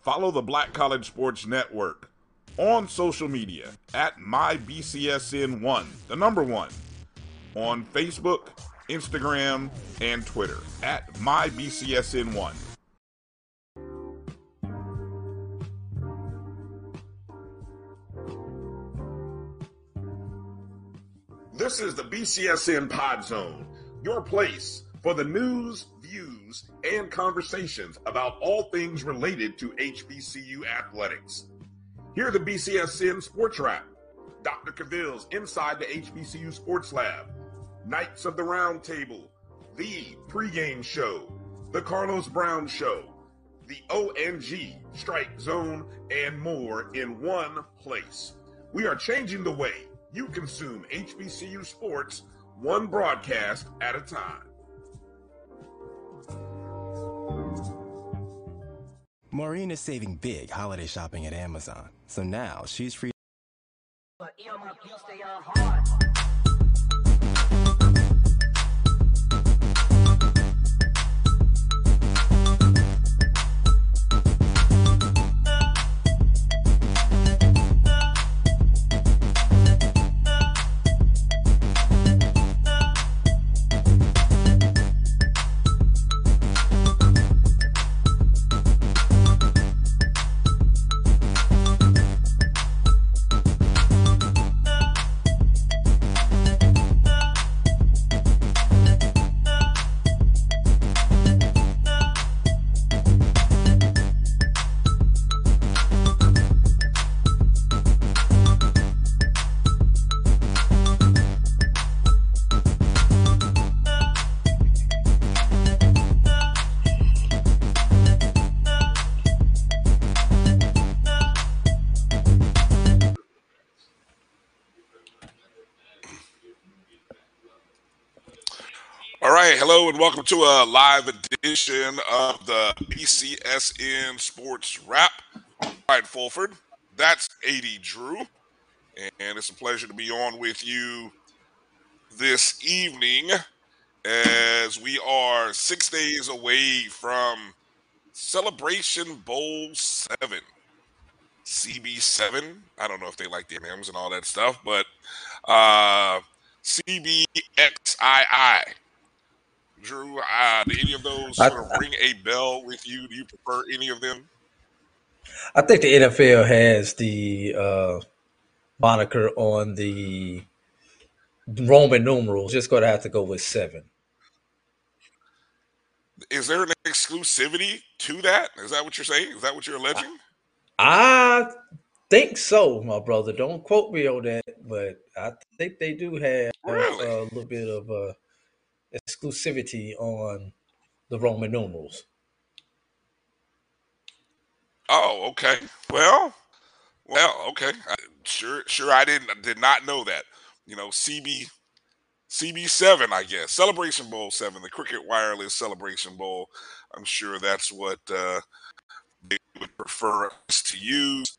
Follow the Black College Sports Network on social media at MyBCSN1, the number one, on Facebook, Instagram, and Twitter at MyBCSN1. This is the BCSN Pod Zone, your place for the news, views, and conversations about all things related to HBCU athletics. Here the BCSN Sports Wrap, Dr. Cavill's Inside the HBCU Sports Lab, Knights of the Round Table, the pregame show, the Carlos Brown Show, the ONG Strike Zone, and more in one place. We are changing the way you consume HBCU sports one broadcast at a time. Maureen is saving big holiday shopping at Amazon, so now she's free. Hello and welcome to a live edition of the BCSN Sports Wrap. All right, Fulford, that's 80 Drew, and it's a pleasure to be on with you this evening as we are six days away from Celebration Bowl 7. CB7. I don't know if they like the names and all that stuff, but uh, CBXII. Drew, uh, do any of those sort of ring a bell with you? Do you prefer any of them? I think the NFL has the uh, moniker on the Roman numerals. Just going to have to go with seven. Is there an exclusivity to that? Is that what you're saying? Is that what you're alleging? I think so, my brother. Don't quote me on that, but I think they do have Really? a little bit of uh, exclusivity on the Roman numerals. Oh, okay. Well, well, okay. I, sure, sure. I didn't did not know that. You know, CB CB seven, I guess Celebration Bowl seven, the Cricket Wireless Celebration Bowl. I'm sure that's what uh, they would prefer us to use.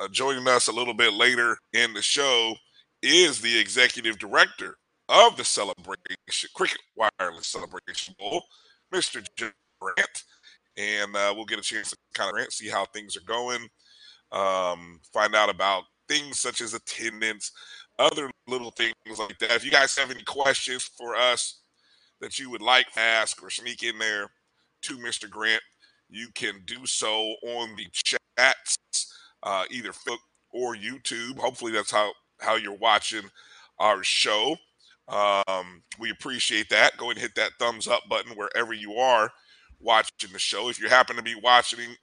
Uh, joining us a little bit later in the show is the executive director of the celebration Cricket Wireless Celebration Bowl, Mr. Jim Grant, and uh, we'll get a chance to kind of see how things are going, um, find out about things such as attendance, other little things like that. If you guys have any questions for us that you would like to ask or sneak in there to Mr. Grant, you can do so on the chats, uh, either Facebook or YouTube. Hopefully, that's how how you're watching our show. Um, we appreciate that. Go and hit that thumbs up button wherever you are watching the show. If you happen to be watching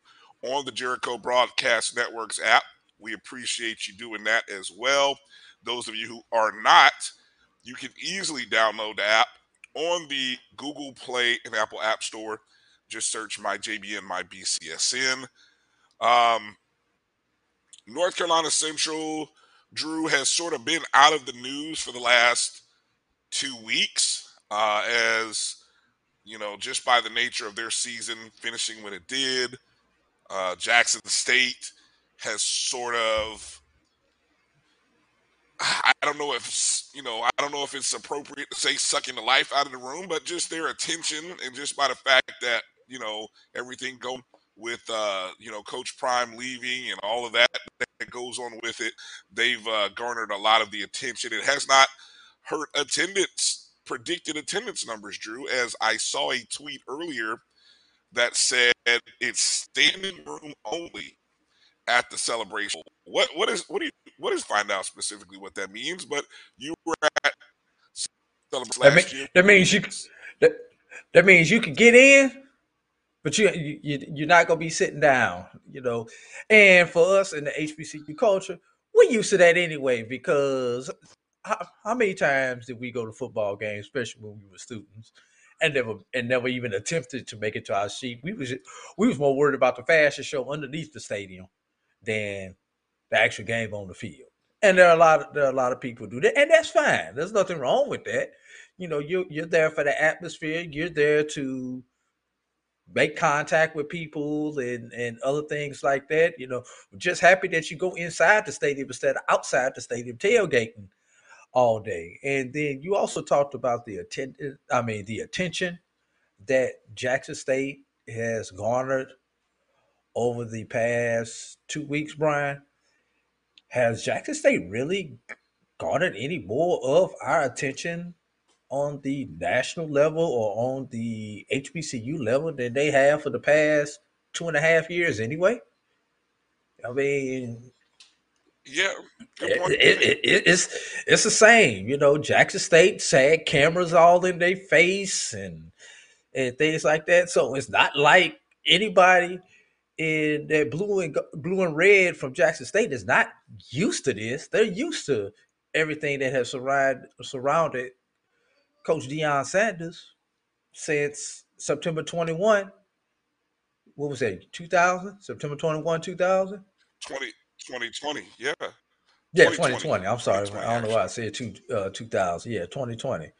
on the Jericho Broadcast Networks app, we appreciate you doing that as well. Those of you who are not, you can easily download the app on the Google Play and Apple App Store. Just search my JBN, my BCSN. Um, North Carolina Central, Drew has sort of been out of the news for the last two weeks, uh, as you know, just by the nature of their season finishing when it did. Uh, Jackson State has sort of I don't know if you know, I don't know if it's appropriate to say sucking the life out of the room, but just their attention and just by the fact that you know everything going with uh, you know Coach Prime leaving and all of that that goes on with it. They've uh, garnered a lot of the attention. It has not hurt attendance, predicted attendance numbers, Drew, as I saw a tweet earlier that said it's standing room only at the celebration. What what is what do you what is find out specifically what that means? But you were at celebration That, last mean, year. that means you that, that means you can get in, but you, you you're not gonna be sitting down, you know. And for us in the HBCU culture, we're used to that anyway because how, how many times did we go to football games, especially when we were students, and never and never even attempted to make it to our seat? We was we was more worried about the fashion show underneath the stadium than the actual game on the field. And there are a lot of there are a lot of people do that, and that's fine. There's nothing wrong with that. You know, you you're there for the atmosphere. You're there to make contact with people and and other things like that. You know, just happy that you go inside the stadium instead of outside the stadium tailgating all day. And then you also talked about the attendance. I mean, the attention that Jackson State has garnered over the past two weeks, Brian. Has Jackson State really garnered any more of our attention on the national level or on the HBCU level than they have for the past two and a half years anyway? I mean, Yeah, it, it, it, it- it's it's the same, you know. Jackson State had cameras all in their face and and things like that. So it's not like anybody in that blue and blue and red from Jackson State is not used to this. They're used to everything that has surrounded surrounded Coach Deion Sanders since September 21. What was that? 2000? September 21, 2000? 20, 2020. Yeah. Yeah, 2020. 2020. I'm sorry. 2020, I don't know why I said two, uh, 2000. Yeah, 2020.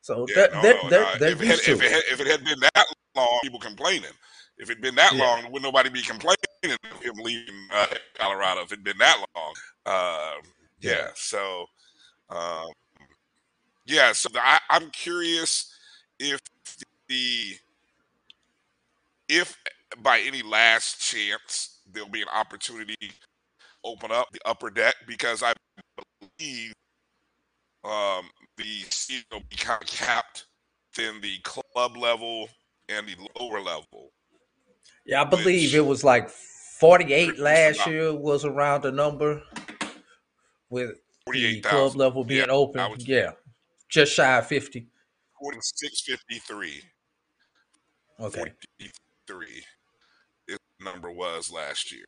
So Yeah, they're, no, they're, no, they're, no. they're If it, had, if, it it. had, if it had been that long, people complaining. If it'd been that Yeah. long, would nobody be complaining of him leaving uh, Colorado if it'd been that long? Uh, yeah. Yeah. So, um, yeah. So I, I'm curious if the if by any last chance there'll be an opportunity open up the upper deck because I believe um, the seats will be kind of capped within the club level and the lower level. Yeah, I believe it was like 48 last year was around the number with the club level being Yeah, open. Was- yeah, just shy of 50. Forty-six fifty-three. Okay. Forty-three. This number was last year.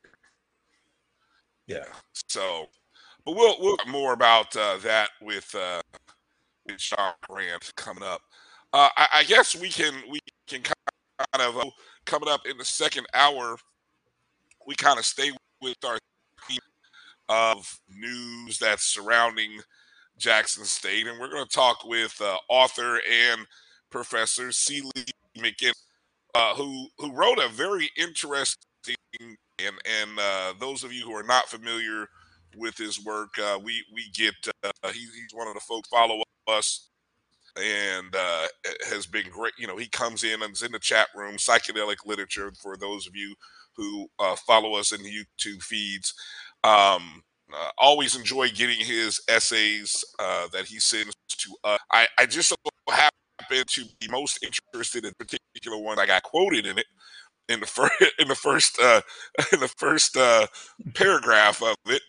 Yeah. So, but we'll we'll talk more about uh, that with uh, with Sean Grant coming up. Uh, I, I guess we can we can kind of uh, coming up in the second hour. We kind of stay with our theme of news that's surrounding Jackson State, and we're going to talk with uh, author and professor C. Lee McKinnon, uh, who who wrote a very interesting and and uh, those of you who are not familiar with his work, uh, we we get uh, he, he's one of the folks follow us and uh, has been great. You know, he comes in and is in the chat room, psychedelic literature for those of you who uh, follow us in the YouTube feeds. Um, uh, always enjoy getting his essays uh, that he sends to us. I, I just so happen to be most interested in particular one. I got quoted in it in the first in the first uh, in the first uh, paragraph of it.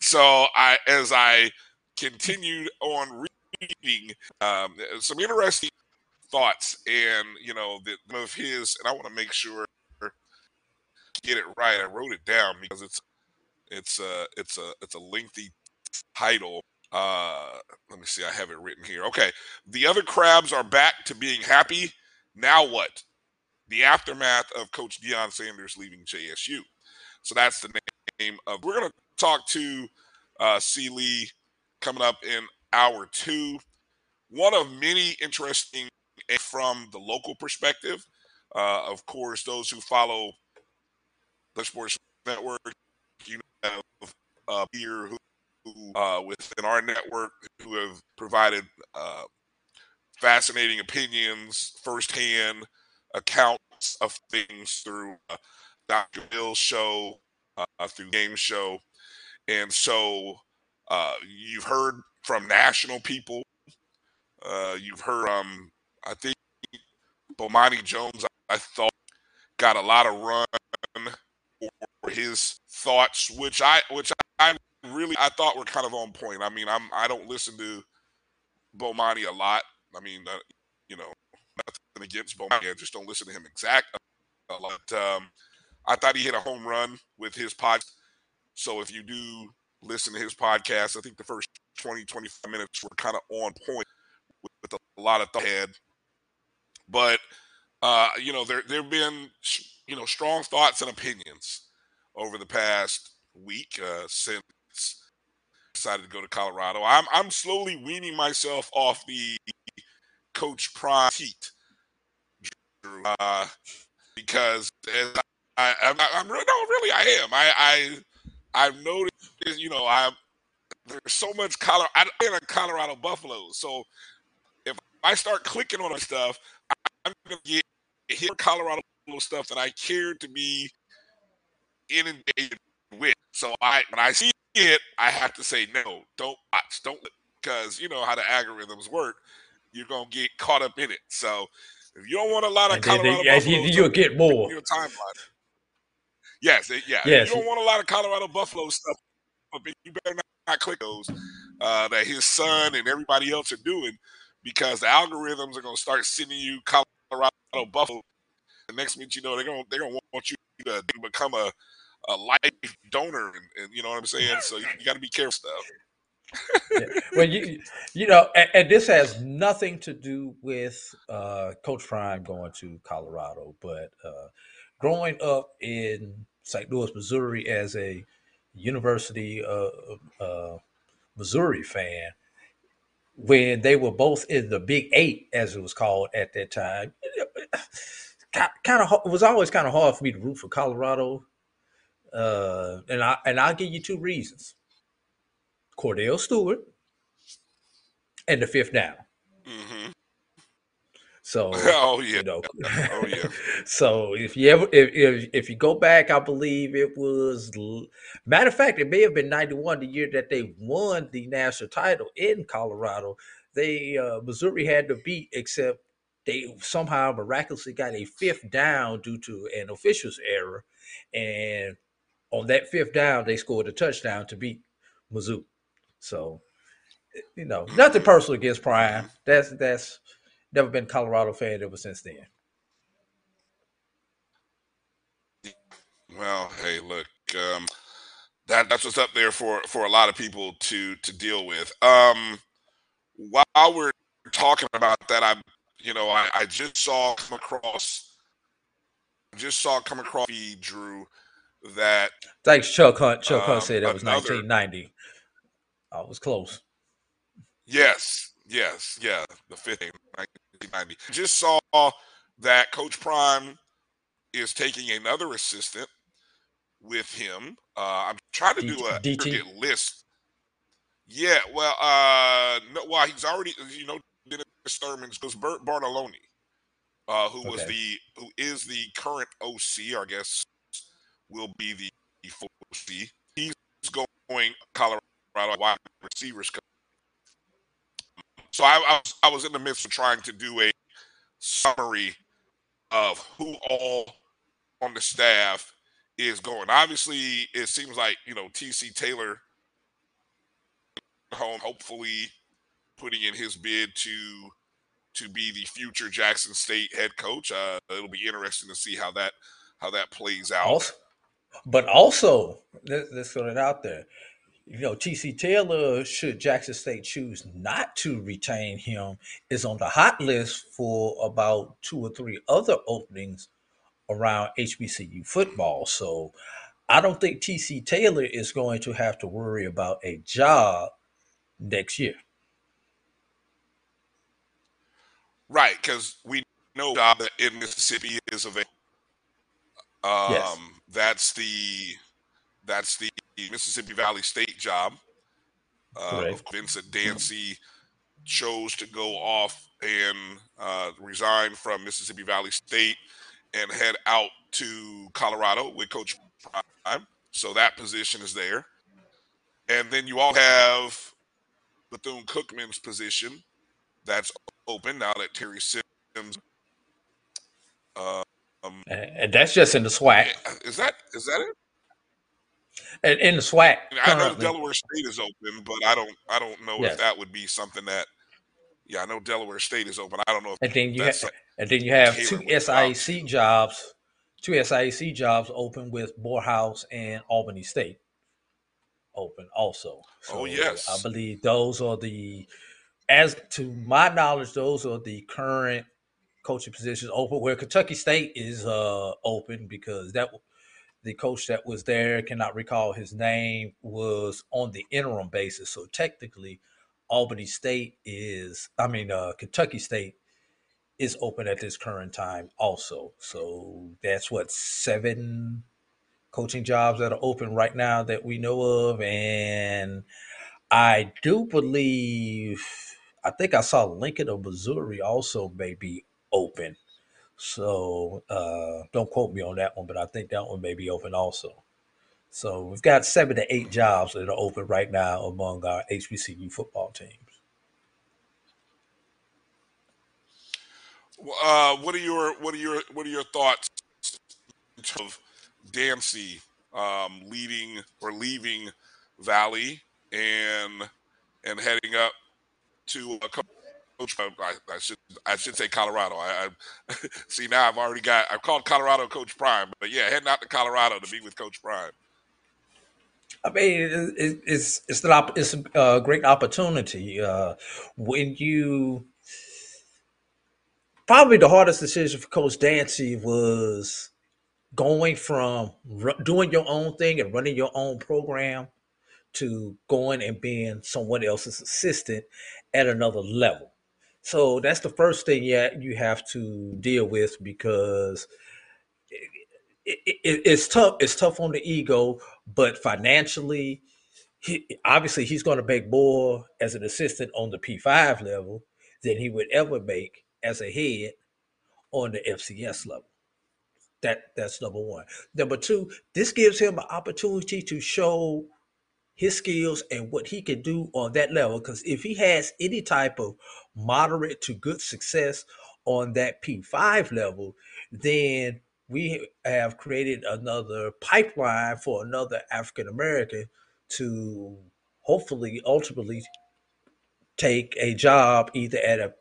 So I, as I continued on reading, um, some interesting thoughts, and you know, the, of his, and I want to make sure get it right. I wrote it down because it's it's a it's a it's a lengthy title. Uh, let me see. I have it written here. Okay, the other crabs are back to being happy. Now what? The aftermath of Coach Deion Sanders leaving JSU. So that's the name of. We're going to talk to uh, C. Lee coming up in hour two. One of many interesting from the local perspective. Uh, of course, those who follow the Sports Network, you know, uh, here who, who uh, within our network who have provided uh, fascinating opinions, firsthand accounts of things through uh, Dr. Bill's show uh, through Game Show, and so uh, you've heard from national people. Uh, you've heard um, I think Bomani Jones. I thought got a lot of run for his thoughts, which I which I really I thought were kind of on point. I mean, I'm I don't listen to Bomani a lot. I mean, uh, you know, nothing against Bomani. I just don't listen to him exact a lot. Um, I thought he hit a home run with his pod. So if you do listen to his podcast, I think the first 20, 25 minutes were kind of on point with, with a lot of thought head. But uh, you know, there there have been you know strong thoughts and opinions over the past week uh, since decided to go to Colorado. I'm I'm slowly weaning myself off the Coach Prime heat, Drew, uh, because I, I'm, I'm really no, really I am. I I I've noticed, you know, I'm there's so much Colorado. I'm in a Colorado Buffalo, so if I start clicking on stuff, I'm gonna get hit Colorado stuff that I care to be inundated with. So I when I see it, I have to say no, don't watch, don't because you know how the algorithms work. You're gonna get caught up in it. So if you don't want a lot of Colorado, then, Buffalo you, will get more. your timeline. Yes, it- yeah. Yes. You don't want a lot of Colorado Buffalo stuff, but you better not, not click those uh, that his son and everybody else are doing because the algorithms are going to start sending you Colorado Buffalo. The next minute you know they're going to they're going to want you to become a a life donor, and, and you know what I'm saying. So you, got to be careful stuff. Yeah. Well, you you know, and, and this has nothing to do with uh, Coach Prime going to Colorado, but uh, growing up in St. Louis, Missouri, as a University of uh, Missouri fan, when they were both in the Big Eight, as it was called at that time, kind of it was always kind of hard for me to root for Colorado, uh, and I and I'll give you two reasons: Kordell Stewart and the fifth down. hmm So Oh yeah. you know, Oh yeah. so if you ever if, if if you go back, I believe it was matter of fact, it may have been ninety one, the year that they won the national title in Colorado. They uh, Missouri had to beat, except they somehow miraculously got a fifth down due to an official's error, and on that fifth down, they scored a touchdown to beat Mizzou. So you know, nothing personal against Prime. That's that's never been Colorado fan ever since then. Well, hey, look, um, that that's what's up there for for a lot of people to to deal with. Um, while we're talking about that, I, you know, I, I just saw come across, just saw come across feed, Drew, that Thanks, Chuck Hunt. Chuck Hunt Um, said that was another- 1990. I was close. yes, yes, yeah, the fifth game, 1990. Just saw that Coach Prime is taking another assistant with him. Uh, I'm trying to do a DT? list. Yeah, well, uh, no, well, he's already, you know, Dennis Thurman's was Brett Bartolone, uh, who was the, who is the current OC, or I guess will be the full OC. He's going Colorado wide receivers. So I, I, was, I was in the midst of trying to do a summary of who all on the staff is going. Obviously, it seems like you know TC Taylor home, hopefully putting in his bid to to be the future Jackson State head coach. Uh, it'll be interesting to see how that how that plays out. Also, but also, let, let's throw it out there. You know, TC Taylor, should Jackson State choose not to retain him, is on the hot list for about two or three other openings around HBCU football. So I don't think TC Taylor is going to have to worry about a job next year. Right, because we know job that in Mississippi is available. Um, Yes. That's the that's the Mississippi Valley State job. Uh. Vincent Dancy chose to go off and uh, resign from Mississippi Valley State, and head out to Colorado with Coach Prime. So that position is there. And then you all have Bethune Cookman's position that's open now that Terry Sims. Uh, um, and that's just in the SWAC. Is that is that it? And in the SWAC, I know Delaware State is open, but I don't I don't know yes. if that would be something that. Yeah, I know Delaware State is open. I don't know. If and then you have, and then you have two SIAC jobs, two SIAC jobs open with Morehouse and Albany State open also. So oh yes, I believe those are the, as to my knowledge, those are the current coaching positions open. Where Kentucky State is uh open because that the coach that was there cannot recall his name was on the interim basis. So technically, Albany State is, I mean, uh, Kentucky State is open at this current time also. So that's what seven coaching jobs that are open right now that we know of. And I do believe, I think I saw Lincoln of Missouri also may be open. So uh, don't quote me on that one, but I think that one may be open also. So we've got seven to eight jobs that are open right now among our HBCU football teams. Uh, what are your what are your what are your thoughts of Dancy um, leading or leaving Valley and and heading up to a coach. I, I, should I should say Colorado. I, I, see now I've already got I've called Colorado Coach Prime, but yeah, heading out to Colorado to be with Coach Prime. I mean, it, it's it's an it's a great opportunity uh, when you. Probably the hardest decision for Coach Dancy was going from doing your own thing and running your own program to going and being someone else's assistant at another level. So that's the first thing you you have to deal with because it, it, it's tough. It's tough on the ego, but financially, he, obviously he's going to make more as an assistant on the P5 level than he would ever make as a head on the FCS level. That that's number one. Number two, this gives him an opportunity to show his skills and what he can do on that level. Because if he has any type of moderate to good success on that P5 level, then we have created another pipeline for another African American to hopefully ultimately take a job either at a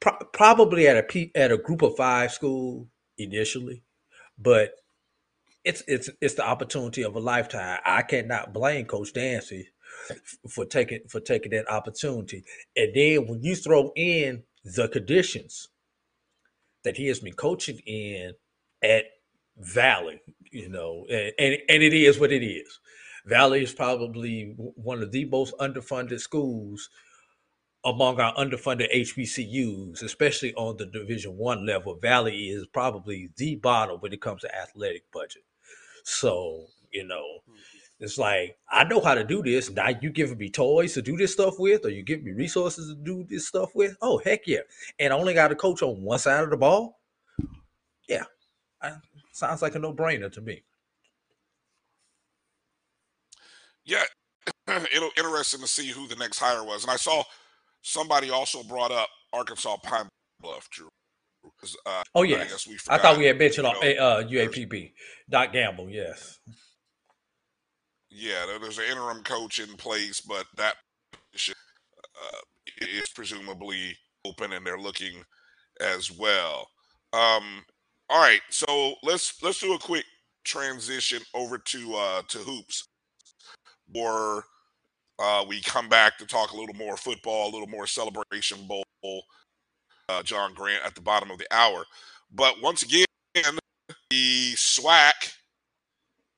pro- probably at a P, at a group of five school initially but it's it's it's the opportunity of a lifetime. I cannot blame Coach Dancy for taking for taking that opportunity. And then when you throw in the conditions that he has been coaching in at Valley, you know, and, and, and it is what it is. Valley is probably one of the most underfunded schools among our underfunded HBCUs, especially on the Division One level, Valley is probably the bottom when it comes to athletic budget. So you know, mm-hmm. it's like I know how to do this. Now you giving me toys to do this stuff with, or you give me resources to do this stuff with. Oh heck yeah! And I only got a coach on one side of the ball. Yeah, I, sounds like a no brainer to me. Yeah, it'll interesting to see who the next hire was, and I saw Somebody also brought up Arkansas Pine Bluff, Drew. Uh, oh yeah, I, I, thought we had mentioned you know, uh, UAPB. Doc Gamble, yes. Yeah, there's an interim coach in place, but that uh, is presumably open, and they're looking as well. Um, all right, so let's let's do a quick transition over to uh, to hoops. Or uh, we come back to talk a little more football, a little more celebration bowl. Uh, John Grant at the bottom of the hour, but once again, the SWAC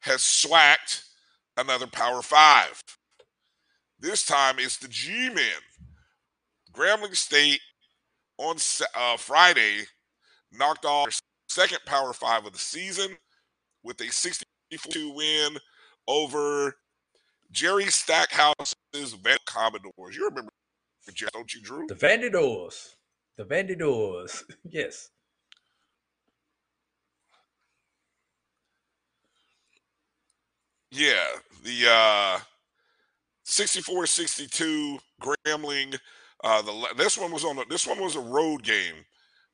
has swacked another Power Five. This time it's the G-men. Grambling State on uh, Friday knocked off their second Power Five of the season with a 62 win over Jerry Stackhouse's Van Commodores. You remember, don't you, Drew? The Vandadores. The Vendidores. yes. Yeah, the uh 64 62 Grambling uh the this one was on this one was a road game.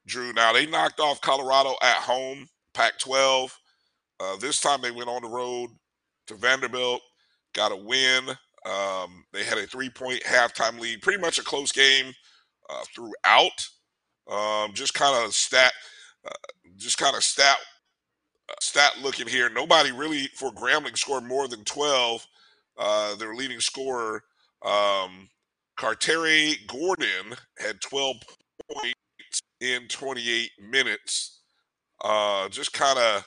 Drew. Now they knocked off Colorado at home, Pac-12. Uh, this time they went on the road to Vanderbilt, got a win. Um, they had a three-point halftime lead, pretty much a close game uh, throughout. Um, just kind of stat, uh, just kind of stat, uh, stat looking here. Nobody really for Grambling scored more than 12. Uh, their leading scorer, um, Cartere Gordon, had 12 points in 28 minutes. Uh, just kind of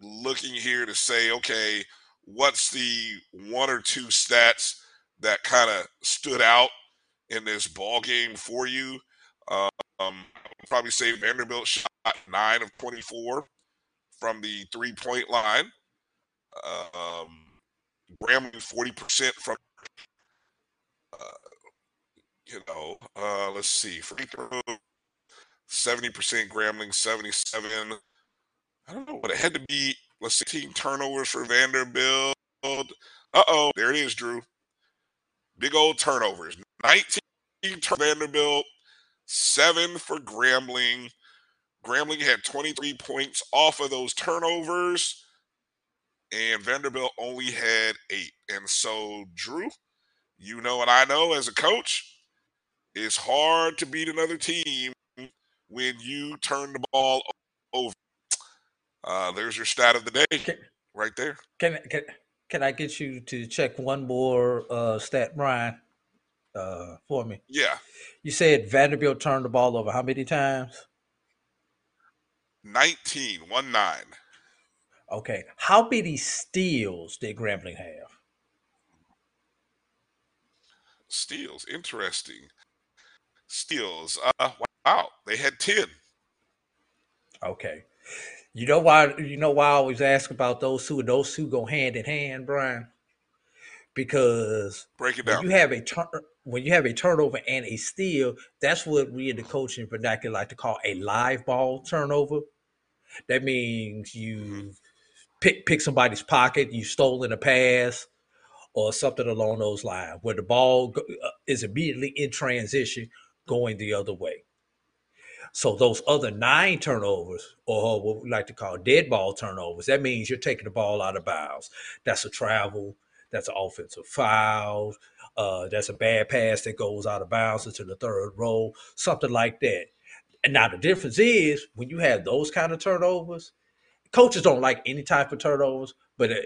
looking here to say, okay, what's the one or two stats that kind of stood out in this ball game for you? Um, probably say Vanderbilt shot nine of 24 from the three point line. Um, Grambling 40% from, uh, you know, uh, let's see, free throw 70% Grambling, 77. I don't know what it had to be. Let's see, team turnovers for Vanderbilt. Uh oh, there it is, Drew. Big old turnovers. 19 for Vanderbilt, seven for Grambling. Grambling had 23 points off of those turnovers, and Vanderbilt only had eight. And so, Drew, you know, and I know as a coach, it's hard to beat another team when you turn the ball over. Uh, there's your stat of the day Can, right there. can can can I get you to check one more uh, stat, Brian, uh, for me? Yeah, You said Vanderbilt turned the ball over how many times? 19, 1 9. Okay. How many steals did Grambling have? Steals, interesting. Steals, uh, wow, they had 10. Okay. You know why? You know why I always ask about those two. Those two go hand in hand, Brian. Because Break it down. you have a turn, when you have a turnover and a steal, that's what we in the coaching vernacular like to call a live ball turnover. That means you pick pick somebody's pocket, you stolen a pass, or something along those lines, where the ball uh, is immediately in transition going the other way. So those other nine turnovers, or what we like to call dead ball turnovers, that means you're taking the ball out of bounds. That's a travel. That's an offensive foul. Uh, that's a bad pass that goes out of bounds into the third row, something like that. And now the difference is when you have those kind of turnovers, coaches don't like any type of turnovers, but uh,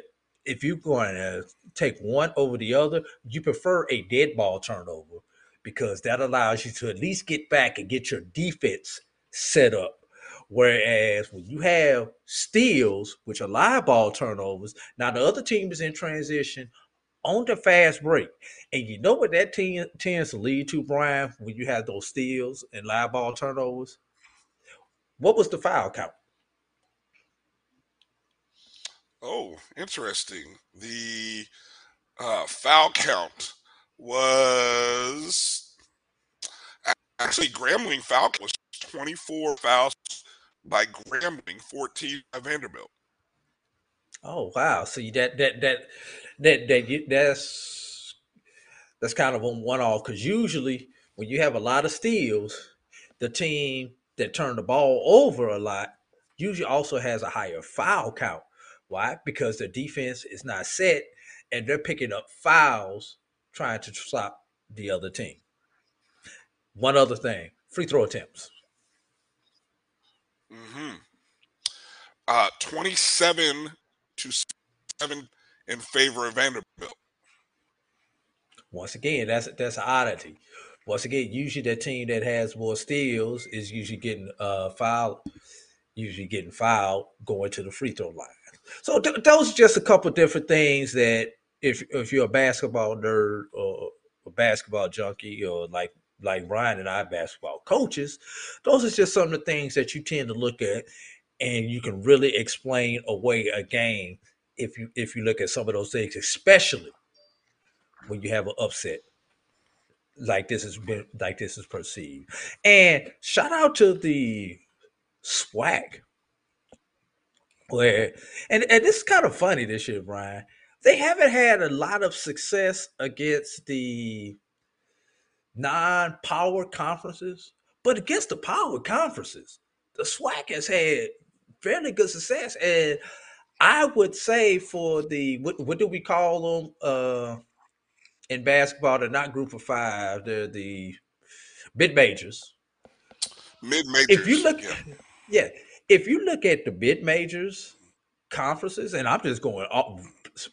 if you're going to take one over the other, you prefer a dead ball turnover because that allows you to at least get back and get your defense set up. Whereas when you have steals, which are live ball turnovers, now the other team is in transition on the fast break. And you know what that tends to lead to, Brian, when you have those steals and live ball turnovers? What was the foul count? Oh, interesting. The uh, foul count was actually Grambling foul was 24 fouls by Grambling, 14 by Vanderbilt. Oh wow! See that that that that that that's that's kind of a one off because usually when you have a lot of steals, the team that turn the ball over a lot usually also has a higher foul count. Why? Because their defense is not set and they're picking up fouls trying to stop the other team. One other thing: free throw attempts. hmm Uh, 27 to 7 in favor of Vanderbilt. Once again, that's that's an oddity. Once again, usually that team that has more steals is usually getting uh fouled, usually getting fouled going to the free throw line. So th- those are just a couple different things that if if you're a basketball nerd or a basketball junkie or like like Ryan and I basketball coaches, those are just some of the things that you tend to look at and you can really explain away a game if you if you look at some of those things, especially when you have an upset like this has been like this is perceived. And shout out to the SWAC where and, and this is kind of funny this year, Brian. They haven't had a lot of success against the non-power conferences, but against the power conferences, the SWAC has had fairly good success. And I would say for the what, what do we call them uh, in basketball? They're not group of five. They're the mid majors. Mid majors. If you look, yeah. yeah, if you look at the mid majors conferences, and I'm just going off,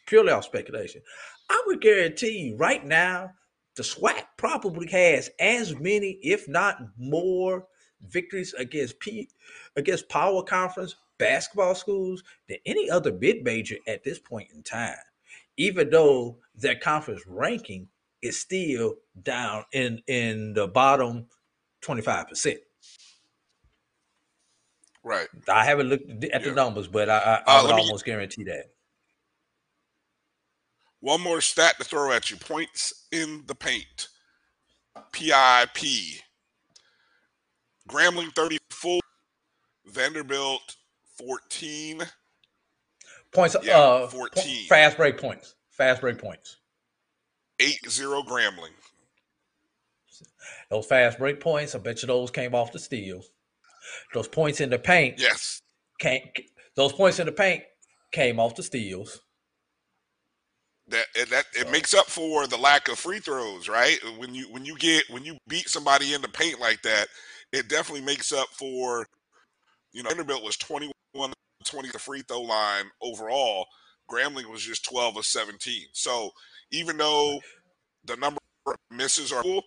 purely off speculation, I would guarantee you right now the SWAC probably has as many, if not more, victories against P against power conference basketball schools than any other mid major at this point in time. Even though their conference ranking is still down in in the bottom 25%. Right. I haven't looked at the Yeah. numbers, but I, I, I Uh, would let me- almost guarantee that. One more stat to throw at you: points in the paint. PIP. Grambling 34, Vanderbilt 14. Points, Yeah, uh, po- 14. fast break points, fast break points. 8-0 Grambling. Those fast break points, I bet you those came off the steals. Those points in the paint Yes. came. Those points in the paint came off the steals. That it, that it So- makes up for the lack of free throws, right? When you when you get when you beat somebody in the paint like that, it definitely makes up for you know Vanderbilt was 21 20 the free throw line overall. Grambling was just 12 of 17. So even though the number of misses are cool,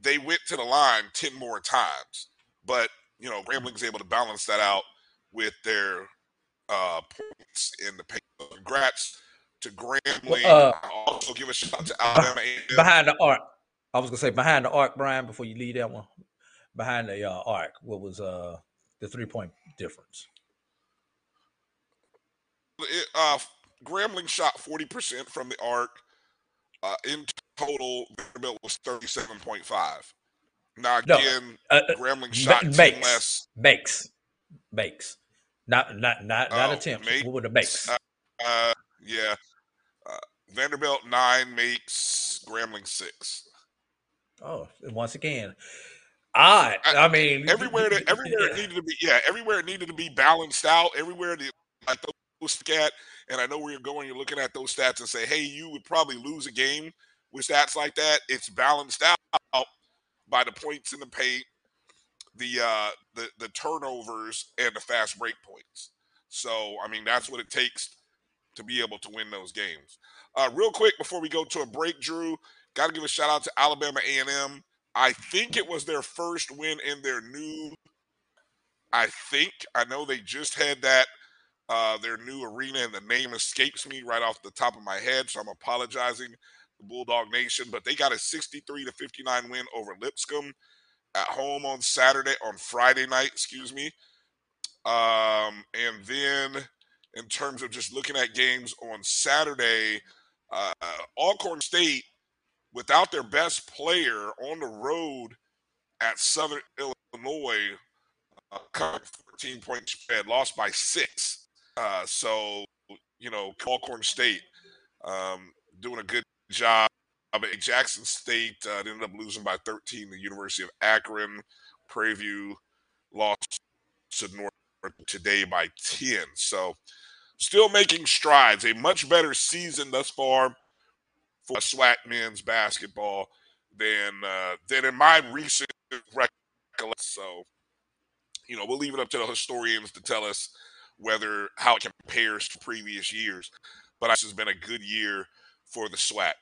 they went to the line 10 more times. But you know, Grambling's able to balance that out with their uh points in the paint. Congrats to Grambling. uh, also give a shout out to Alabama A&M. Behind the arc, I was gonna say behind the arc, Brian. Before you leave that one, behind the uh, arc, what was uh the three point difference? It, uh, Grambling shot 40% from the arc. Uh, in total, Vanderbilt was 37.5. Now, No, again, Uh, uh, Grambling shot 10 makes less. makes makes, not not not not Oh, attempts. make- What were the makes? uh, Uh, yeah. Uh, Vanderbilt 9 makes Grambling 6. oh, and once again, odd. I- I, mean, Everywhere that everywhere it needed to be, yeah, everywhere it needed to be balanced out, everywhere the like those stat, and I know where you're going, you're looking at those stats and say, hey, you would probably lose a game with stats like that. It's balanced out by the points in the paint, the uh the the turnovers and the fast break points. So I mean that's what it takes to be able to win those games. Uh real quick before we go to a break, Drew, gotta give a shout out to Alabama A&M. I think it was their first win in their new I think I know they just had that uh their new arena and the name escapes me right off the top of my head, so I'm apologizing the Bulldog Nation, but they got a 63 to 59 win over Lipscomb at home on Saturday on Friday night, excuse me. Um, and then in terms of just looking at games on Saturday, uh, Alcorn State without their best player on the road at Southern Illinois, uh, covered 14 point spread, lost by six. Uh, so you know, Alcorn State um, doing a good job. At Jackson State uh, ended up losing by 13. The University of Akron, Prairie View lost to North today by 10. So still making strides. A much better season thus far for SWAC men's basketball than uh, than in my recent recollection. So you know we'll leave it up to the historians to tell us whether how it compares to previous years. But this has been a good year for the SWAC.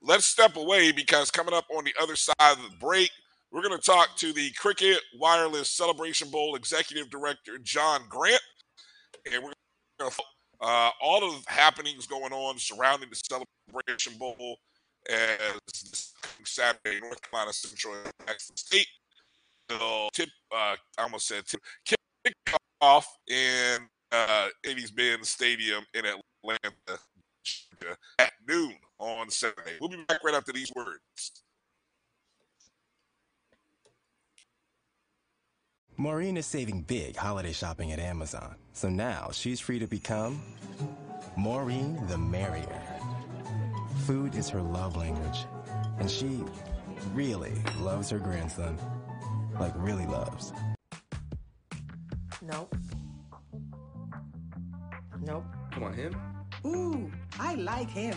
Let's step away because coming up on the other side of the break, we're going to talk to the Cricket Wireless Celebration Bowl Executive Director, John Grant. And we're going to uh, all of the happenings going on surrounding the Celebration Bowl as this Saturday, North Carolina Central Jackson State. will tip, uh, I almost said tip, kick off in uh, Mercedes-Benz Stadium in Atlanta at noon on Saturday. We'll be back right after these words. Maureen is saving big holiday shopping at Amazon, so now she's free to become Maureen the Merrier. Food is her love language, and she really loves her grandson. Like, really loves. Nope. Nope. Come on, him. Ooh, I like him.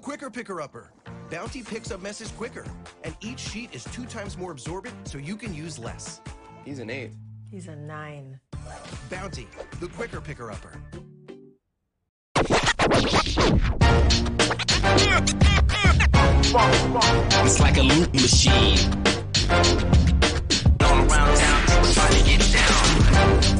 Quicker picker upper. Bounty picks up messes quicker, and each sheet is two times more absorbent, so you can use less. He's an eight. He's a nine. Bounty, the quicker picker upper. It's like a loot machine. All around town, trying to get down.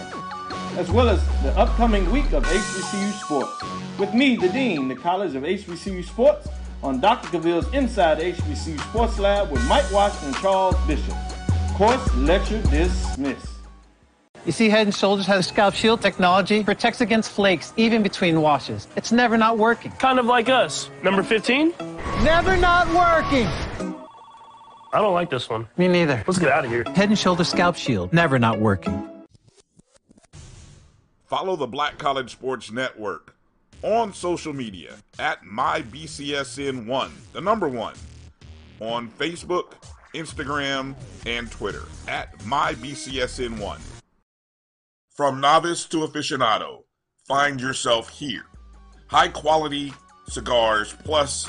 as well as the upcoming week of HBCU Sports. With me, the Dean, the College of HBCU Sports, on Dr. Cavil's Inside HBCU Sports Lab with Mike Washington and Charles Bishop. Course lecture dismissed. You see, Head & Shoulders has a scalp shield technology, protects against flakes even between washes. It's never not working. Kind of like us. Number 15? Never not working. I don't like this one. Me neither. Let's get out of here. Head & Shoulders scalp shield, never not working. Follow the Black College Sports Network on social media at MyBCSN1, the number one, on Facebook, Instagram, and Twitter at MyBCSN1. From novice to aficionado, find yourself here. High quality cigars plus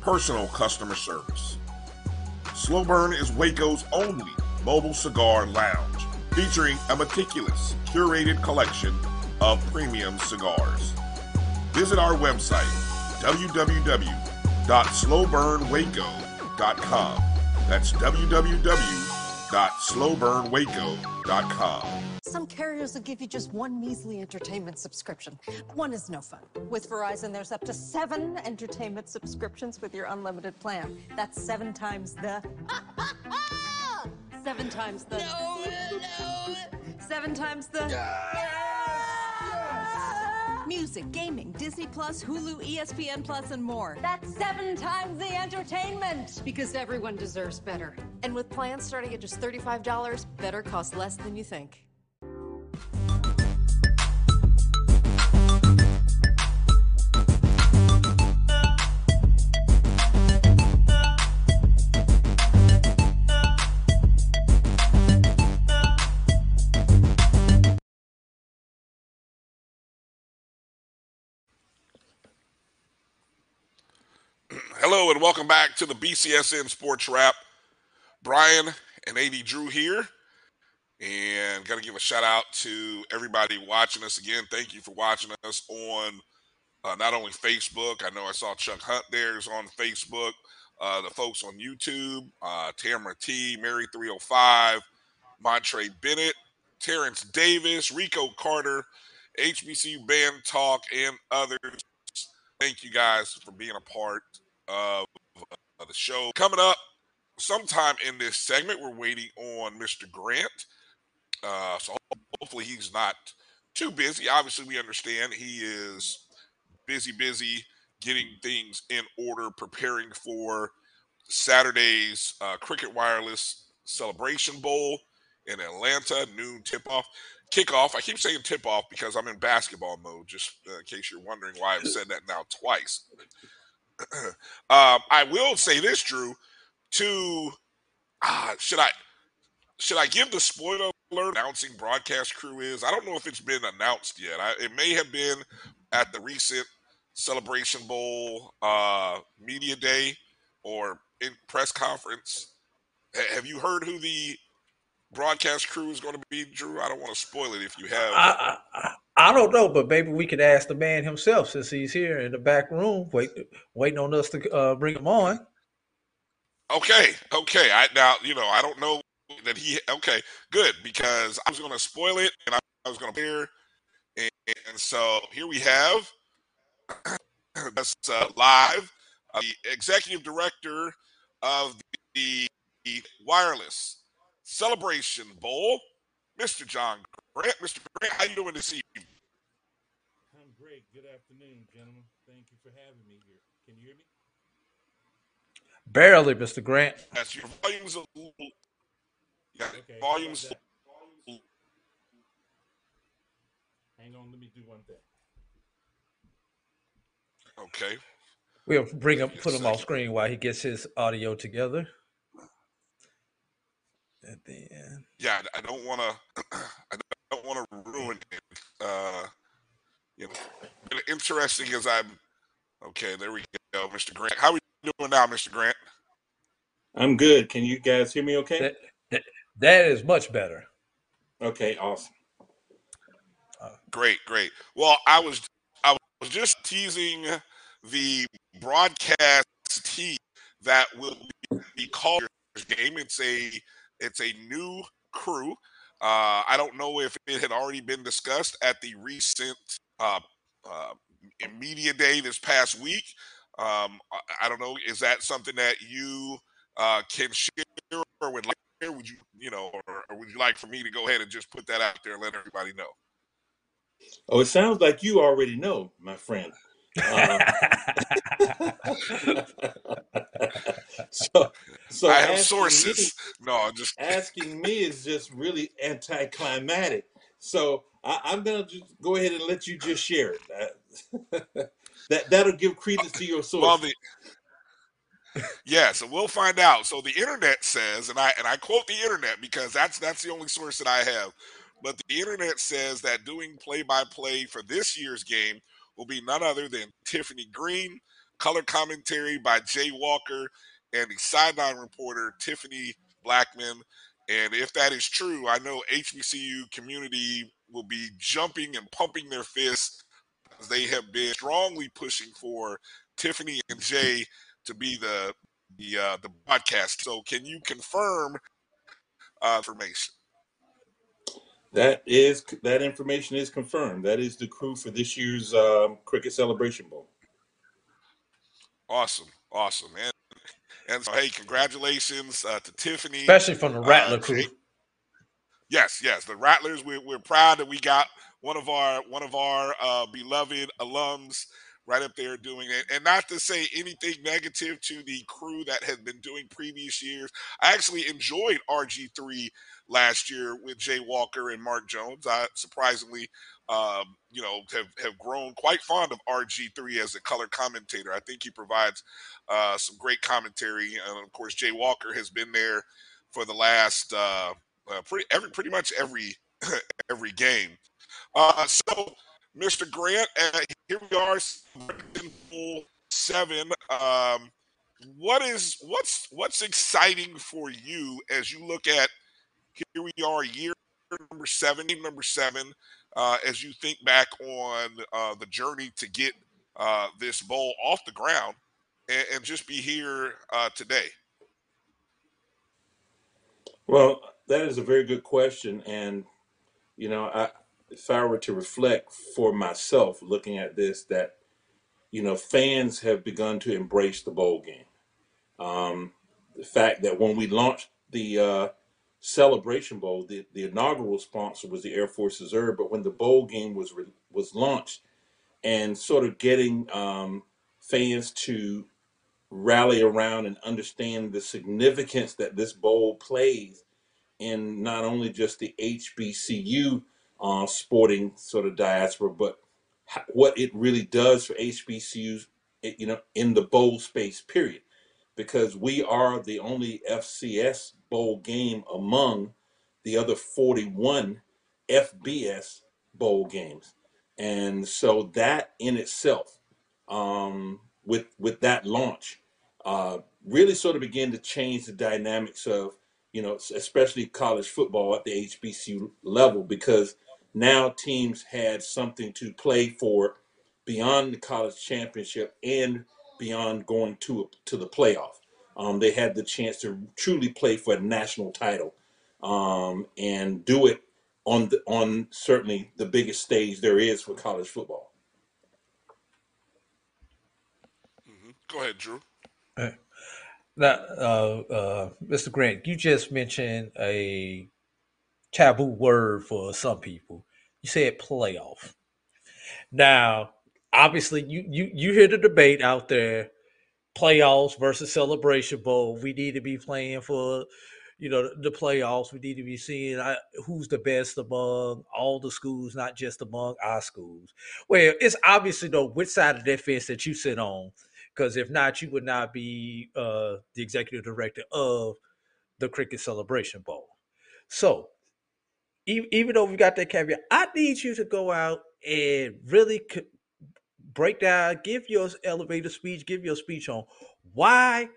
personal customer service. Slow Burn is Waco's only mobile cigar lounge, featuring a meticulous, curated collection of premium cigars. Visit our website, www.slowburnwaco.com. That's www.slowburnwaco.com. Some carriers will give you just one measly entertainment subscription. One is no fun. With Verizon, there's up to seven entertainment subscriptions with your unlimited plan. That's seven times the. seven times the. No, no. Seven times the. Music, gaming, Disney Plus, Hulu, ESPN Plus, and more. That's seven times the entertainment! Because everyone deserves better. And with plans starting at just $35, better costs less than you think. Hello and welcome back to the BCSN Sports Wrap. Brian and AD Drew here. And got to give a shout out to everybody watching us again. Thank you for watching us on uh, not only Facebook. I know I saw Chuck Hunt there is on Facebook. Uh, the folks on YouTube, uh, Tamara T, Mary 305, Montre Bennett, Terrence Davis, Rico Carter, HBCU Band Talk, and others. Thank you guys for being a part of uh, the show. Coming up sometime in this segment, we're waiting on Mr. Grant. Uh, so hopefully he's not too busy. Obviously, we understand he is busy, busy getting things in order, preparing for Saturday's uh, Cricket Wireless Celebration Bowl in Atlanta, noon tip off. kickoff. I keep saying tip off because I'm in basketball mode, just uh, in case you're wondering why I've said that now twice. Um, I will say this, Drew. To uh, should I should I give the spoiler alert announcing broadcast crew is? I don't know if it's been announced yet. I, it may have been at the recent Celebration Bowl uh, media day or in press conference. H- have you heard who the broadcast crew is going to be, Drew? I don't want to spoil it if you have. I, I I don't know, but maybe we could ask the man himself since he's here in the back room, wait, waiting on us to uh, bring him on. Okay, okay. I now you know I don't know that he. Okay, good because I was going to spoil it and I, I was going to hear, and, and so here we have that's uh, live uh, the executive director of the, the Wireless Celebration Bowl, Mr. John Grant. Mr. Grant, how you doing this evening? I'm great. Good afternoon, gentlemen. Thank you for having me here. Can you hear me? Barely, Mr. Grant. Yes, your volume's a little. Yeah, Okay, volume's. how's that? Hang on, let me do one thing. Okay. We'll bring him, Give me a put him off screen while he gets his audio together. And then, Yeah, I I don't want to. I don't want to ruin it. Uh, you know, interesting as I'm. Okay, there we go, Mr. Grant. How are we doing now, Mr. Grant? I'm good. Can you guys hear me okay? that, that, that is much better. Okay, awesome. Great, great. Well, I was I was just teasing the broadcast team that will be called this game. It's a it's a new crew. Uh, I don't know if it had already been discussed at the recent uh, uh, media day this past week. Um, I, I don't know. Is that something that you uh, can share or would like? to? Would you, you know, or, or would you like for me to go ahead and just put that out there and let everybody know? Oh, it sounds like you already know, my friend. Uh, so, so I have asking me, sources. No, I'm just asking me is just really anticlimactic. So I, I'm gonna just go ahead and let you just share it. That, that that'll give credence to your well the yeah, so we'll find out. So the internet says, and I and I quote the internet because that's that's the only source that I have. But the internet says that doing play by play for this year's game will be none other than Tiffany Greene, color commentary by Jay Walker, and the sideline reporter Tiffany Blackmon. And if that is true, I know HBCU community will be jumping and pumping their fists they have been strongly pushing for Tiffany and Jay to be the the uh, the broadcast. So can you confirm uh, information? That is that information is confirmed. That is the crew for this year's um, Cricket Celebration Bowl. Awesome, awesome, and and so hey, congratulations uh, to Tiffany, Especially from the uh, Rattler crew. Yes, yes, the Rattlers. We're we're proud that we got one of our one of our uh, beloved alums right up there doing it. And not to say anything negative to the crew that has been doing previous years. I actually enjoyed RG3 last year with Jay Walker and Mark Jones. I surprisingly, um, you know, have, have grown quite fond of RG3 as a color commentator. I think he provides uh, some great commentary. And of course, Jay Walker has been there for the last uh, uh, pretty every pretty much every every game. Uh, so, Mr. Grant, uh, here we are, Bowl seven. Um, what is what's what's exciting for you as you look at here we are, year number seven, number seven, uh, as you think back on uh, the journey to get uh, this bowl off the ground and, and just be here uh, today. Well, that is a very good question, and you know, I, if I were to reflect for myself, looking at this, that you know, fans have begun to embrace the bowl game. Um, the fact that when we launched the uh, Celebration Bowl, the, the inaugural sponsor was the Air Force Reserve, but when the bowl game was re- was launched, and sort of getting um, fans to rally around and understand the significance that this bowl plays in not only just the HBCU uh, sporting sort of diaspora, but what it really does for HBCUs, you know, in the bowl space, period, because we are the only FCS bowl game among the other 41 FBS bowl games, and so that in itself, um, with with that launch, uh, really sort of began to change the dynamics of you know, especially college football at the HBCU level, because now teams had something to play for beyond the college championship and beyond going to to the playoff. Um, they had the chance to truly play for a national title um, and do it on the, on certainly the biggest stage there is for college football. Go ahead, Drew. Uh, Now, uh, uh, Mr. Grant, you just mentioned a taboo word for some people. You said playoff. Now, obviously, you you you hear the debate out there: playoffs versus Celebration Bowl. We need to be playing for, you know, the playoffs. We need to be seeing uh, who's the best among all the schools, not just among our schools. Well, it's obviously though which side of that fence that you sit on, because if not, you would not be uh, the executive director of the Cricket Celebration Bowl. So, even though we got that caveat, I need you to go out and really c- break down, give your elevator speech, give your speech on why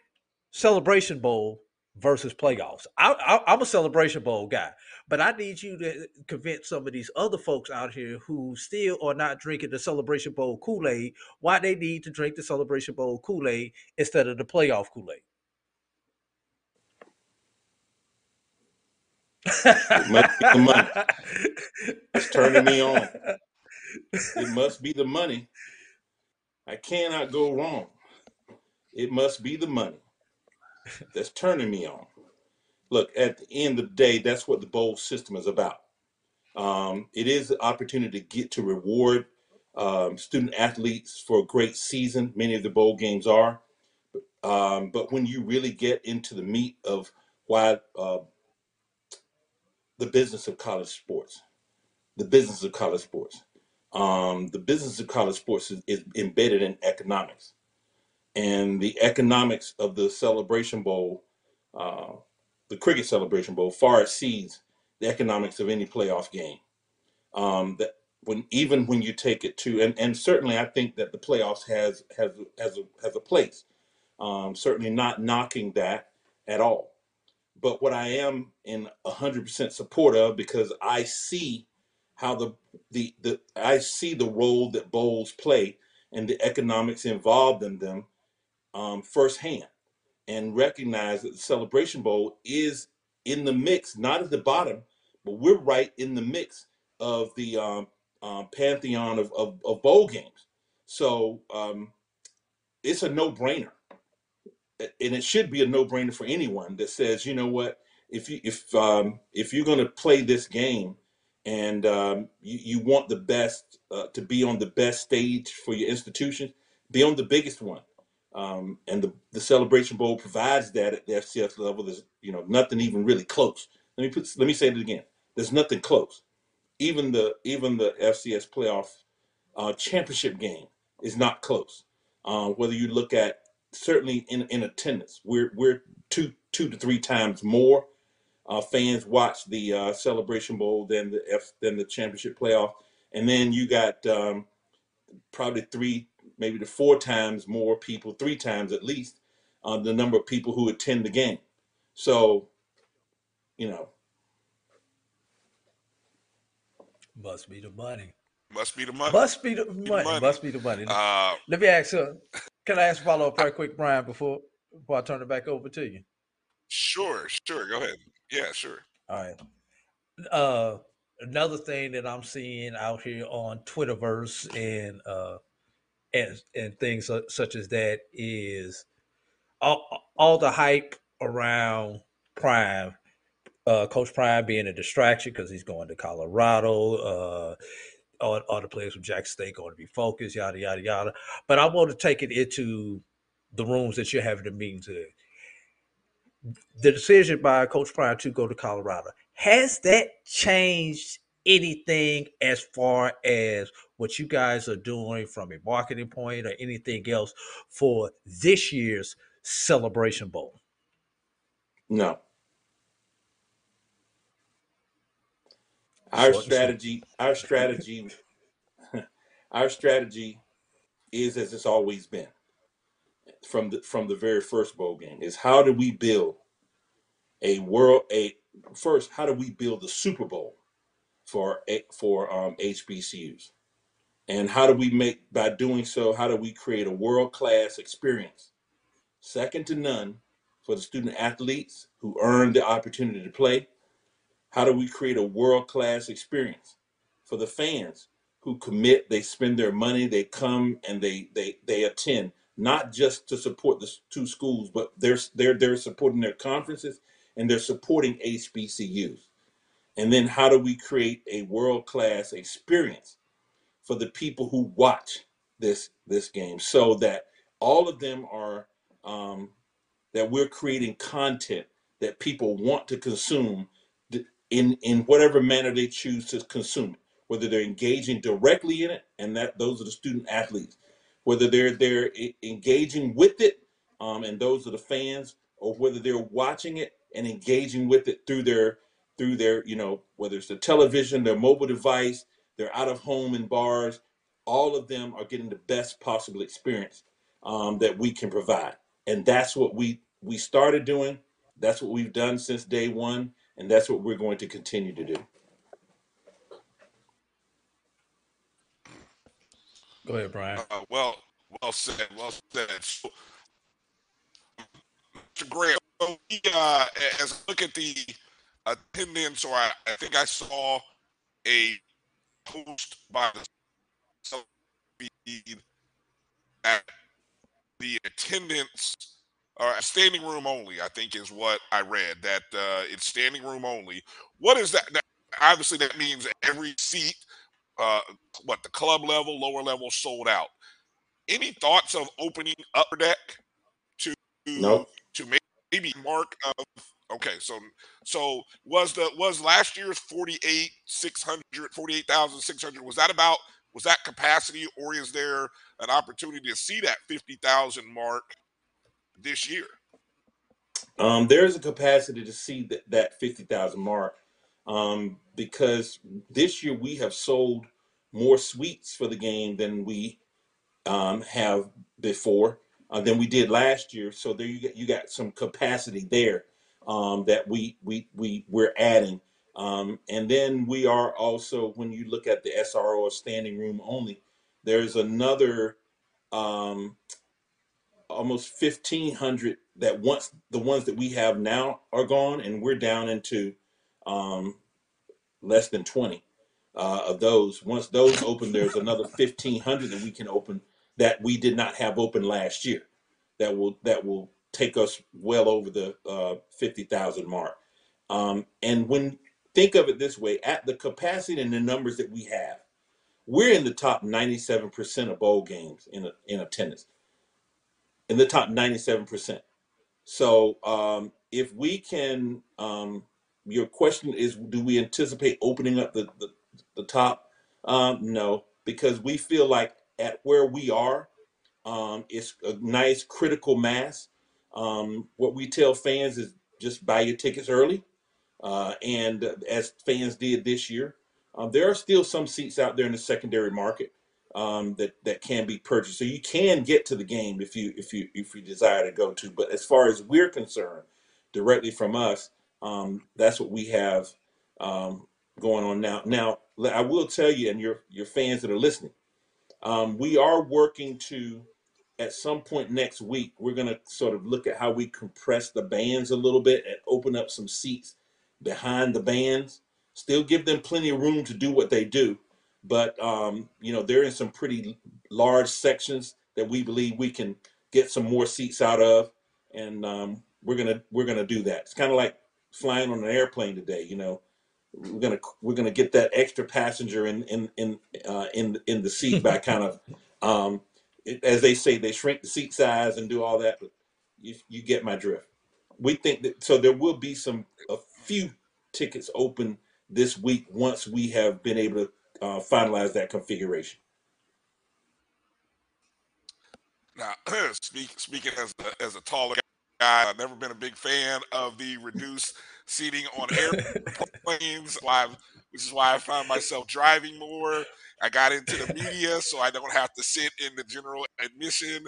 Celebration Bowl versus playoffs. I, I'm a Celebration Bowl guy, but I need you to convince some of these other folks out here who still are not drinking the Celebration Bowl Kool Aid why they need to drink the Celebration Bowl Kool Aid instead of the playoff Kool Aid. It must be the money. It's turning me on. It must be the money. I cannot go wrong. It must be the money that's turning me on. Look, at the end of the day, that's what the bowl system is about. Um, it is the opportunity to get to reward um, student athletes for a great season. Many of the bowl games are. Um, but when you really get into the meat of why uh, the business of college sports, the business of college sports, um, the business of college sports is, is embedded in economics. And the economics of the Celebration Bowl, uh, the Cricket Celebration Bowl, far exceeds the economics of any playoff game. Um, that when even when you take it to, and, and certainly I think that the playoffs has has has a, has a place. Um, certainly not knocking that at all. But what I am in 100% support of because I see how the, the the I see the role that bowls play and the economics involved in them um, firsthand, and recognize that the Celebration Bowl is in the mix, not at the bottom, but we're right in the mix of the um, um, pantheon of, of, of bowl games. So um, it's a no brainer and it should be a no-brainer for anyone that says, you know what, if you if um, if you're going to play this game and um, you, you want the best uh, to be on the best stage for your institution, be on the biggest one. Um, and the, the Celebration Bowl provides that at the FCS level. There's you know nothing even really close. Let me put let me say it again. There's nothing close. Even the even the FCS playoff uh, championship game is not close. Uh, whether you look at certainly in, in attendance, we're we're two two to three times more uh, fans watch the uh, Celebration Bowl than the F than the championship playoff, and then you got um, probably three, maybe to four times more people, three times at least, uh, the number of people who attend the game. So, you know, Must be the money. Must be the money. Must be the Be money. money. Must be the money. Uh, Let me ask you. Can I ask a follow up right quick, Brian, before before I turn it back over to you? sure, sure. Go ahead. Yeah, sure. All right. Uh, another thing that I'm seeing out here on Twitterverse and uh and and things such as that is all all the hype around Prime. Uh, Coach Prime being a distraction because he's going to Colorado. Uh, all, all the players from Jackson State going to be focused, yada yada yada. But I want to take it into the rooms that you're having the meetings in. The decision by Coach Prime to go to Colorado has that changed anything as far as what you guys are doing from a marketing point or anything else for this year's Celebration Bowl? No. Our Short and sweet. strategy, our strategy, our strategy is as it's always been from the from the very first bowl game is how do we build a world a first how do we build the Super Bowl for for um, HBCUs and how do we make by doing so how do we create a world class experience? Second to none for the student athletes who earn the opportunity to play how do we create a world class experience? For the fans who commit they spend their money they come and they they they attend not just to support the two schools but they're they're they're supporting their conferences and they're supporting HBCUs and then how do we create a world class experience for the people who watch this this game so that all of them are um, that we're creating content that people want to consume in in whatever manner they choose to consume it whether they're engaging directly in it and that those are the student athletes whether they're they're engaging with it um, and those are the fans or whether they're watching it and engaging with it through their through their you know whether it's the television their mobile device they're out of home in bars all of them are getting the best possible experience um, that we can provide. And that's what we we started doing. That's what we've done since day one and that's what we're going to continue to do Go ahead, Brian. Uh, well, well said. Well said. So, Mr. Graham, so we, uh, as I look at the attendance, or I, I think I saw a post by the that the attendance or standing room only, I think is what I read that uh, it's standing room only. What is that? that? Obviously, that means every seat, uh, what the club level, lower level, sold out. Any thoughts of opening upper deck to Nope. to make maybe mark of okay so so was the was last year's 48 600 48,600 was that about was that capacity or is there an opportunity to see that 50,000 mark this year Um, there's a capacity to see that, that 50,000 mark um, because this year we have sold more suites for the game than we um, have before uh, than we did last year. So there you get you got some capacity there um, that we we we we're adding. Um, and then we are also when you look at the SRO standing room only, there's another um, almost 1500 that once the ones that we have now are gone and we're down into um, less than 20 uh, of those. Once those open there's another 1500 that we can open that we did not have open last year that will that will take us well over the uh, 50000 mark. Um, and when think of it this way at the capacity and the numbers that we have we're in the top 97% of bowl games in, in attendance. In the top 97%. So um, if we can, um, your question is, do we anticipate opening up the, the, the top? Um, no, because we feel like at where we are, um, it's a nice critical mass. Um, what we tell fans is just buy your tickets early. Uh, and uh, as fans did this year, um, there are still some seats out there in the secondary market um, that that can be purchased. So you can get to the game if you if you if you desire to go to. But as far as we're concerned, directly from us, um, that's what we have um, going on now. Now I will tell you, and your your fans that are listening, um, we are working to at some point next week. We're going to sort of look at how we compress the bands a little bit and open up some seats behind the bands. Still give them plenty of room to do what they do, but um, you know they're in some pretty large sections that we believe we can get some more seats out of, and um, we're gonna we're gonna do that. It's kind of like flying on an airplane today. You know, we're gonna we're gonna get that extra passenger in in in uh, in in the seat by kind of um, it, as they say they shrink the seat size and do all that. But you you get my drift. We think that so there will be some a few tickets open this week once we have been able to uh, finalize that configuration. Now, speak, speaking as a, as a taller guy, I've never been a big fan of the reduced seating on airplanes. Why, which is why I found myself driving more. I got into the media, so I don't have to sit in the general admission.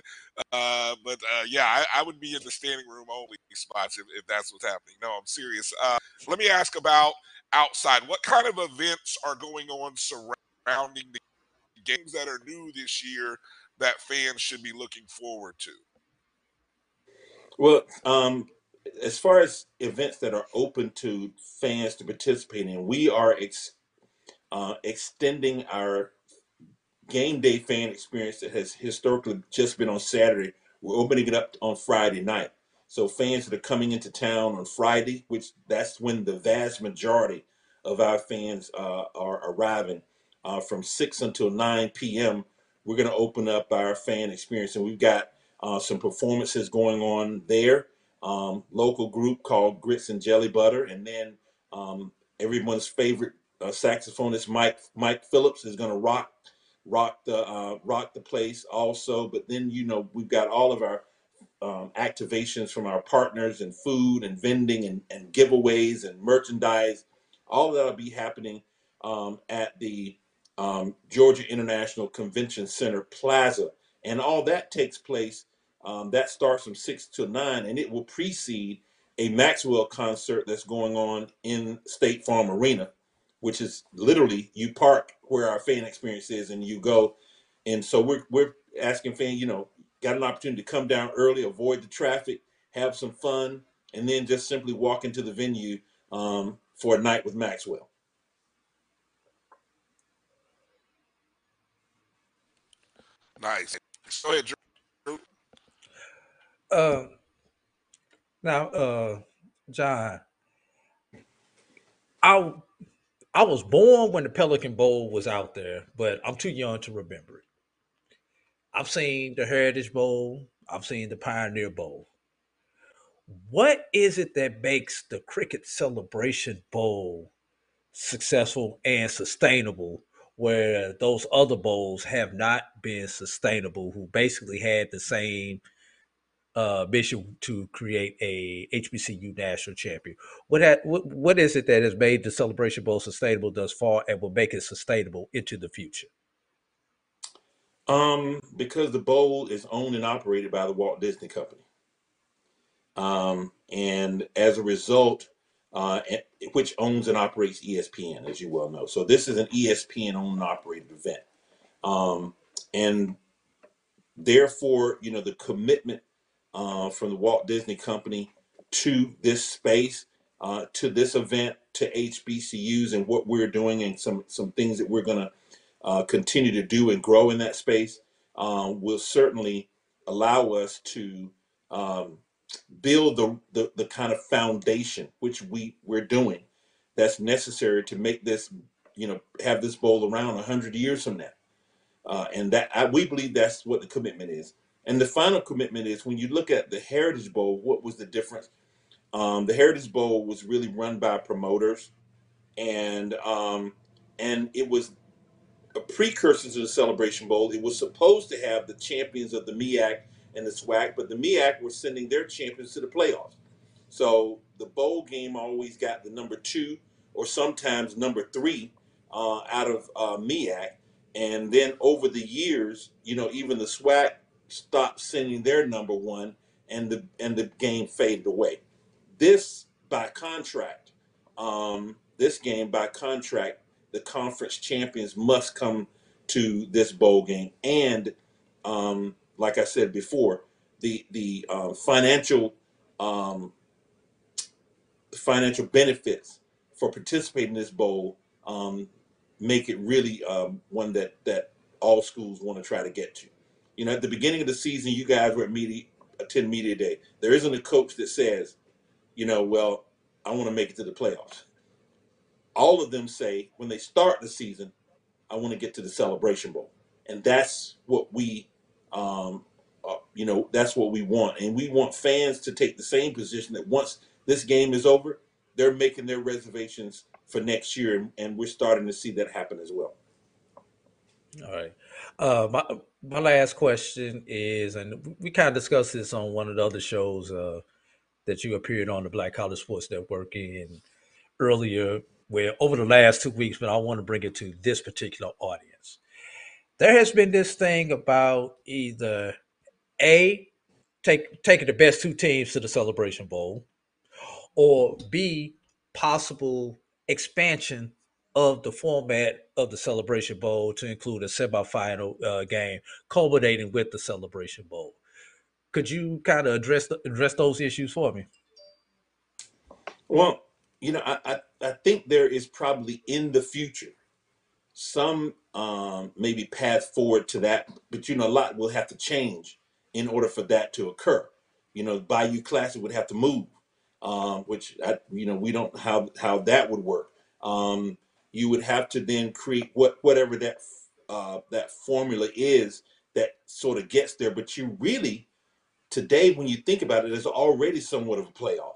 Uh, but uh, yeah, I, I, would be in the standing room only spots if, if that's what's happening. No, I'm serious. Uh, let me ask about outside. What kind of events are going on surrounding the games that are new this year that fans should be looking forward to? Well, um, as far as events that are open to fans to participate in, we are ex- uh, extending our game day fan experience that has historically just been on Saturday. We're opening it up on Friday night. So fans that are coming into town on Friday, which that's when the vast majority of our fans uh, are arriving, uh, from 6 until 9 p.m., we're going to open up our fan experience. And we've got uh, some performances going on there. Um, local group called Grits and Jelly Butter. And then um, everyone's favorite uh, saxophonist Mike Mike Phillips is going to rock rock the uh, rock the place also. But then you know we've got all of our um, activations from our partners and food and vending and, and giveaways and merchandise. All of that will be happening um, at the um, Georgia International Convention Center Plaza, and all that takes place. Um, that starts from six to nine, and it will precede a Maxwell concert that's going on in State Farm Arena, which is literally you park where our fan experience is, and you go. And so we're we're asking fans, you know, got an opportunity to come down early, avoid the traffic, have some fun, and then just simply walk into the venue um, for a night with Maxwell. Nice. Go ahead, Drew. Uh, now, uh, John, I I was born when the Pelican Bowl was out there, but I'm too young to remember it. I've seen the Heritage Bowl. I've seen the Pioneer Bowl. What is it that makes the Cricket Celebration Bowl successful and sustainable where those other bowls have not been sustainable, who basically had the same uh, mission to create a HBCU national champion. What, ha- what what is it that has made the Celebration Bowl sustainable thus far, and will make it sustainable into the future? Um, because the bowl is owned and operated by the Walt Disney Company, um, and as a result, uh, which owns and operates ESPN, as you well know. So this is an ESPN owned and operated event. Um, and therefore, you know, the commitment uh, from the Walt Disney Company to this space, uh, to this event, to HBCUs and what we're doing and some, some things that we're going to uh, continue to do and grow in that space um, will certainly allow us to um, build the, the the kind of foundation which we we're doing that's necessary to make this you know have this bowl around 100 years from now. Uh, and that I, we believe that's what the commitment is. And the final commitment is when you look at the heritage bowl what was the difference? Um, the heritage bowl was really run by promoters and um, and it was a precursor to the celebration bowl. It was supposed to have the champions of the MEAC and the SWAC, but the MEAC were sending their champions to the playoffs. So the bowl game always got the number two or sometimes number three uh, out of uh, MEAC. And then over the years, you know, even the SWAC stopped sending their number one, and the and the game faded away. This by contract, um, this game by contract, the conference champions must come to this bowl game, and um, like I said before, the the uh, financial um, financial benefits for participating in this bowl um, make it really um, one that that all schools want to try to get to. You know, at the beginning of the season, you guys were at media attend media day. There isn't a coach that says, you know, well, I want to make it to the playoffs. All of them say when they start the season, I want to get to the celebration bowl, and that's what we um, uh, you know, that's what we want. And we want fans to take the same position that once this game is over, they're making their reservations for next year, and, and we're starting to see that happen as well. All right. Uh, my my last question is, and we kind of discussed this on one of the other shows uh, that you appeared on the Black College Sports Network in earlier, where over the last two weeks, but I want to bring it to this particular audience. There has been this thing about either a take taking the best two teams to the Celebration Bowl, or b possible expansion of the format of the Celebration Bowl to include a semifinal uh, game, culminating with the Celebration Bowl. Could you kind of address the, address those issues for me? Well, you know, I, I, I think there is probably in the future some um, maybe path forward to that, but you know, a lot will have to change in order for that to occur. You know, Bayou Classic would have to move, um, which I, you know we don't how how that would work. Um, you would have to then create what whatever that uh, that formula is that sort of gets there. But you really today, when you think about it, it's already somewhat of a playoff.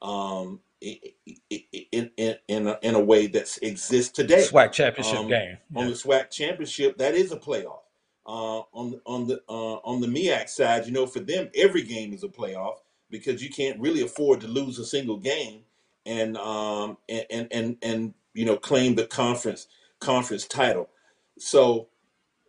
Um, i- i- i- in in in a, in a way that exists today. SWAC championship Um, game. on Yeah. the SWAC championship, that is a playoff. Uh, on the- on the uh, on the MEAC side, you know, for them, every game is a playoff because you can't really afford to lose a single game and um and and and, and you know claim the conference conference title. So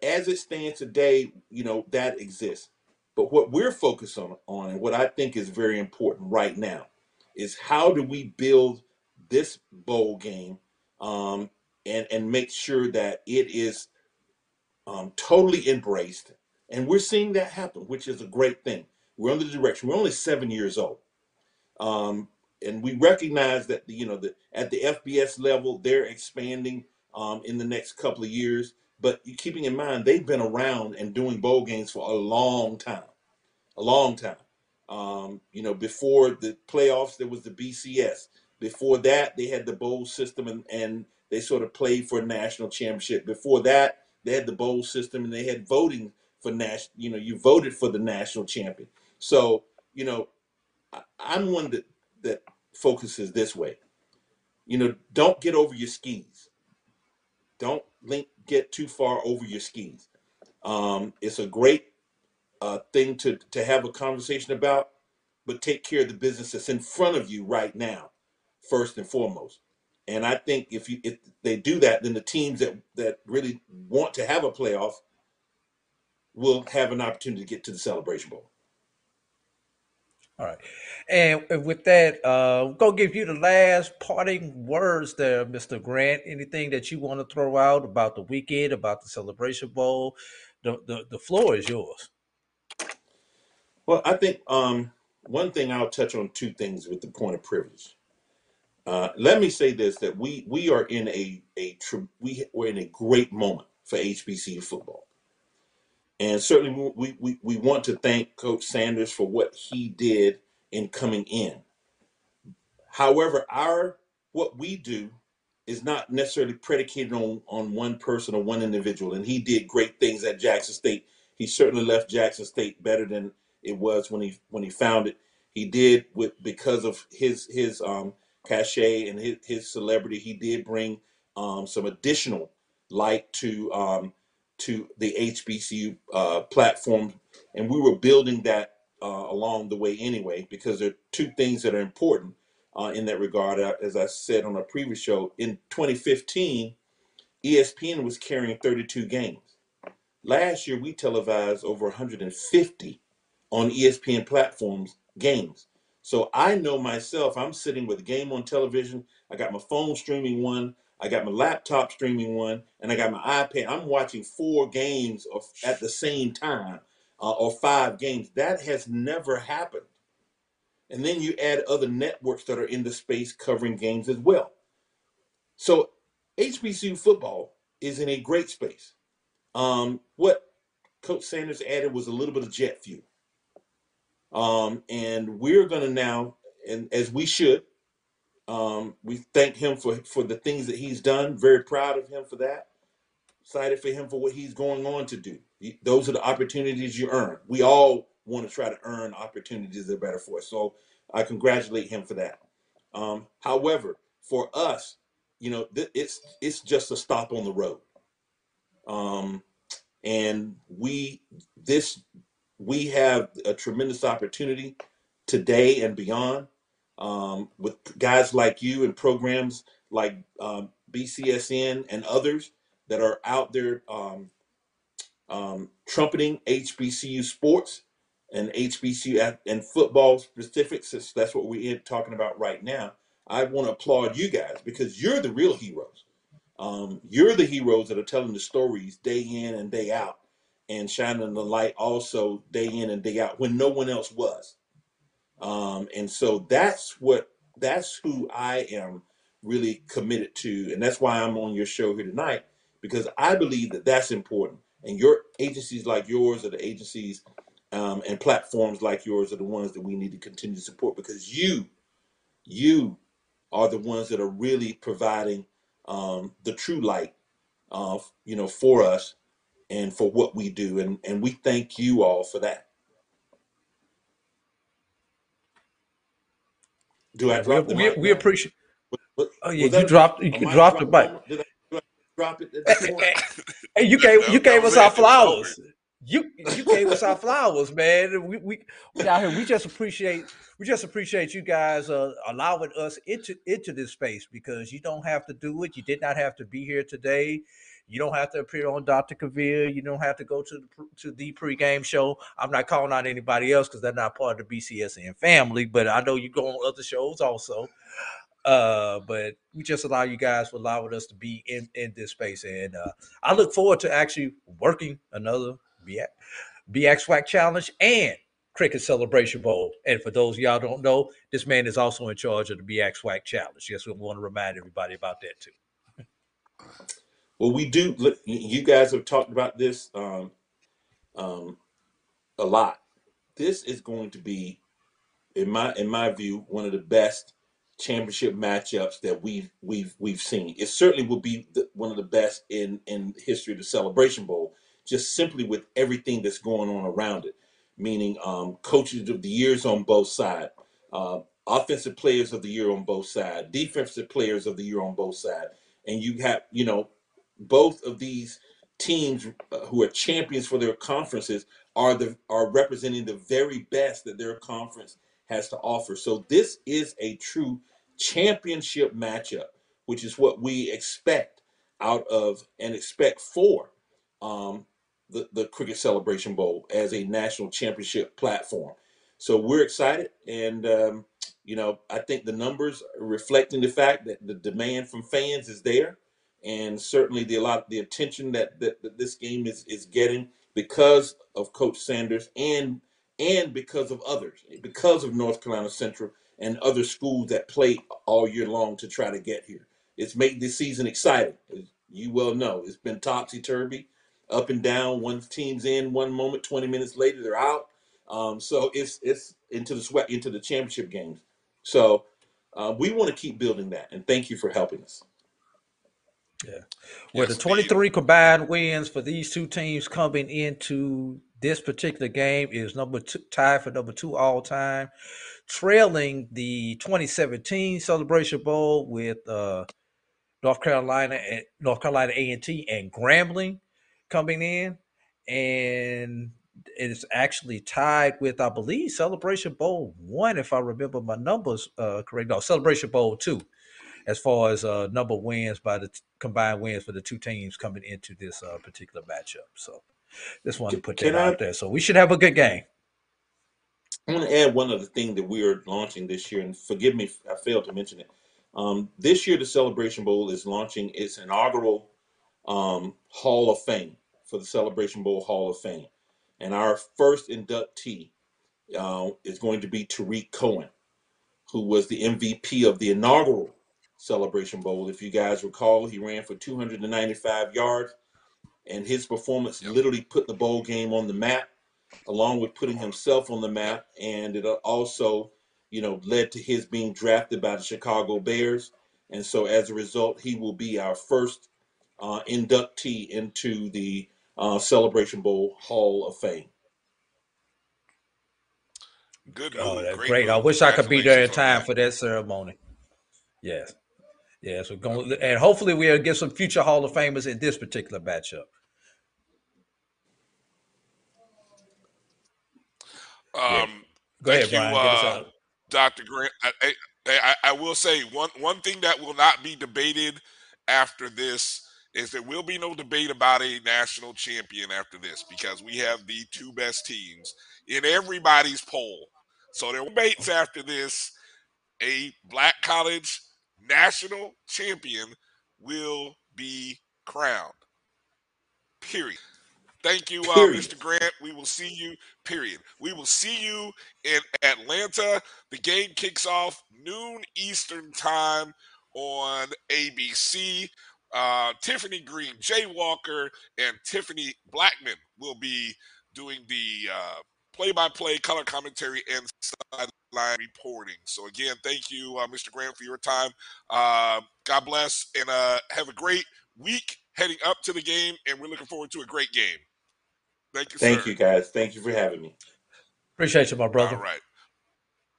as it stands today, you know that exists. But what we're focused on, on and what I think is very important right now is how do we build this bowl game um, and and make sure that it is um, totally embraced. And we're seeing that happen, which is a great thing. We're under the direction. We're only seven years old, um, and we recognize that you know that at the FBS level they're expanding um, in the next couple of years. But keeping in mind they've been around and doing bowl games for a long time, a long time. Um, you know, before the playoffs, there was the BCS. Before that, they had the bowl system and, and they sort of played for a national championship. Before that, they had the bowl system and they had voting for national, you know, you voted for the national champion. So, you know, I, I'm one that, that focuses this way. You know, don't get over your skis. Don't link, get too far over your skis. Um, it's a great uh, thing to to have a conversation about, but take care of the business that's in front of you right now, first and foremost. And I think if you if they do that, then the teams that that really want to have a playoff will have an opportunity to get to the Celebration Bowl. All right. And with that, uh, I'm gonna give you the last parting words there, Mr. Grant. Anything that you want to throw out about the weekend, about the Celebration Bowl? The the, the floor is yours. Well, I think um, one thing I'll touch on two things with the point of privilege. Uh, let me say this: that we we are in a a tr- we we're in a great moment for HBCU football, and certainly we we we want to thank Coach Sanders for what he did in coming in. However, our what we do is not necessarily predicated on on one person or one individual, and he did great things at Jackson State. He certainly left Jackson State better than it was when he when he found it. He did with because of his his um, cachet and his, his celebrity. He did bring um, some additional light to um, to the HBCU uh, platform, and we were building that uh, along the way anyway. Because there are two things that are important uh, in that regard. Uh, As I said on a previous show, in 2015, ESPN was carrying 32 games. Last year, we televised over 150 on ESPN platforms games. So I know myself, I'm sitting with a game on television. I got my phone streaming one, I got my laptop streaming one, and I got my iPad. I'm watching four games of, at the same time uh, or five games. That has never happened. And then you add other networks that are in the space covering games as well. So HBCU football is in a great space. Um, what Coach Sanders added was a little bit of jet fuel. Um, and we're going to now, and as we should, um, we thank him for for the things that he's done. Very proud of him for that. Excited for him for what he's going on to do. Those are the opportunities you earn. We all want to try to earn opportunities that are better for us. So I congratulate him for that. Um, however, for us, you know, th- it's it's just a stop on the road. Um, and we this we have a tremendous opportunity today and beyond um, with guys like you and programs like um, BCSN and others that are out there um, um, trumpeting HBCU sports and HBCU and football specifics. since That's what we're talking about right now. I want to applaud you guys because you're the real heroes. Um, you're the heroes that are telling the stories day in and day out and shining the light also day in and day out when no one else was. Um, and so that's what that's who I am really committed to, and that's why I'm on your show here tonight because I believe that that's important. And your agencies like yours are the agencies um, and platforms like yours are the ones that we need to continue to support because you, you are the ones that are really providing um, the true light, uh, you know, for us and for what we do, and and we thank you all for that. Do I Yeah, we drop the we, mic we now? appreciate. Was, was, Oh yeah, you dropped you a mic dropped the drop mic. Did I, did I drop it at Hey, point? hey, hey, you gave you gave us our it. It was over. flowers. You you gave us our flowers, man. We we, we out here. We just appreciate we just appreciate you guys uh, allowing us into into this space because you don't have to do it. You did not have to be here today. You don't have to appear on Dr. Cavil. You don't have to go to the to the pregame show. I'm not calling out anybody else because they're not part of the BCSN family, but I know you go on other shows also. Uh, but we just allow you guys for allowing us to be in in this space, and uh, I look forward to actually working another BX, Swag Challenge and Cricket Celebration Bowl. And for those of y'all don't know, this man is also in charge of the BX Swag Challenge. Yes, we want to remind everybody about that too. Well, we do. You guys have talked about this um, um, a lot. This is going to be, in my in my view, one of the best championship matchups that we've we've we've seen. It certainly will be the, one of the best in in history of the Celebration Bowl, just simply with everything that's going on around it. Meaning, um, coaches of the years on both sides, uh, offensive players of the year on both sides, defensive players of the year on both sides, and you have you know both of these teams uh, who are champions for their conferences are the are representing the very best that their conference has to offer. So this is a true championship matchup, which is what we expect out of and expect for um, the the Cricket Celebration Bowl as a national championship platform. So we're excited, and um, you know I think the numbers reflecting the fact that the demand from fans is there and certainly the a lot the attention that, that, that this game is is getting because of Coach Sanders and and because of others, because of North Carolina Central and other schools that play all year long to try to get here. It's made this season exciting. You well know, it's been topsy turvy, up and down. One team's in one moment, twenty minutes later they're out. Um, so it's it's into the sweat into the championship games. So uh, we want to keep building that, and thank you for helping us. Yeah. Well, Yes, the indeed. 23 combined wins for these two teams coming into this particular game is number two, tied for number two all time, trailing the 2017 Celebration Bowl with uh, North Carolina and North Carolina A&T and Grambling coming in, and it's actually tied with I believe Celebration Bowl one, if I remember my numbers uh, correct. No, Celebration Bowl two as far as uh, number of wins by the t- combined wins for the two teams coming into this uh, particular matchup. So just wanted to put Can that I out there. So we should have a good game. I want to add one other thing that we are launching this year, and forgive me if I failed to mention it. Um, this year, the Celebration Bowl is launching its inaugural um, Hall of Fame for the Celebration Bowl Hall of Fame. And our first inductee uh, is going to be Tarik Cohen, who was the MVP of the inaugural Celebration Bowl. If you guys recall, he ran for 295 yards, and his performance Yep. literally put the bowl game on the map along with putting himself on the map, and it also, you know, led to his being drafted by the Chicago Bears. And so, as a result, he will be our first uh, inductee into the uh, Celebration Bowl Hall of Fame. Good Oh, that's Great great. I wish I could be there in time for that ceremony. Yes. Yeah, so going and hopefully we'll get some future Hall of Famers in this particular matchup. Um, Go ahead, you, Brian. Uh. Dr. Grant. I, I, I, I will say one one thing that will not be debated after this is there will be no debate about a national champion after this because we have the two best teams in everybody's poll. So there will be debates after this. A black college national champion will be crowned. Period. Thank you, uh, Mr. Grant. We will see you. Period. We will see you in Atlanta. The game kicks off noon Eastern time on ABC. Uh, Tiffany Greene, Jay Walker, and Tiffany Blackmon will be doing the uh, play-by-play color commentary and sideline reporting. So again, thank you, uh, Mr. Grant, for your time. Uh, God bless, and uh, have a great week heading up to the game. And we're looking forward to a great game. Thank you, Thank sir. you, guys. Thank you for having me. Appreciate you, my brother. All right.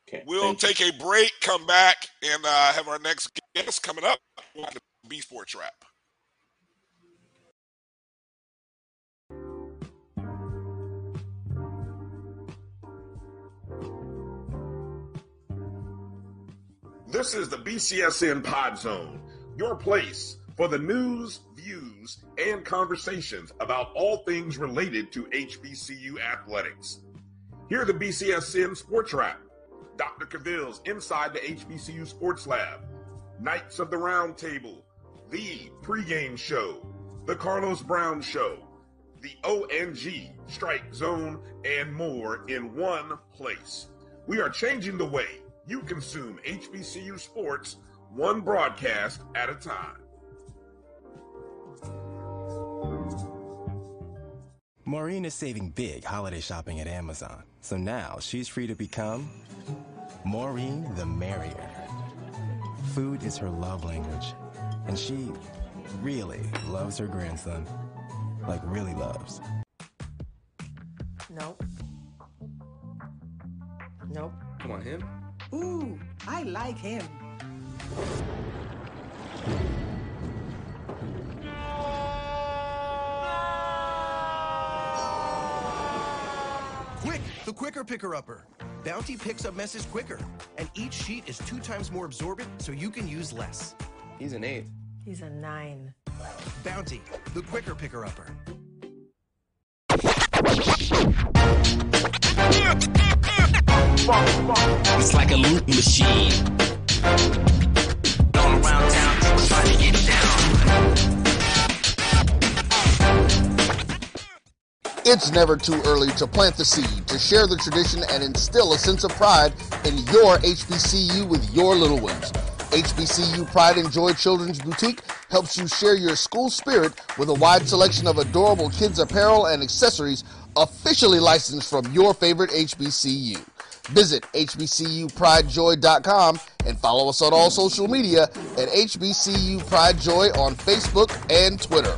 Okay. We'll thank you. take a break, come back, and uh, have our next guest coming up on the B Sports Wrap. This is the BCSN Pod Zone, your place for the news, views, and conversations about all things related to HBCU athletics. Here are the BCSN Sports Wrap, Dr. Cavil's Inside the HBCU Sports Lab, Knights of the Round Table, the pregame show, the Carlos Brown Show, the ONG Strike Zone, and more in one place. We are changing the way you consume HBCU sports one broadcast at a time. Maureen is saving big holiday shopping at Amazon. So now she's free to become Maureen the Merrier. Food is her love language. And she really loves her grandson. Like, really loves. Nope. Nope. Come on, him. Ooh, I like him. Quick, the quicker picker upper. Bounty picks up messes quicker, and each sheet is two times more absorbent so you can use less. He's an eight. He's a nine. Bounty, the quicker picker upper. It's like a loot machine. All around town, people trying to get down. It's never too early to plant the seed, to share the tradition, and instill a sense of pride in your HBCU with your little ones. HBCU Pride and Joy Children's Boutique helps you share your school spirit with a wide selection of adorable kids' apparel and accessories officially licensed from your favorite HBCU. Visit HBCUPrideJoy.com and follow us on all social media at HBCU Pride Joy on Facebook and Twitter.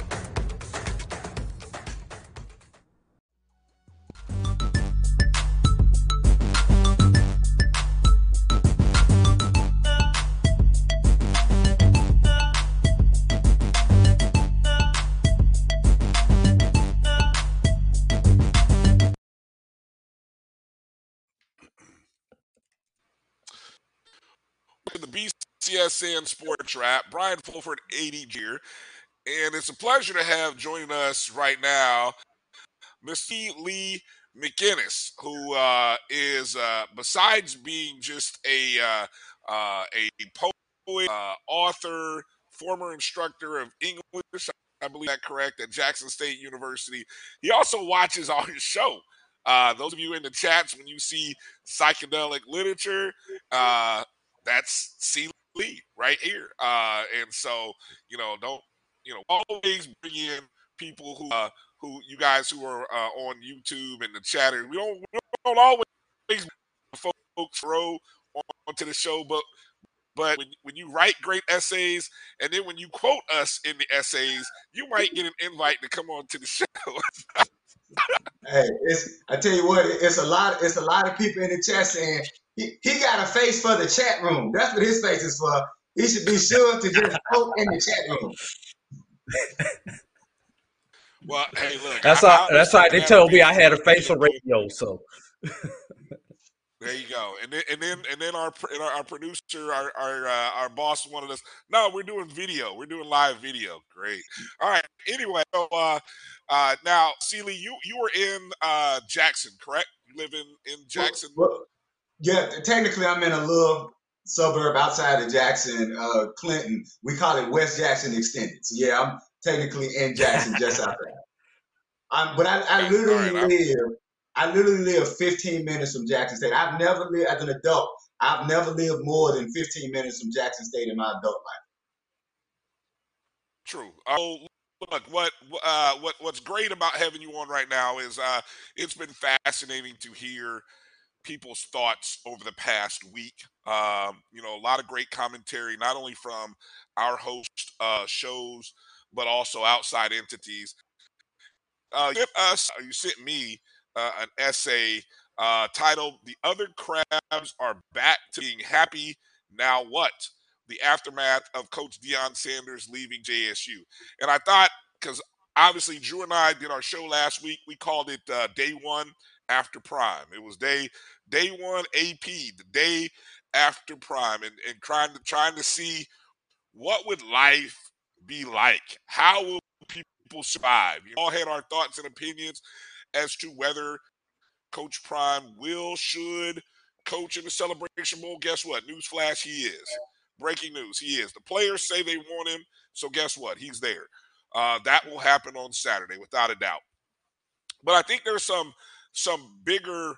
BCSN Sports Wrap. Brian Fulford, 80 here. And it's a pleasure to have joining us right now Mr. Liegh McInnis, who uh, is, uh, besides being just a, uh, uh, a poet, uh, author, former instructor of English, I believe that correct, at Jackson State University, he also watches our show. Uh, those of you in the chats, when you see psychedelic literature, that's C. Right here. Uh, and so, you know, don't, you know, always bring in people who, uh, who you guys who are uh, on YouTube and the chatter. We don't, we don't always folks throw onto the show, but but when, when you write great essays and then when you quote us in the essays, you might get an invite to come on to the show. Hey, it's I tell you what, it's a lot. It's a lot of people in the chat saying he, he got a face for the chat room. That's what his face is for. he should be sure to just post in the chat room. Well, hey, look. That's I, how. I That's how they told me I had a for facial radio. So There you go. And then and then and then our and our, our producer, our our uh, our boss wanted us. No, we're doing video. We're doing live video. Great. All right. Anyway, so uh, uh, now, C. Liegh, you you were in uh, Jackson, correct? You live in in Jackson. Well, yeah, technically, I'm in a little suburb outside of Jackson, uh, Clinton. We call it West Jackson Extended. So yeah, I'm technically in Jackson, just out there. Um, but I, I literally right, live. I literally live 15 minutes from Jackson State. I've never lived as an adult. I've never lived more than 15 minutes from Jackson State in my adult life. True. Oh, look what uh, what what's great about having you on right now is uh, it's been fascinating to hear people's thoughts over the past week. Um, you know, a lot of great commentary, not only from our host uh, shows, but also outside entities. Uh, you sent us, you sent me uh, an essay uh, titled "The Other Crabs Are Back to Being Happy." Now what? The aftermath of Coach Deion Sanders leaving JSU, and I thought because obviously Drew and I did our show last week, we called it uh, Day One After Prime. It was day day one AP, the day after Prime, and, and trying to trying to see what would life be like. How will people survive? We all had our thoughts and opinions as to whether Coach Prime will, should coach in the Celebration Bowl. Guess what? Newsflash, he is. Breaking news, he is. The players say they want him, so guess what? He's there. Uh, that will happen on Saturday, without a doubt. But I think there's some some bigger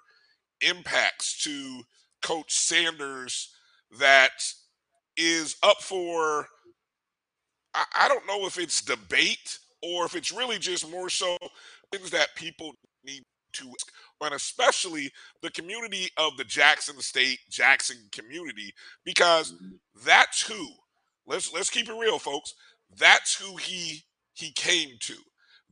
impacts to Coach Sanders that is up for. I, I don't know if it's debate or if it's really just more so things that people need to and especially the community of the Jackson State Jackson community because that's who let's let's keep it real folks that's who he he came to.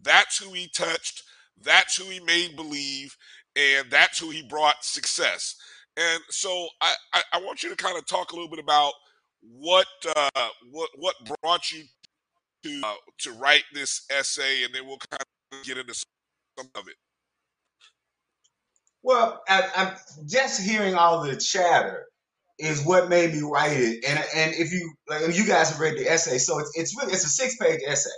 That's who he touched. That's who he made believe and that's who he brought success and so I I, I want you to kind of talk a little bit about what uh what what brought you to uh, to write this essay and then we'll kind of get into some of it Well, I, I'm just hearing all the chatter is what made me write it. And and if you like, you guys have read the essay, so it's it's really it's a six page essay.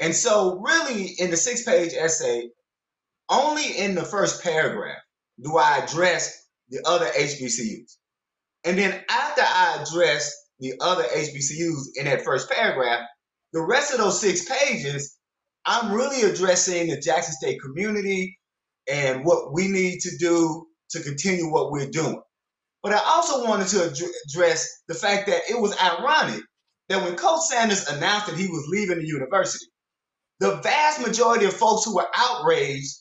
And so really in the six page essay, only in the first paragraph do I address the other HBCUs. And then after I address the other HBCUs in that first paragraph, the rest of those six pages, I'm really addressing the Jackson State community and what we need to do to continue what we're doing. But I also wanted to addr- address the fact that it was ironic that when Coach Sanders announced that he was leaving the university, the vast majority of folks who were outraged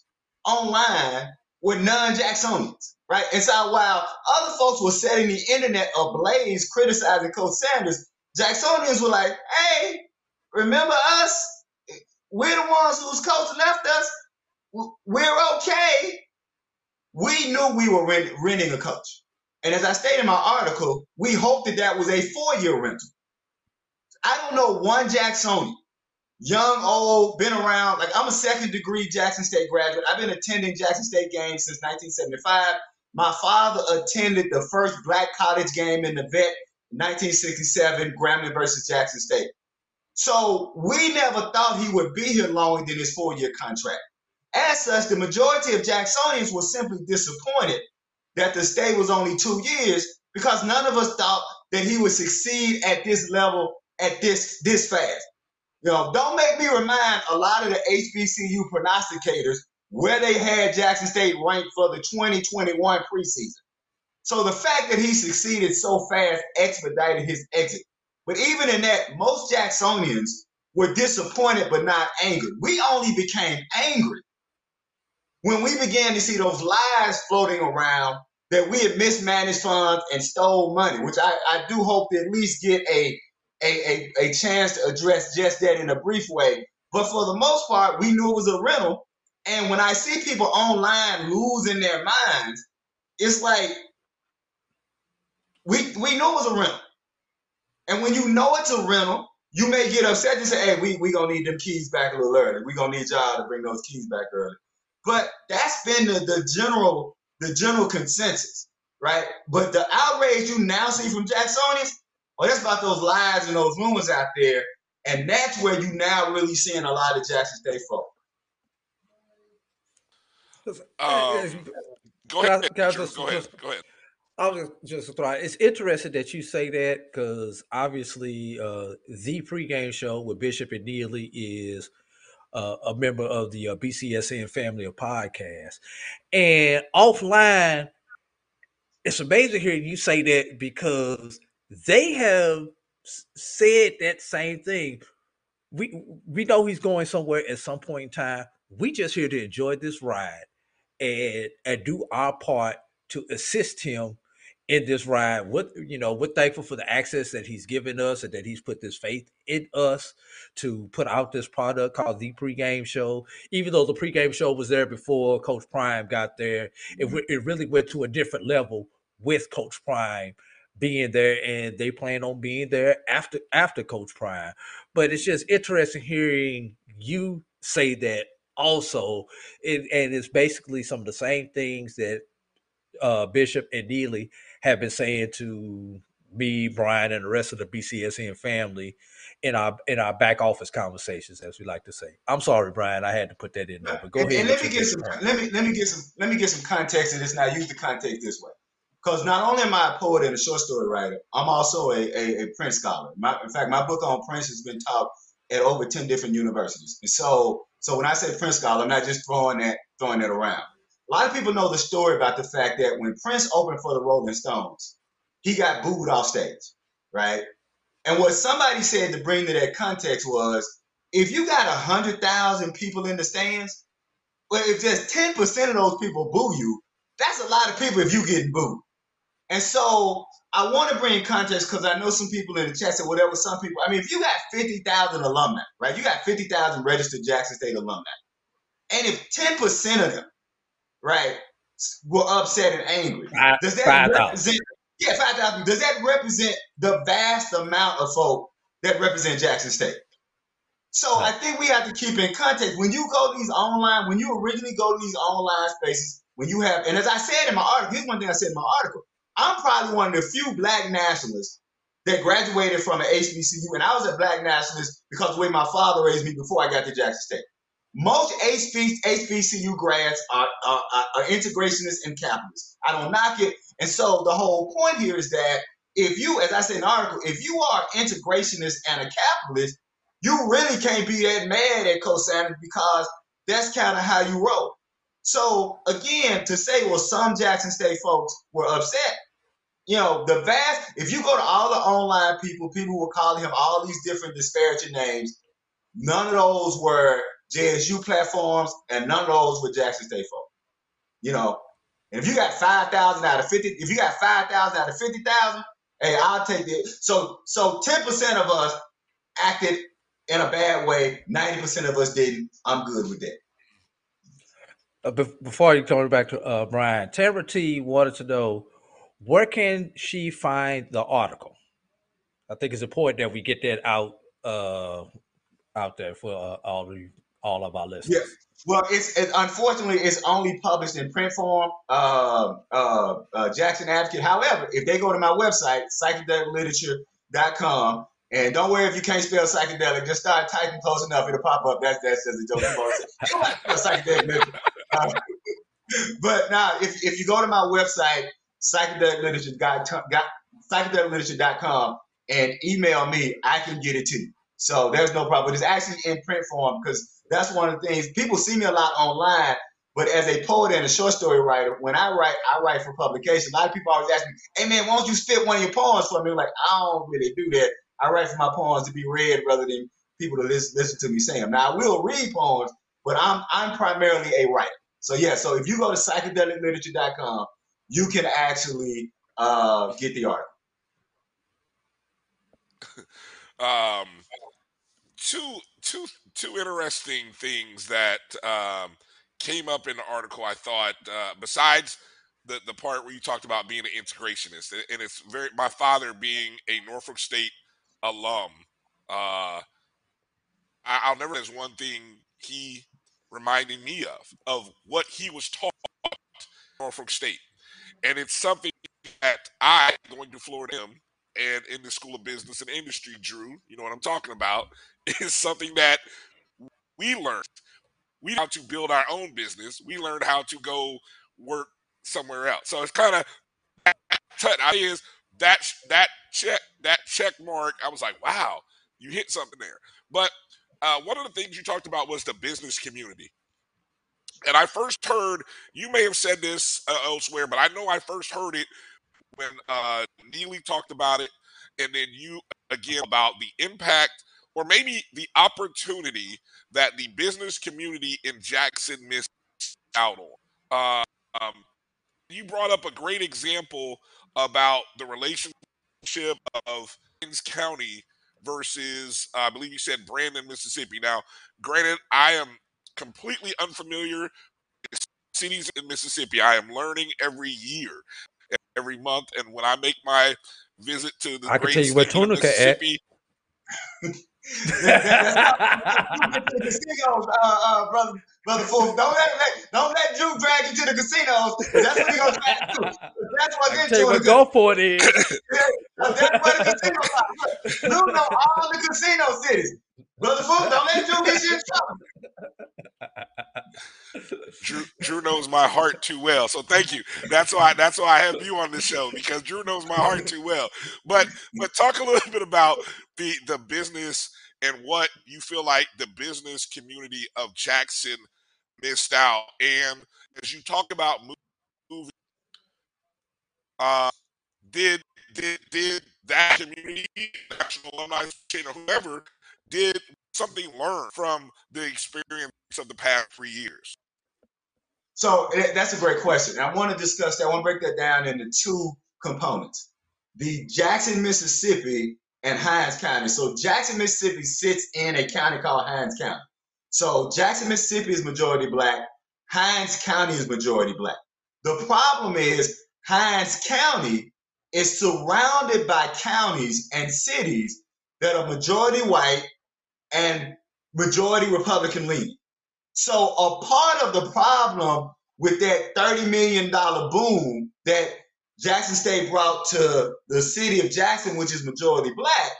online with non-Jacksonians, right? And so while other folks were setting the internet ablaze criticizing Coach Sanders, Jacksonians were like, hey, remember us? We're the ones whose coach left us. We're okay. We knew we were rent- renting a coach. And as I stated in my article, we hoped that that was a four-year rental. I don't know one Jacksonian, young, old, been around. Like I'm a second degree Jackson State graduate. I've been attending Jackson State games since 1975. My father attended the first black college game in the vet, 1967, Grambling versus Jackson State. So we never thought he would be here longer than his four-year contract. As such, the majority of Jacksonians were simply disappointed that the stay was only two years because none of us thought that he would succeed at this level at this this fast. You know, don't make me remind a lot of the HBCU prognosticators where they had Jackson State ranked for the 2021 preseason. So the fact that he succeeded so fast expedited his exit. But even in that, most Jacksonians were disappointed but not angry. We only became angry when we began to see those lies floating around that we had mismanaged funds and stole money, which I, I do hope to at least get a, a, a, a chance to address just that in a brief way. But for the most part, we knew it was a rental. And when I see people online losing their minds, it's like we we knew it was a rental. And when you know it's a rental, you may get upset and say, "Hey, we we gonna need them keys back a little early. We gonna need y'all to bring those keys back early." But that's been the, the general the general consensus, right? But the outrage you now see from Jacksonians, oh, that's about those lies and those rumors out there, and that's where you now really seeing a lot of Jackson State folk. Um, go Can I- ahead. I just- go ahead. just- Go ahead. I was just to throw out, it's interesting that you say that because obviously uh, the pregame show with Bishop and Neely is uh, a member of the uh, BCSN family of podcasts. And offline, it's amazing hearing you say that because they have said that same thing. We we know he's going somewhere at some point in time. We just here to enjoy this ride and and do our part to assist him in this ride. What you know, we're thankful for the access that he's given us and that he's put this faith in us to put out this product called the pregame show. Even though the pregame show was there before Coach Prime got there, it, mm-hmm. it really went to a different level with Coach Prime being there and they plan on being there after after Coach Prime. But it's just interesting hearing you say that also. It, and it's basically some of the same things that uh, Bishop and Neely have been saying to me, Brian, and the rest of the BCSN family in our in our back office conversations, as we like to say. I'm sorry, Brian, I had to put that in there, but go and, ahead. and let me get some let me let me get some let me get some context in this now use the context this way because not only am i a poet and a short story writer i'm also a, a, a prince scholar. My, in fact my book on prince has been taught at over 10 different universities. And so so when i say prince scholar i'm not just throwing that throwing that around. A lot of people know the story about the fact that when prince opened for the rolling stones he got booed off stage right? And what somebody said to bring to that context was if you got a hundred thousand people in the stands well, if just 10% of those people boo you, that's a lot of people if you getting booed. And so I want to bring context because I know some people in the chat said, whatever. some people. I mean, if you got 50,000 alumni, right? You got 50,000 registered Jackson State alumni. And if 10% of them, right, were upset and angry, Five- does that 5,000. represent, yeah, 5,000, does that represent the vast amount of folk that represent Jackson State? So I think we have to keep in context when you go to these online, when you originally go to these online spaces, when you have, and as I said in my article, here's one thing I said in my article. I'm probably one of the few black nationalists that graduated from an HBCU, and I was a black nationalist because the way my father raised me before I got to Jackson State. Most HB, HBCU grads are, are, are, integrationists and capitalists. I don't knock it. And so the whole point here is that if you, as I said in the article, if you are integrationist and a capitalist, you really can't be that mad at Coach Sanders because that's kind of how you roll. So again, to say, well, some Jackson State folks were upset. You know, the vast, if you go to all the online people, people were calling him all these different disparaging names. None of those were JSU platforms, and none of those were Jackson State folks. You know, and if you got 5,000 out of 50, if you got 5,000 out of 50,000, hey, I'll take it. So, so 10% of us acted in a bad way. 90% of us didn't. I'm good with that. Uh, bef- before you come back to uh, Brian, Tara T wanted to know where can she find the article. I think it's important that we get that out uh, out there for uh, all of all of our listeners. Yeah. Well, it's it, unfortunately it's only published in print form. Uh, uh, uh, Jackson Advocate. However, if they go to my website psychedelicliterature.com, and don't worry if you can't spell psychedelic, just start typing close enough, it'll pop up. That's that's just a joke. People always say, "You don't have to spell psychedelic literature." But now, if, if you go to my website psychedelicliterature.com and email me, I can get it to you. So there's no problem. It's actually in print form because that's one of the things people see me a lot online. But as a poet and a short story writer, when I write, I write for publication. A lot of people always ask me, "Hey man, why don't you spit one of your poems for me?" I'm like, I don't really do that. I write for my poems to be read rather than people to listen, listen to me say them. Now I will read poems, but I'm I'm primarily a writer. So yeah, so if you go to psychedelicliterature.com, you can actually uh, get the article. um, two two two interesting things that um, came up in the article. I thought uh, besides the the part where you talked about being an integrationist, and it's very my father being a Norfolk State alum. Uh, I, I'll never. There's one thing he reminded me of of what he was taught at Norfolk State, and it's something that I going to Florida M and in the School of Business and Industry, Drew. You know what I'm talking about. Is something that we learned. We how to build our own business. We learned how to go work somewhere else. So it's kind of I is that that check that check mark. I was like, wow, you hit something there. But uh, one of the things you talked about was the business community. And I first heard, you may have said this uh, elsewhere, but I know I first heard it when uh, Neely talked about it, and then you again about the impact or maybe the opportunity that the business community in Jackson missed out on. Uh, um, you brought up a great example about the relationship of County versus, uh, I believe you said Brandon, Mississippi. Now, granted, I am completely unfamiliar with cities in Mississippi. I am learning every year, every month, and when I make my visit to the I can tell you where Tunica at. Mississippi, casinos, uh, uh, brother, brother Fool. Don't let, let don't let Drew drag you to the casinos. That's what he gonna try to That's what's I into you what go for it is. Yeah, that's where the casinos. Look, Drew know all the casino cities. Brother don't let Drew get you in trouble. Drew, Drew knows my heart too well. So thank you. That's why that's why I have you on the show because Drew knows my heart too well. But but talk a little bit about the the business and what you feel like the business community of Jackson missed out. And as you talk about moving, uh, did did did that community, National Alumni or whoever, did something learn from the experience of the past three years? So eh, that's a great question. I want to discuss that. I want to break that down into two components. The Jackson, Mississippi and Hinds County. So Jackson, Mississippi sits in a county called Hinds County. So Jackson, Mississippi is majority black. Hinds County is majority black. The problem is Hinds County is surrounded by counties and cities that are majority white and majority Republican leaning. So a part of the problem with that $30 million boom that Jackson State brought to the city of Jackson, which is majority black,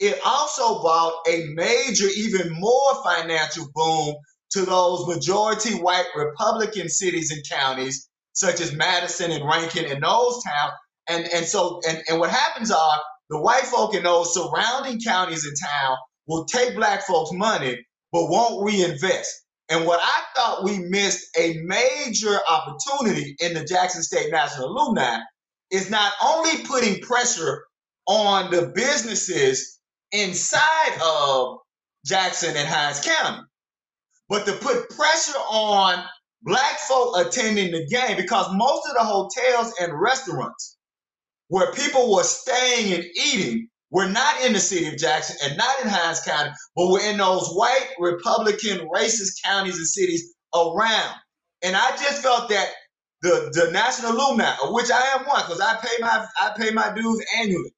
it also brought a major, even more financial boom to those majority white Republican cities and counties, such as Madison and Rankin and those towns. And, and so, and, and what happens are the white folk in those surrounding counties and town will take black folks' money, but won't reinvest. And what I thought we missed a major opportunity in the Jackson State National Alumni is not only putting pressure on the businesses inside of Jackson and Hinds County, but to put pressure on black folk attending the game because most of the hotels and restaurants where people were staying and eating were not in the city of Jackson and not in Hinds County, but we're in those white Republican racist counties and cities around. And I just felt that the, the national alumni, of which I am one, because I pay my I pay my dues annually,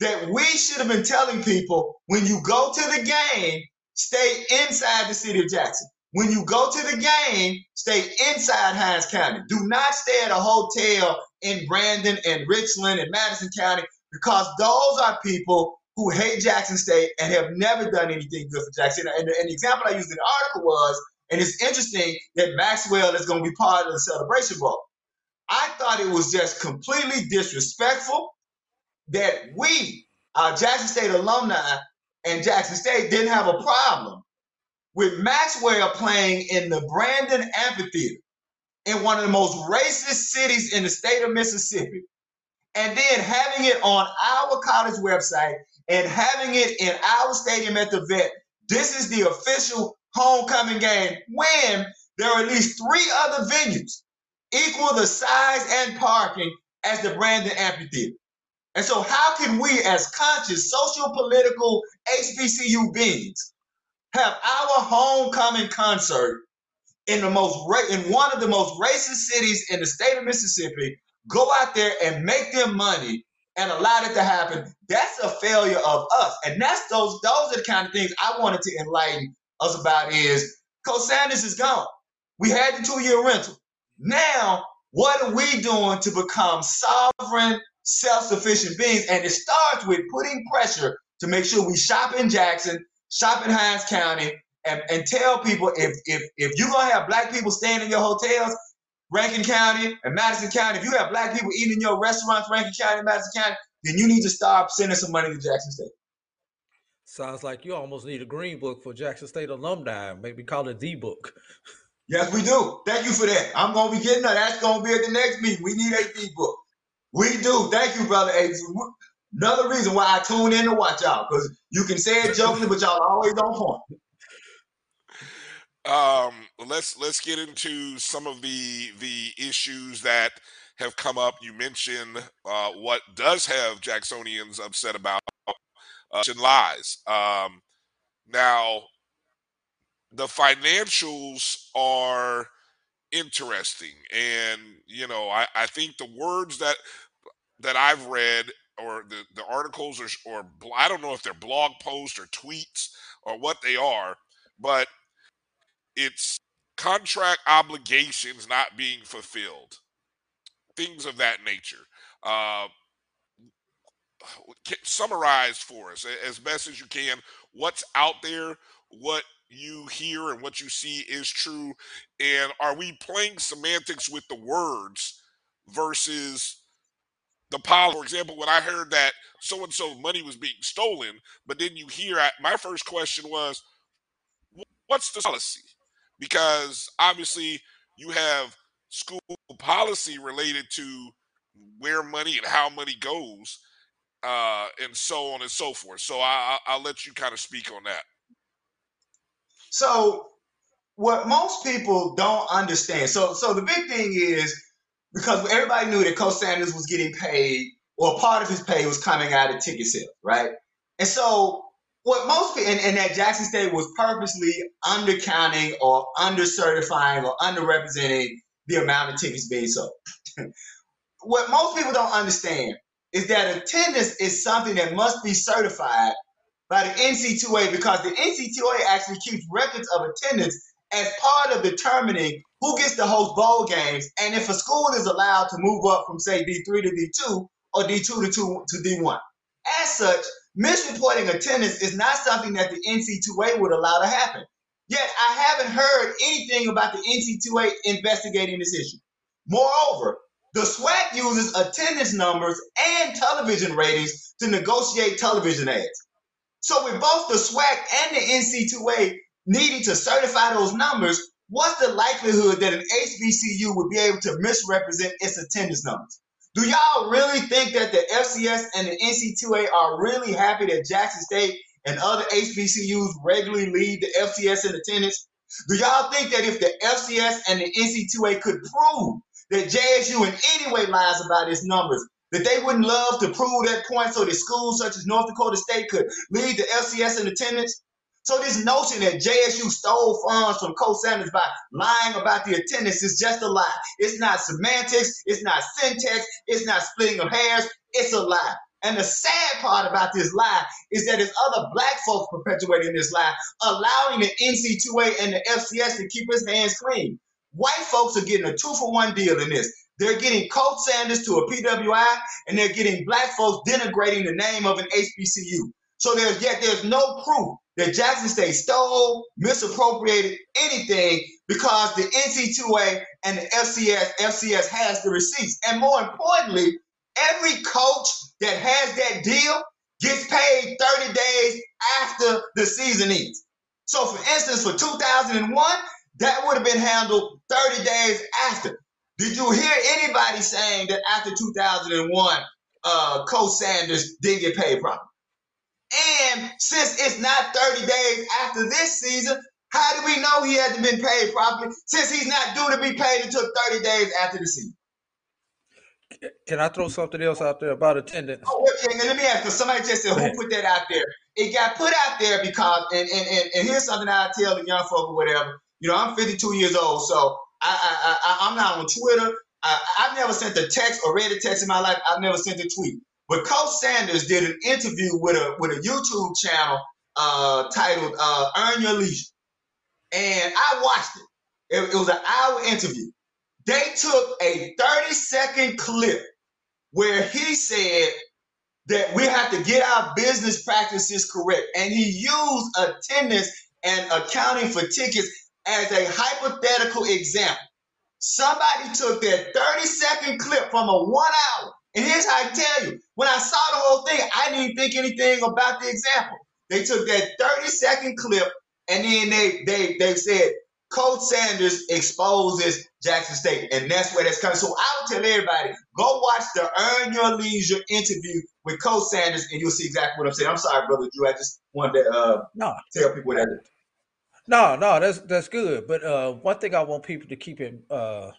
that we should have been telling people when you go to the game, stay inside the city of Jackson. When you go to the game, stay inside Hinds County. Do not stay at a hotel in Brandon and Richland and Madison County because those are people who hate Jackson State and have never done anything good for Jackson. And, and the example I used in the article was, and it's interesting that Maxwell is going to be part of the celebration bowl. I thought it was just completely disrespectful that we, our Jackson State alumni and Jackson State, didn't have a problem with Maxwell playing in the Brandon Amphitheater in one of the most racist cities in the state of Mississippi, and then having it on our college website and having it in our stadium at the vet. This is the official homecoming game when there are at least three other venues equal the size and parking as the Brandon Amphitheater. And so, how can we, as conscious social political HBCU beings, have our homecoming concert in the most ra- in one of the most racist cities in the state of Mississippi, go out there and make them money and allowed it to happen, that's a failure of us. And that's those those are the kind of things I wanted to enlighten us about is Coach Sanders is gone. We had the two-year rental. Now, what are we doing to become sovereign, self-sufficient beings? And it starts with putting pressure to make sure we shop in Jackson, shop in Hinds County, and, and tell people if if if you're gonna have black people staying in your hotels, Rankin County and Madison County, if you have black people eating in your restaurants, Rankin County, and Madison County, then you need to stop sending some money to Jackson State. Sounds like you almost need a green book for Jackson State alumni. Maybe call it the book. Yes, we do. Thank you for that. I'm gonna be getting that. That's gonna be at the next meeting. We need a D book. We do. Thank you, brother Ace. Another reason why I tune in to watch y'all because you can say it jokingly, but y'all always on point. Um, let's let's get into some of the the issues that have come up. You mentioned uh, what does have Jacksonians upset about uh, lies. Um, now, the financials are interesting, and you know, I, I think the words that that I've read or the, the articles or, or I don't know if they're blog posts or tweets or what they are, but it's contract obligations not being fulfilled, things of that nature. Uh, summarize for us as best as you can what's out there, what you hear and what you see is true, and are we playing semantics with the words versus the policy? For example, when I heard that so and so money was being stolen, but then you hear my first question was, what's the policy? Because obviously you have school policy related to where money and how money goes uh, and so on and so forth. So I, I'll let you kind of speak on that. So what most people don't understand. So so the big thing is because everybody knew that Coach Sanders was getting paid, or part of his pay was coming out of ticket sales, right? And so what most people, and, and that Jackson State was purposely undercounting or undercertifying or underrepresenting the amount of tickets being sold. what most people don't understand is that attendance is something that must be certified by the NC2A because the NC2A actually keeps records of attendance as part of determining who gets to host bowl games and if a school is allowed to move up from say D3 to D2 or D2 to, 2 to D1. As such, misreporting attendance is not something that the NC2A would allow to happen. Yet I haven't heard anything about the NC2A investigating this issue. Moreover, the SWAC uses attendance numbers and television ratings to negotiate television ads. So with both the SWAC and the NC2A needing to certify those numbers, what's the likelihood that an HBCU would be able to misrepresent its attendance numbers? Do y'all really think that the FCS and the NC2A are really happy that Jackson State and other HBCUs regularly lead the FCS in attendance? Do y'all think that if the FCS and the NC2A could prove that JSU in any way lies about its numbers, that they wouldn't love to prove that point so that schools such as North Dakota State could lead the FCS in attendance? So this notion that JSU stole funds from Coach Sanders by lying about the attendance is just a lie. It's not semantics, it's not syntax, it's not splitting of hairs, it's a lie. And the sad part about this lie is that there's other black folks perpetuating this lie, allowing the NC2A and the FCS to keep its hands clean. White folks are getting a two for one deal in this. They're getting Coach Sanders to a PWI, and they're getting black folks denigrating the name of an HBCU. So there's yet there's no proof that Jackson State stole, misappropriated anything because the NC2A and the FCS FCS has the receipts. And more importantly, every coach that has that deal gets paid 30 days after the season ends. So for instance, for 2001, that would have been handled 30 days after. Did you hear anybody saying that after 2001, uh, Coach Sanders didn't get paid properly? And since it's not 30 days after this season, how do we know he hasn't been paid properly since he's not due to be paid until 30 days after the season? Can I throw something else out there about attendance? Oh, okay, let me ask, because somebody just said, who put that out there? It got put out there because, and, and, and, and here's something I tell the young folk or whatever. You know, I'm 52 years old, so I, I, I, I'm not on Twitter. I, I've never sent a text or read a text in my life. I've never sent a tweet. But Coach Sanders did an interview with a with a YouTube channel uh, titled uh, "Earn Your Leisure," and I watched it. it. It was an hour interview. They took a 30 second clip where he said that we have to get our business practices correct, and he used attendance and accounting for tickets as a hypothetical example. Somebody took that 30 second clip from a one hour. And here's how I tell you when I saw the whole thing, I didn't think anything about the example. They took that 30 second clip and then they they they said Coach Sanders exposes Jackson State, and that's where that's coming. So I would tell everybody go watch the Earn Your Leisure interview with Coach Sanders, and you'll see exactly what I'm saying. I'm sorry, brother Drew. I just wanted to uh, no. tell people that. No, no, that's that's good. But uh, one thing I want people to keep in uh,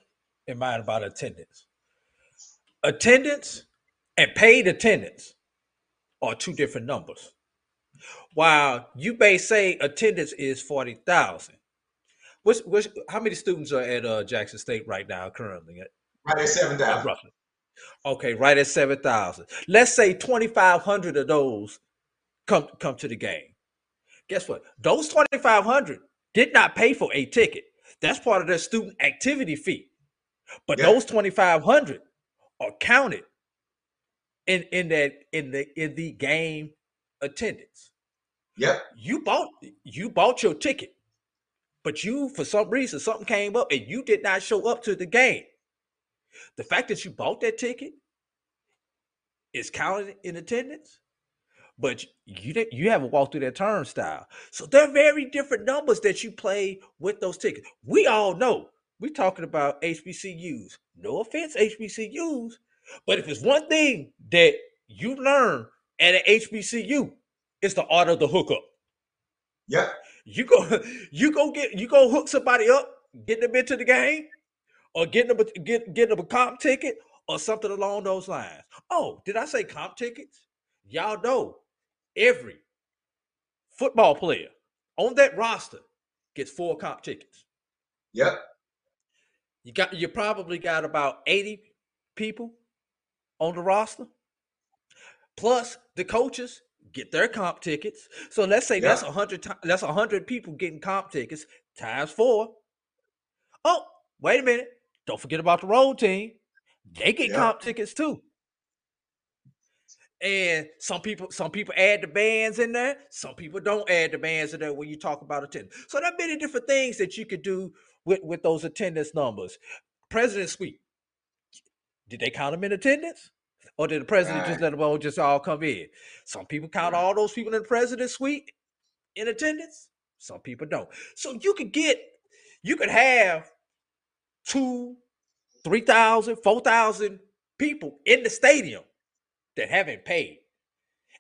in mind about attendance: attendance and paid attendance are two different numbers. While you may say attendance is forty thousand, which which how many students are at uh, Jackson State right now currently? Right at seven thousand. Okay, right at seven thousand. Let's say twenty five hundred of those come come to the game guess what? Those 2500 did not pay for a ticket. That's part of their student activity fee. But yeah. those 2500 are counted in in that in the in the game attendance. Yep. You bought you bought your ticket. But you for some reason something came up and you did not show up to the game. The fact that you bought that ticket is counted in attendance but you didn't you haven't walked through that turnstile. So they're very different numbers that you play with those tickets. We all know we're talking about HBCUs. No offense, HBCUs, but if it's one thing that you learn at an HBCU, it's the art of the hookup. Yeah. You go you go get you go hook somebody up, get them into the game, or getting them a, get get them a comp ticket or something along those lines. Oh, did I say comp tickets? Y'all know every football player on that roster gets four comp tickets. Yep. You got you probably got about 80 people on the roster. Plus the coaches get their comp tickets. So let's say yep. that's a hundred that's a hundred people getting comp tickets times four. Oh, wait a minute. Don't forget about the road team. They get yep. comp tickets too. And some people, some people add the bands in there. Some people don't add the bands in there when you talk about attendance. So there are many different things that you could do with, with those attendance numbers. President Suite, did they count them in attendance? Or did the president right. just let them all just all come in? Some people count all those people in the president's suite in attendance. Some people don't. So you could get, you could have two, three thousand, four thousand people in the stadium that haven't paid.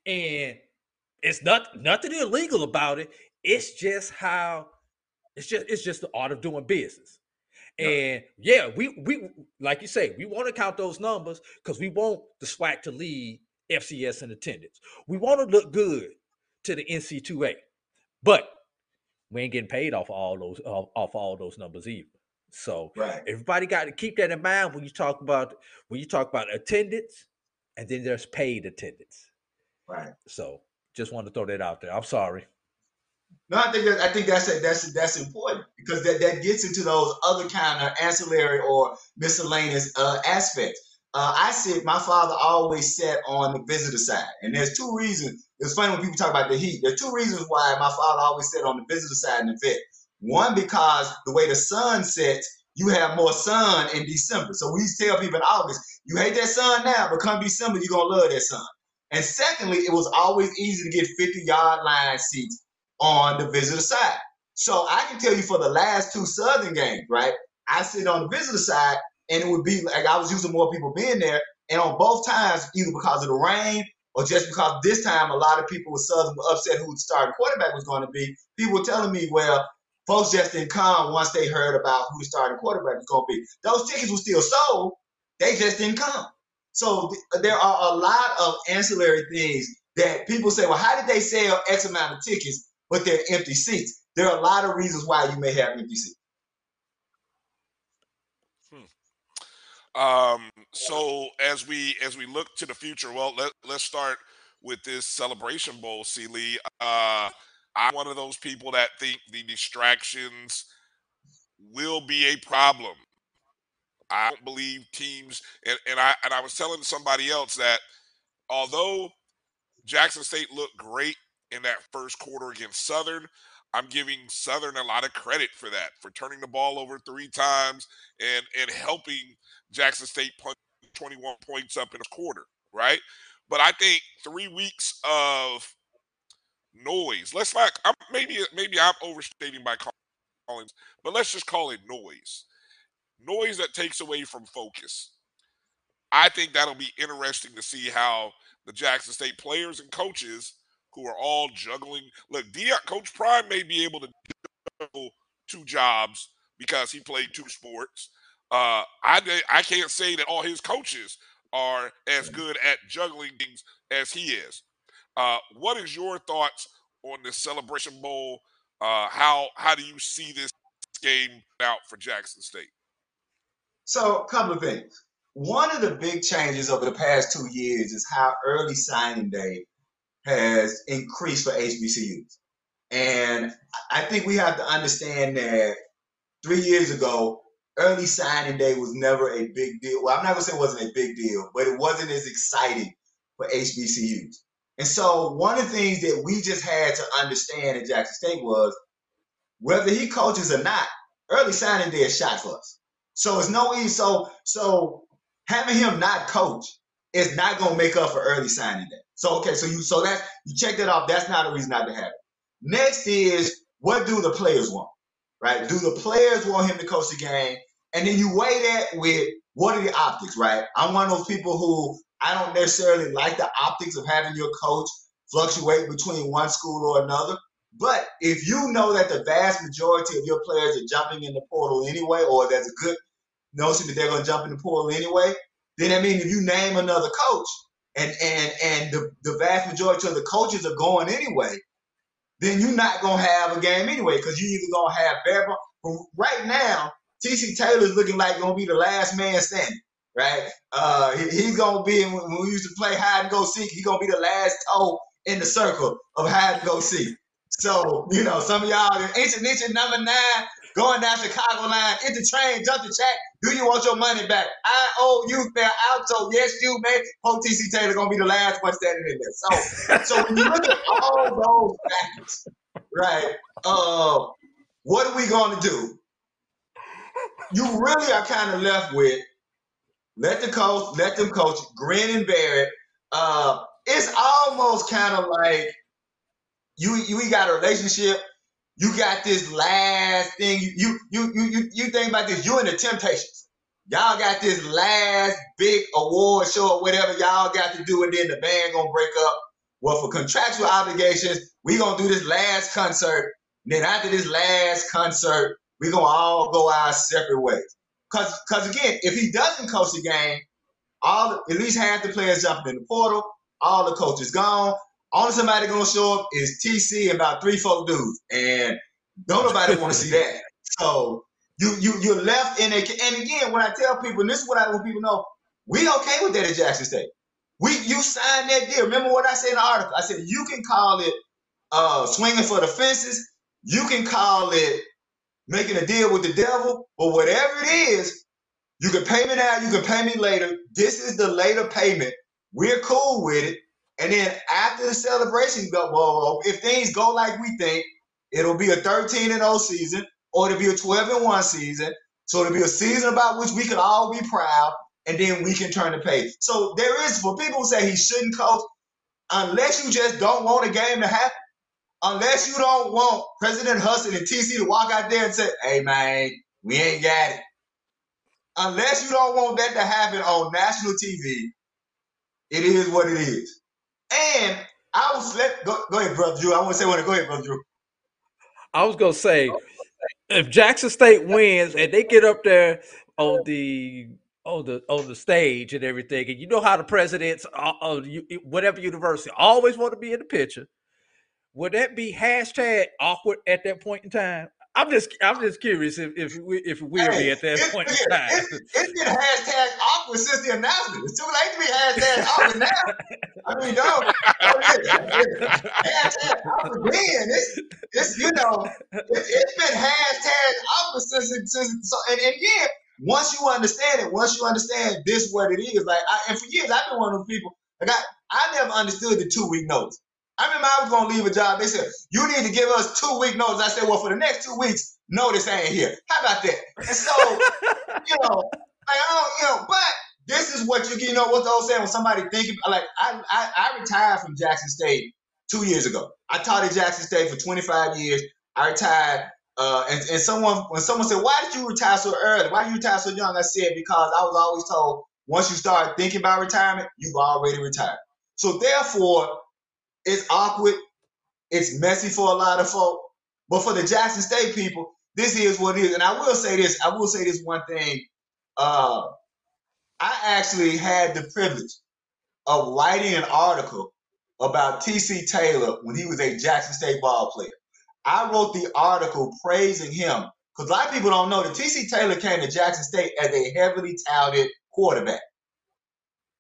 And it's not nothing illegal about it. It's just how it's just it's just the art of doing business. And yeah, we we like you say, we want to count those numbers because we want the SWAC to lead FCS in attendance. We want to look good to the NCAA, but we ain't getting paid off all those off, off all those numbers either. So right. everybody got to keep that in mind when you talk about when you talk about attendance and then there's paid attendance. Right. So just want to throw that out there. I'm sorry. No, I think that, I think that's that's that's important because that, that gets into those other kind of ancillary or miscellaneous uh, aspects. Uh, I said my father always sat on the visitor side, and there's two reasons. It's funny when people talk about the heat. There's two reasons why my father always sat on the visitor side in the vet. One because the way the sun sets, you have more sun in December. So we tell people in August, you hate that sun now, but come December, you're gonna love that sun. And secondly, it was always easy to get 50 yard line seats on the visitor side. So I can tell you for the last two Southern games, right? I sit on the visitor side, and it would be like I was using more people being there. And on both times, either because of the rain or just because this time a lot of people with Southern were upset who the starting quarterback was going to be, people were telling me, well, Folks just didn't come once they heard about who the starting quarterback was going to be. Those tickets were still sold. They just didn't come. So th- there are a lot of ancillary things that people say, well, how did they sell X amount of tickets, but they're empty seats? There are a lot of reasons why you may have empty seats. Hmm. Um, so as we as we look to the future, well, let let's start with this celebration bowl, C. Liegh. Uh, I'm one of those people that think the distractions will be a problem. I don't believe teams, and, and I and I was telling somebody else that although Jackson State looked great in that first quarter against Southern, I'm giving Southern a lot of credit for that, for turning the ball over three times and and helping Jackson State punch 21 points up in a quarter, right? But I think three weeks of noise. Let's not. I'm, maybe maybe I'm overstating by calling, but let's just call it noise. Noise that takes away from focus. I think that'll be interesting to see how the Jackson State players and coaches who are all juggling. Look, Dion, Coach Prime may be able to juggle two jobs because he played two sports. Uh, I I can't say that all his coaches are as good at juggling things as he is. Uh, what is your thoughts on the Celebration Bowl? Uh, how how do you see this game out for Jackson State? So, a couple of things. One of the big changes over the past two years is how early signing day has increased for HBCUs. And I think we have to understand that three years ago, early signing day was never a big deal. Well, I'm not gonna say it wasn't a big deal, but it wasn't as exciting for HBCUs. And so one of the things that we just had to understand at Jackson State was whether he coaches or not, early signing day is shot for us. So it's no easy. So so having him not coach is not gonna make up for early signing day. So okay, so you so that you check that off. That's not a reason not to have it. Next is what do the players want? Right? Do the players want him to coach the game? And then you weigh that with what are the optics, right? I'm one of those people who I don't necessarily like the optics of having your coach fluctuate between one school or another. But if you know that the vast majority of your players are jumping in the portal anyway, or there's a good notion that they're going to jump in the portal anyway, then I mean, if you name another coach and and and the, the vast majority of the coaches are going anyway, then you're not to have a game anyway because you're either to have bare. Right now, TC Taylor's looking like to be the last man standing, right? Uh, he, he's to be when we used to play hide and go seek. He's to be the last toe in the circle of hide and go seek. So you know, some of y'all ancient ancient number nine going down Chicago line, in the train, jump the chat. Do you want your money back? I owe you fair alto. Yes, you may. Hope TC Taylor gonna be the last one standing in there. So, so when you look at all those factors, right? Uh, what are we gonna do? You really are kind of left with let the coach, let them coach, grin and bear it. Uh, it's almost kind of like you you got a relationship you got this last thing. You you you you you, think about this. You in the Temptations. Y'all got this last big award show or whatever y'all got to do, and then the band gonna break up. Well, for contractual obligations, we gonna do this last concert. And then after this last concert, we gonna all go our separate ways. Cause, cause again, if he doesn't coach the game, all at least half the players jumping in the portal, all the coaches gone. Only somebody gonna show up is TC about three, four dudes, and don't nobody want to see that. So you you you're left in a. And again, when I tell people, and this is what I want people know, we okay with that at Jackson State. We you signed that deal. Remember what I said in the article? I said you can call it uh, swinging for the fences. You can call it making a deal with the devil, but whatever it is, you can pay me now. You can pay me later. This is the later payment. We're cool with it. And then after the celebration go, well, if things go like we think, it'll be a 13 and 0 season, or it'll be a 12 and 1 season. So it'll be a season about which we can all be proud, and then we can turn the page. So there is for people who say he shouldn't coach, unless you just don't want a game to happen, unless you don't want President Hudson and TC to walk out there and say, hey man, we ain't got it. Unless you don't want that to happen on national TV, it is what it is. And I was let go, go ahead, brother Drew. I want to say one. Go ahead, brother Drew. I was gonna say if Jackson State wins and they get up there on the on the on the stage and everything, and you know how the presidents uh, uh, of whatever university always want to be in the picture. Would that be hashtag awkward at that point in time? I'm just I'm just curious if if we if we'll Hey, be at that point in time. it's, it's been hashtag awkward since the announcement. It's too late to be hashtag awkward now. I mean, it's- hashtag awkward then. It's, it's you know, it, it's been hashtag awkward since, it- since so, and, and again, once you understand it, once you understand this what it is, like, I, and for years I've been one of those people. Like I, I never understood the two week notice. I remember I was gonna leave a job. They said you need to give us two week notice. I said, well, for the next two weeks, notice ain't here. How about that? And so, you know, like I don't, you know, but this is what you you know what the old saying when somebody thinking like I, I I retired from Jackson State two years ago. I taught at Jackson State for 25 years. I retired. Uh, and, and someone when someone said, Why did you retire so early? Why did you retire so young? I said, Because I was always told once you start thinking about retirement, you've already retired. So therefore, it's awkward, it's messy for a lot of folk. But for the Jackson State people, this is what it is. And I will say this, I will say this one thing. Uh, I actually had the privilege of writing an article about TC Taylor when he was a Jackson State ball player. I wrote the article praising him because a lot of people don't know that TC Taylor came to Jackson State as a heavily touted quarterback.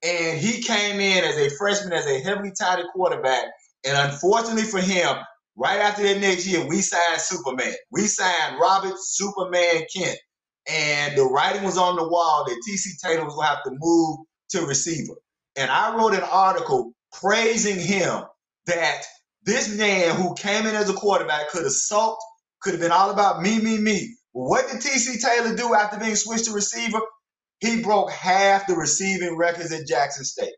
And he came in as a freshman as a heavily touted quarterback. And unfortunately for him, right after that next year, we signed Superman. We signed Robert Superman Kent. And the writing was on the wall that TC Taylor was going to have to move to receiver. And I wrote an article praising him that this man who came in as a quarterback could have sulked, could have been all about me, me, me. What did TC Taylor do after being switched to receiver? He broke half the receiving records at Jackson State.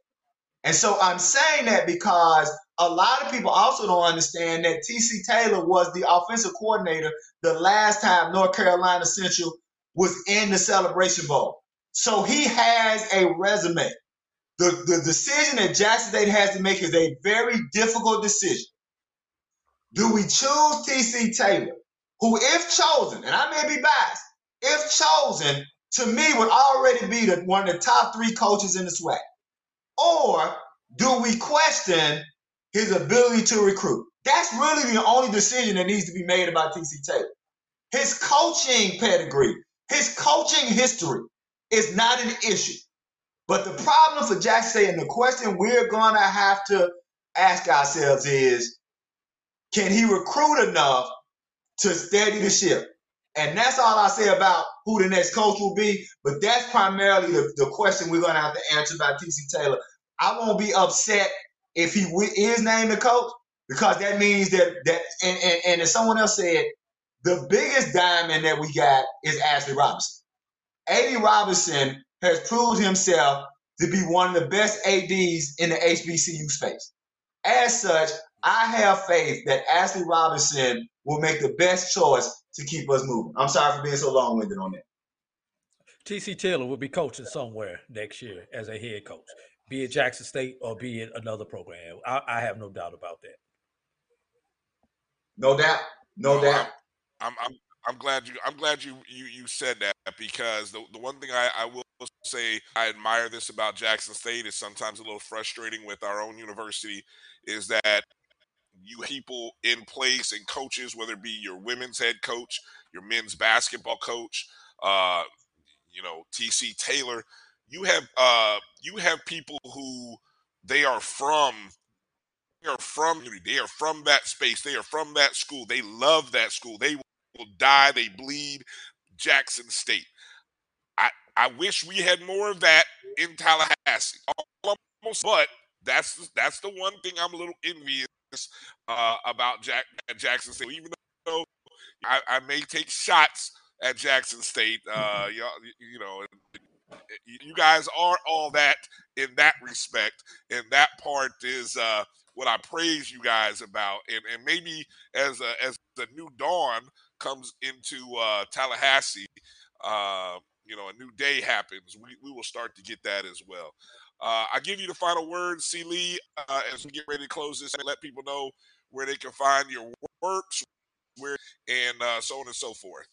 And so I'm saying that because a lot of people also don't understand that TC Taylor was the offensive coordinator the last time North Carolina Central was in the Celebration Bowl. So he has a resume. The, the decision that Jackson State has to make is a very difficult decision. Do we choose TC Taylor, who, if chosen, and I may be biased, if chosen, to me would already be the, one of the top three coaches in the SWAC? Or do we question his ability to recruit? That's really the only decision that needs to be made about TC Taylor. His coaching pedigree, his coaching history is not an issue. But the problem for State and the question we're going to have to ask ourselves is can he recruit enough to steady the ship? And that's all I say about who the next coach will be. But that's primarily the, the question we're going to have to answer about TC Taylor. I won't be upset if he is named the coach because that means that that and, and, and as someone else said, the biggest diamond that we got is Ashley Robinson. A.D. Robinson has proved himself to be one of the best ADs in the HBCU space. As such, I have faith that Ashley Robinson will make the best choice to keep us moving. I'm sorry for being so long-winded on that. TC Taylor will be coaching somewhere next year as a head coach, be it Jackson State or be it another program. I, I have no doubt about that. No doubt. No, No, doubt. I'm I'm I'm glad you I'm glad you you you said that because the the one thing I, I will say I admire this about Jackson State is sometimes a little frustrating with our own university is that you people in place and coaches, whether it be your women's head coach, your men's basketball coach, uh, you know, TC Taylor, you have uh you have people who they are from they are from they are from that space they are from that school they love that school they will die they bleed jackson state. I i wish we had more of that in tallahassee. Almost but that's that's the one thing i'm a little envious uh, about jack jackson state. Even though I, I may take shots at jackson state uh y'all you know you guys are all that in that respect and that part is uh what I praise you guys about, and, and maybe as a, as the new dawn comes into uh, Tallahassee, uh, you know, a new day happens, we, we will start to get that as well. Uh, I give you the final word, C. Liegh, uh, as we get ready to close this and let people know where they can find your works, where and uh, so on and so forth.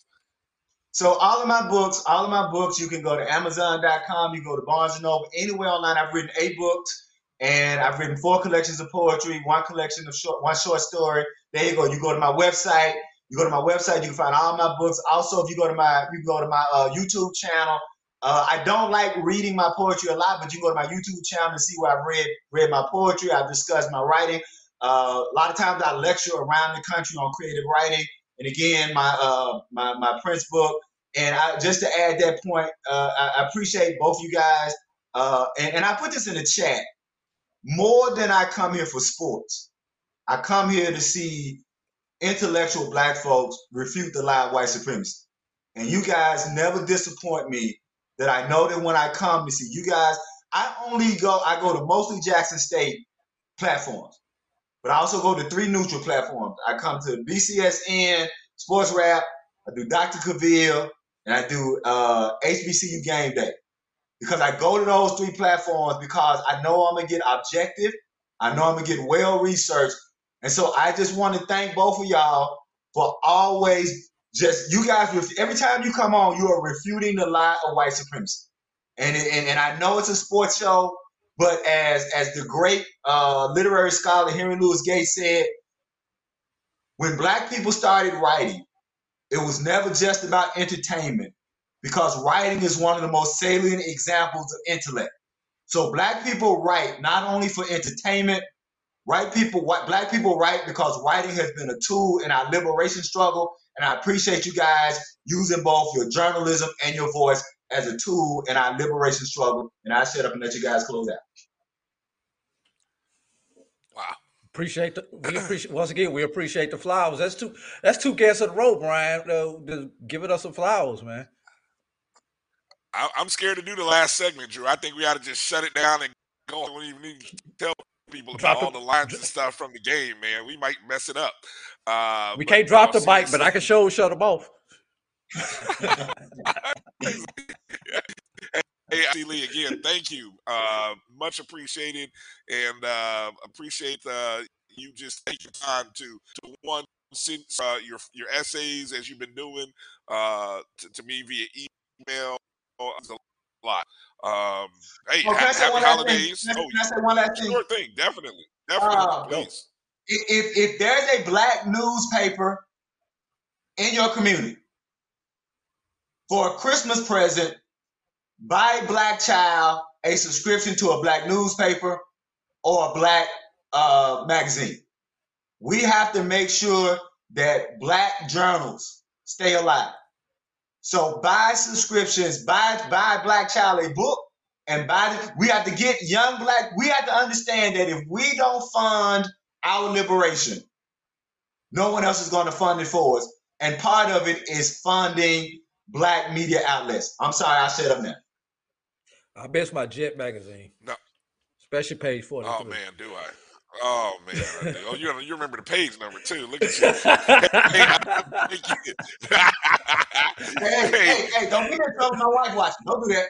So all of my books, all of my books, you can go to Amazon.com, you go to Barnes and Noble, anywhere online. I've written eight books, and I've written four collections of poetry, one collection of short, one short story. There you go. You go to my website, You go to my website, you can find all my books. Also, if you go to my you go to my uh, YouTube channel. Uh, I don't like reading my poetry a lot, but you go to my YouTube channel and see where I've read read my poetry. I've discussed my writing. Uh, a lot of times I lecture around the country on creative writing, and again, my uh, my my Prince book. And I, just to add that point, uh, I, I appreciate both you guys. Uh, and, and I put this in the chat. More than I come here for sports, I come here to see intellectual black folks refute the lie of white supremacy. And you guys never disappoint me that I know that when I come to see you guys, I only go, I go to mostly Jackson State platforms, but I also go to three neutral platforms. I come to BCSN, Sports Wrap, I do Dr. Cavil, and I do uh, HBCU Game Day. Because I go to those three platforms because I know I'm gonna get objective, I know I'm gonna get well researched, and so I just want to thank both of y'all for always just you guys. Every time you come on, you are refuting the lie of white supremacy, and and, and I know it's a sports show, but as as the great uh, literary scholar Henry Louis Gates said, when black people started writing, it was never just about entertainment, because writing is one of the most salient examples of intellect. So black people write not only for entertainment, White people, white black people write because writing has been a tool in our liberation struggle. And I appreciate you guys using both your journalism and your voice as a tool in our liberation struggle. And I shut up and let you guys close out. Wow. Appreciate the we appreciate once again we appreciate the flowers. That's two that's two guests of the row, Brian. Uh, giving us some flowers, man. I, am scared to do the last segment, Drew. I think we ought to just shut it down and go. We don't even need to tell people about drop all the lines and stuff from the game, man. We might mess it up. Uh, we can't drop the mic, but I can show shut them off. hey, hey, Liegh, again, thank you. Uh, much appreciated, and uh, appreciate uh, you just taking time to to one since uh, your your essays as you've been doing uh, to, to me via email. A lot. Um, hey, oh, ha- happy holidays. Can I, can say one last thing? Sure thing, definitely, definitely, uh, please. If if there's a black newspaper in your community for a Christmas present, buy a black child a subscription to a black newspaper or a black uh, magazine. We have to make sure that black journals stay alive. So buy subscriptions, buy buy Black Child a book, and buy. The, we have to get young black. We have to understand that if we don't fund our liberation, no one else is going to fund it for us. And part of it is funding black media outlets. I'm sorry, I said up now. I bet it's my Jet magazine. No. Special page 43. Oh man, do I? Oh man! Oh, you you remember the page number too? Look at you! hey, hey, hey, hey, don't get in trouble. My wife watching. Don't do that.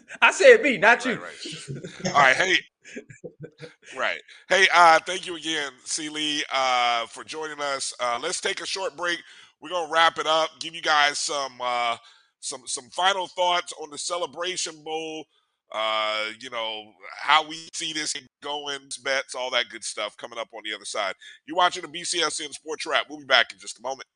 I said me, not you. Right, right. All right, hey, right. Hey, uh, thank you again, C. Liegh, uh, for joining us. Uh, let's take a short break. We're gonna wrap it up. Give you guys some uh, some some final thoughts on the Celebration Bowl uh, you know, how we see this going, bets, all that good stuff coming up on the other side. You're watching the BCSN Sports Wrap. We'll be back in just a moment.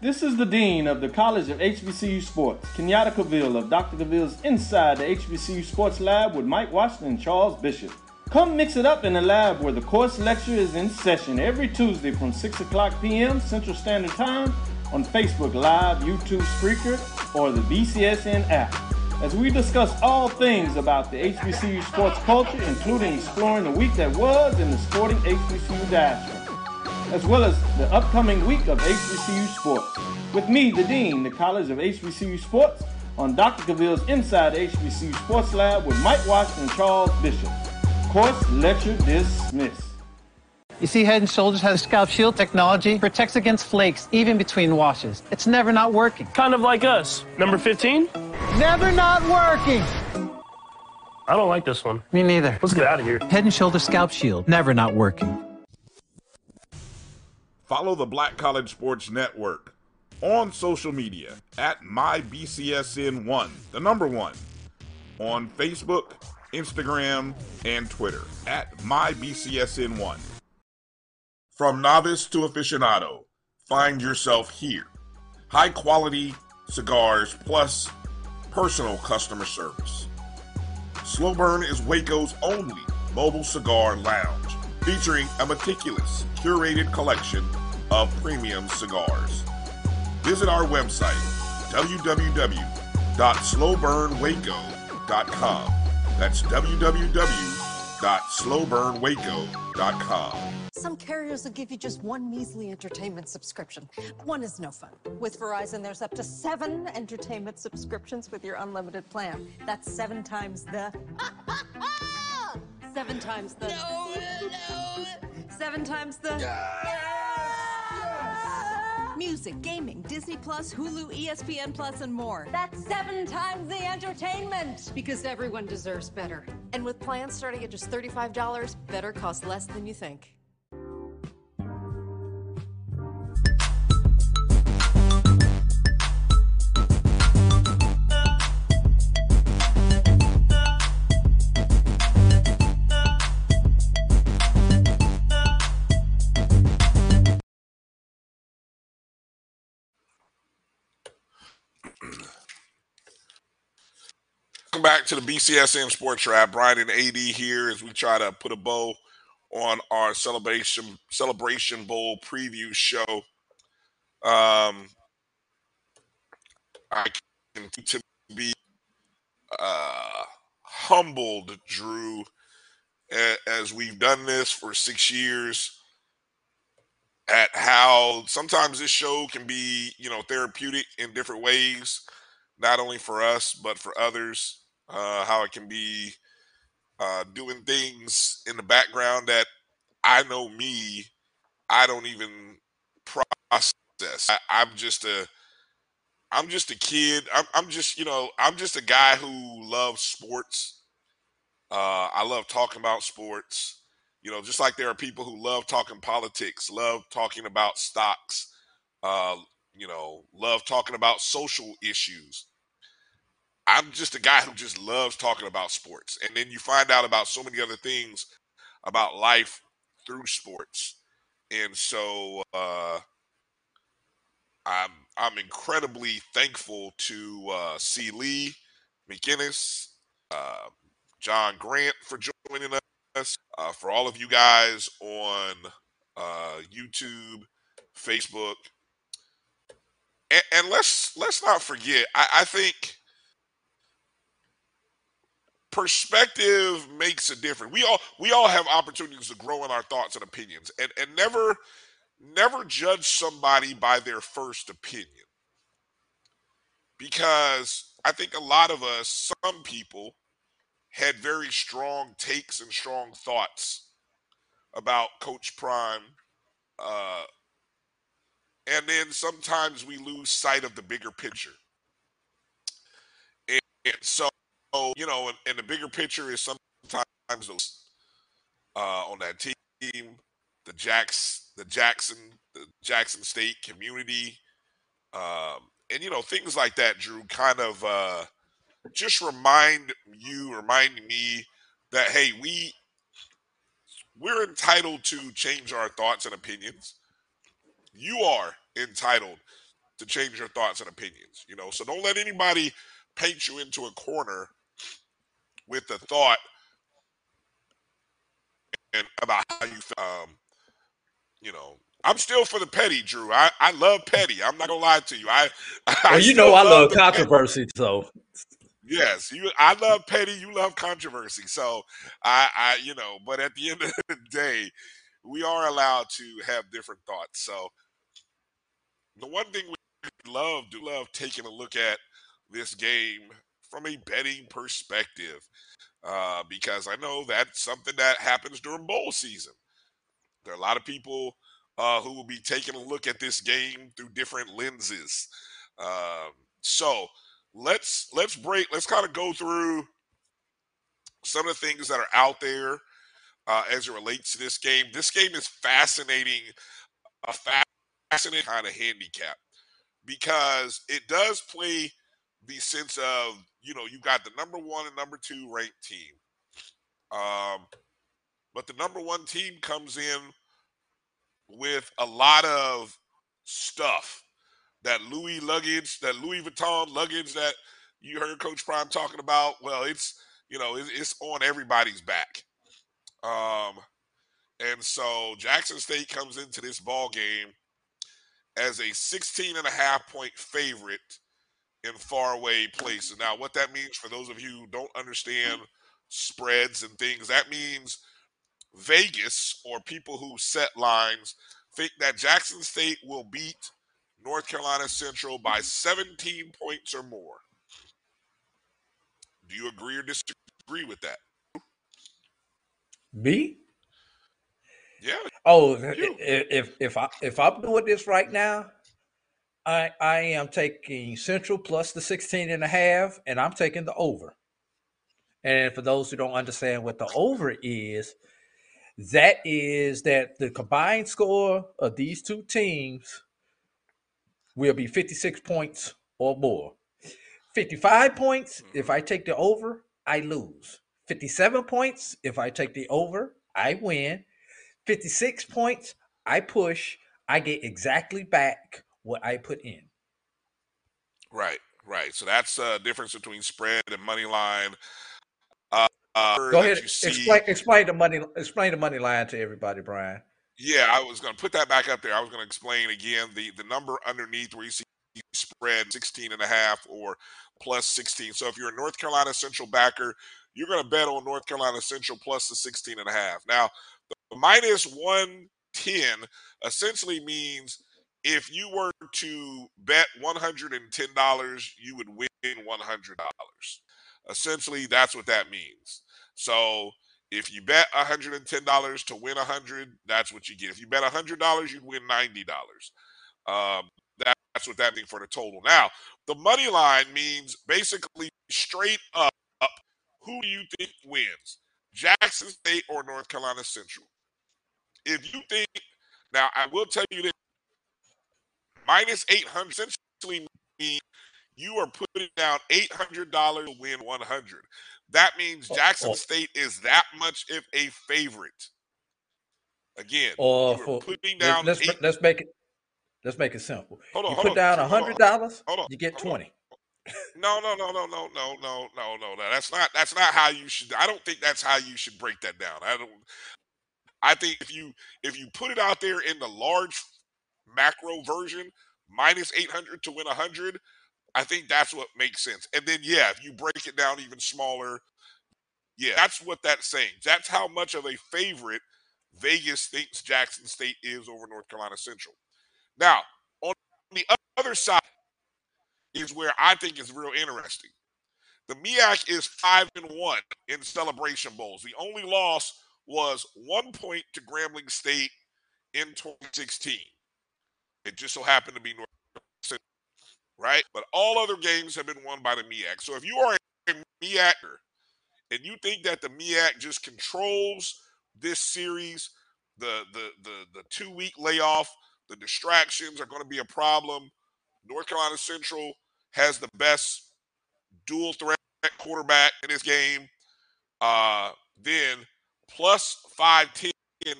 This is the Dean of the College of HBCU Sports, Kenyatta Cavil of Dr. Cavil's Inside the HBCU Sports Lab with Mike Washington and Charles Bishop. Come mix it up in the lab where the course lecture is in session every Tuesday from 6 o'clock p.m. Central Standard Time on Facebook Live, YouTube Spreaker, or the BCSN app as we discuss all things about the HBCU sports culture, including exploring the week that was in the sporting HBCU diaspora, as well as the upcoming week of HBCU sports. With me, the Dean, the College of HBCU Sports, on Dr. Cavil's Inside HBCU Sports Lab with Mike Washington and Charles Bishop. Course lecture dismissed. You see, Head & Shoulders has a scalp shield technology, protects against flakes, even between washes. It's never not working. Kind of like us. Number 15? Never not working. I don't like this one. Me neither. Let's get out of here. Head & Shoulders Scalp Shield, never not working. Follow the Black College Sports Network on social media at MyBCSN1, the number one, on Facebook, Instagram, and Twitter at MyBCSN1. From novice to aficionado, find yourself here. High quality cigars plus personal customer service. Slow Burn is Waco's only mobile cigar lounge, featuring a meticulous, curated collection of premium cigars. Visit our website, www.slowburnwaco.com. That's www.slowburnwaco.com. Some carriers will give you just one measly entertainment subscription. One is no fun. With Verizon, there's up to seven entertainment subscriptions with your unlimited plan. That's seven times the. seven times the. No, no. Seven times the. Music, gaming, Disney Plus, Hulu, ESPN Plus, and more. That's seven times the entertainment! Because everyone deserves better. And with plans starting at just $35, better costs less than you think. Welcome back to the BCSN Sports Wrap. Brian and AD here as we try to put a bow on our celebration celebration bowl preview show. Um, I continue to be uh, humbled, Drew, as we've done this for six years. At how sometimes this show can be, you know, therapeutic in different ways, not only for us but for others. Uh, how it can be uh, doing things in the background that I know me, I don't even process. I, I'm just a, I'm just a kid. I'm, I'm just, you know, I'm just a guy who loves sports. Uh, I love talking about sports. You know, just like there are people who love talking politics, love talking about stocks, uh, you know, love talking about social issues. I'm just a guy who just loves talking about sports. And then you find out about so many other things about life through sports. And so uh I'm I'm incredibly thankful to uh C. Liegh McInnis, uh, John Grant for joining us, uh, for all of you guys on uh YouTube, Facebook. And, and let's let's not forget, I, I think perspective makes a difference. We all we all have opportunities to grow in our thoughts and opinions, and and never never judge somebody by their first opinion, because I think a lot of us, some people, had very strong takes and strong thoughts about Coach Prime, uh, and then sometimes we lose sight of the bigger picture, and, and so you know, and, and the bigger picture is sometimes those uh, on that team, the Jacks, the Jackson, the Jackson State community, um, and you know things like that. Drew kind of uh, just remind you, remind me that hey, we we're entitled to change our thoughts and opinions. You are entitled to change your thoughts and opinions. You know, so don't let anybody paint you into a corner with the thought and about how you. Um, you know, I'm still for the petty, Drew. I, I love petty. I'm not gonna lie to you. I, I Well, you know I love petty. controversy, so Yes, you. I love petty. You love controversy. So I, I, you know, but at the end of the day, we are allowed to have different thoughts. So the one thing we love, do love taking a look at this game from a betting perspective, uh, because I know that's something that happens during bowl season. There are a lot of people uh, who will be taking a look at this game through different lenses. Um, so let's let's break. Let's kind of go through some of the things that are out there uh, as it relates to this game. This game is fascinating, a fascinating kind of handicap because it does play the sense of you know you got the number one and number two ranked team Um, but the number one team comes in with a lot of stuff that Louis luggage, that Louis Vuitton luggage that you heard Coach Prime talking about. Well, it's you know it, it's on everybody's back. Um, and so Jackson State comes into this ball game as a 16 and a half point favorite in faraway places. Now, what that means for those of you who don't understand spreads and things, that means Vegas or people who set lines think that Jackson State will beat North Carolina Central by 17 points or more. Do you agree or disagree with that? Me? Yeah. Oh, You. i- if if I if I'm doing this right now, I I am taking Central plus the 16 and a half, and I'm taking the over. And for those who don't understand what the over is, that is that the combined score of these two teams will be 56 points or more. 55 points, if I take the over, I lose. 57 points, if I take the over, I win. 56 points, I push. I get exactly back what I put in. Right, right. So that's the difference between spread and money line. Uh, uh, Go ahead, explain explain the money explain the money line to everybody, Brian. Yeah, I was going to put that back up there. I was going to explain again the the number underneath where you see spread 16 and a half or plus 16. So if you're a North Carolina Central backer, you're going to bet on North Carolina Central plus the 16 and a half. Now, the minus 110 essentially means if you were to bet $110, you would win $100. Essentially, that's what that means. So if you bet $110 to win 100 that's what you get. If you bet $100, you'd win $90. Um, that, that's what that means for the total. Now, the money line means basically straight up, who do you think wins? Jackson State or North Carolina Central? If you think, now I will tell you minus 800 essentially means you are putting down $800 to win 100. That means oh, Jackson oh. State is that much of a favorite. Again, uh, are for putting down let's, eight, let's make it let's make it simple. Hold on, you hold put on, down a hold on, hundred dollars, hold on, you get hold on. twenty. No, no, no, no, no, no, no, no, no. That's not that's not how you should. I don't think that's how you should break that down. I don't. I think if you if you put it out there in the large macro version, minus eight hundred to win hundred, I think that's what makes sense. And then yeah, if you break it down even smaller, yeah, that's what that's saying. That's how much of a favorite Vegas thinks Jackson State is over North Carolina Central. Now, on the other side is where I think is real interesting. The MEAC is five and one in celebration bowls. The only loss was one point to Grambling State in 2016. It just so happened to be North Central, right? But all other games have been won by the MEAC. So if you are a MEACer and you think that the MEAC just controls this series, the the the the two week layoff, the distractions are going to be a problem. North Carolina Central has the best dual threat quarterback in this game. Uh, then plus five ten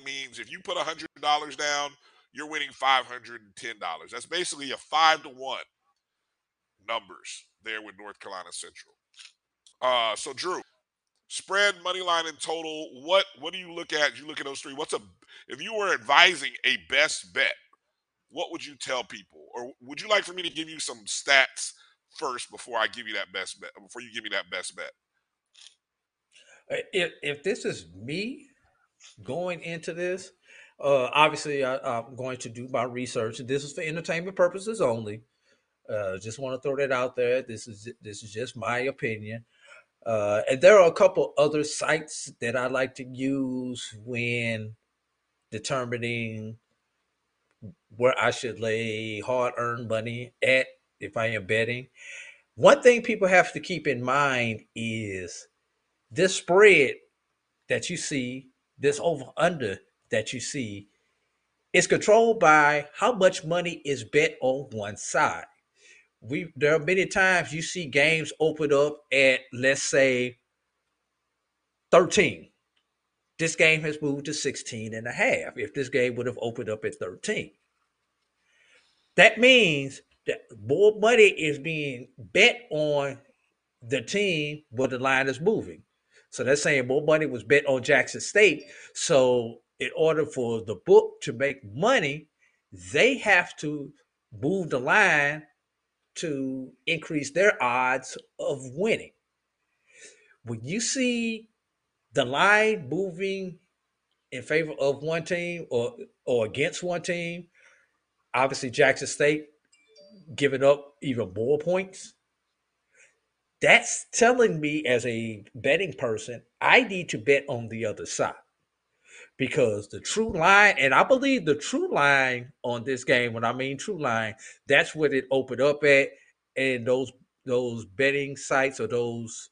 means if you put a hundred dollars down, you're winning five hundred and ten dollars. That's basically a five to one numbers there with North Carolina Central. Uh, so Drew, spread, money line, and total. What what do you look at? You look at those three. What's a if you were advising a best bet? What would you tell people, or would you like for me to give you some stats first before I give you that best bet? Before you give me that best bet? Uh, If if this is me going into this, uh, obviously I, I'm going to do my research. This is for entertainment purposes only. Uh, just want to throw that out there. This is this is just my opinion. Uh, and there are a couple other sites that I like to use when determining where I should lay hard earned money at if I am betting. One thing people have to keep in mind is this spread that you see, this over under that you see, is controlled by how much money is bet on one side. We there are many times you see games open up at let's say 13 this game has moved to 16 and a half if this game would have opened up at 13. That means that more money is being bet on the team where the line is moving. So that's saying more money was bet on Jackson State. So in order for the book to make money, they have to move the line to increase their odds of winning. When you see the line moving in favor of one team or or against one team, obviously Jackson State giving up even more points. That's telling me as a betting person, I need to bet on the other side. Because the true line, and I believe the true line on this game, when I mean true line, that's what it opened up at. And those those betting sites or those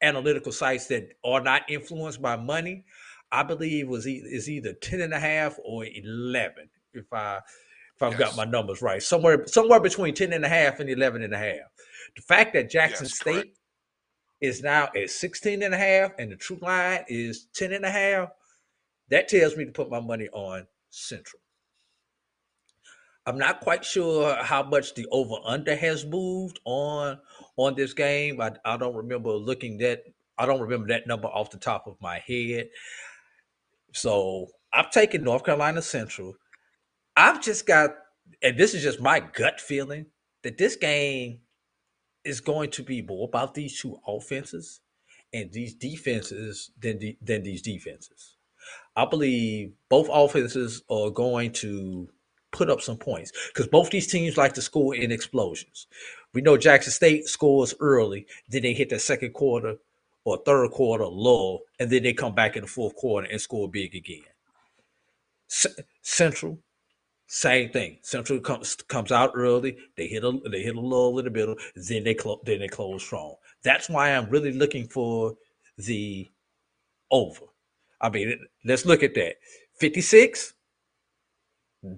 analytical sites that are not influenced by money, I believe was e- is either 10 and a half or 11 if I if I've got my numbers right. Somewhere somewhere between 10 and a half and 11 and a half. The fact that Jackson Yes, State correct. is now at 16 and a half and the true line is 10 and a half, that tells me to put my money on Central. I'm not quite sure how much the over under has moved on on this game. I, I don't remember looking that I don't remember that number off the top of my head. So I've taken North Carolina Central. I've just got, and this is just my gut feeling that this game is going to be more about these two offenses and these defenses than the, than these defenses. I believe both offenses are going to put up some points because both these teams like to score in explosions. We know Jackson State scores early, then they hit the second quarter or third quarter lull, and then they come back in the fourth quarter and score big again. C- Central, same thing. Central comes comes out early. They hit a they hit a lull in the middle. Then they then they close strong. That's why I'm really looking for the over. I mean, let's look at that. 56.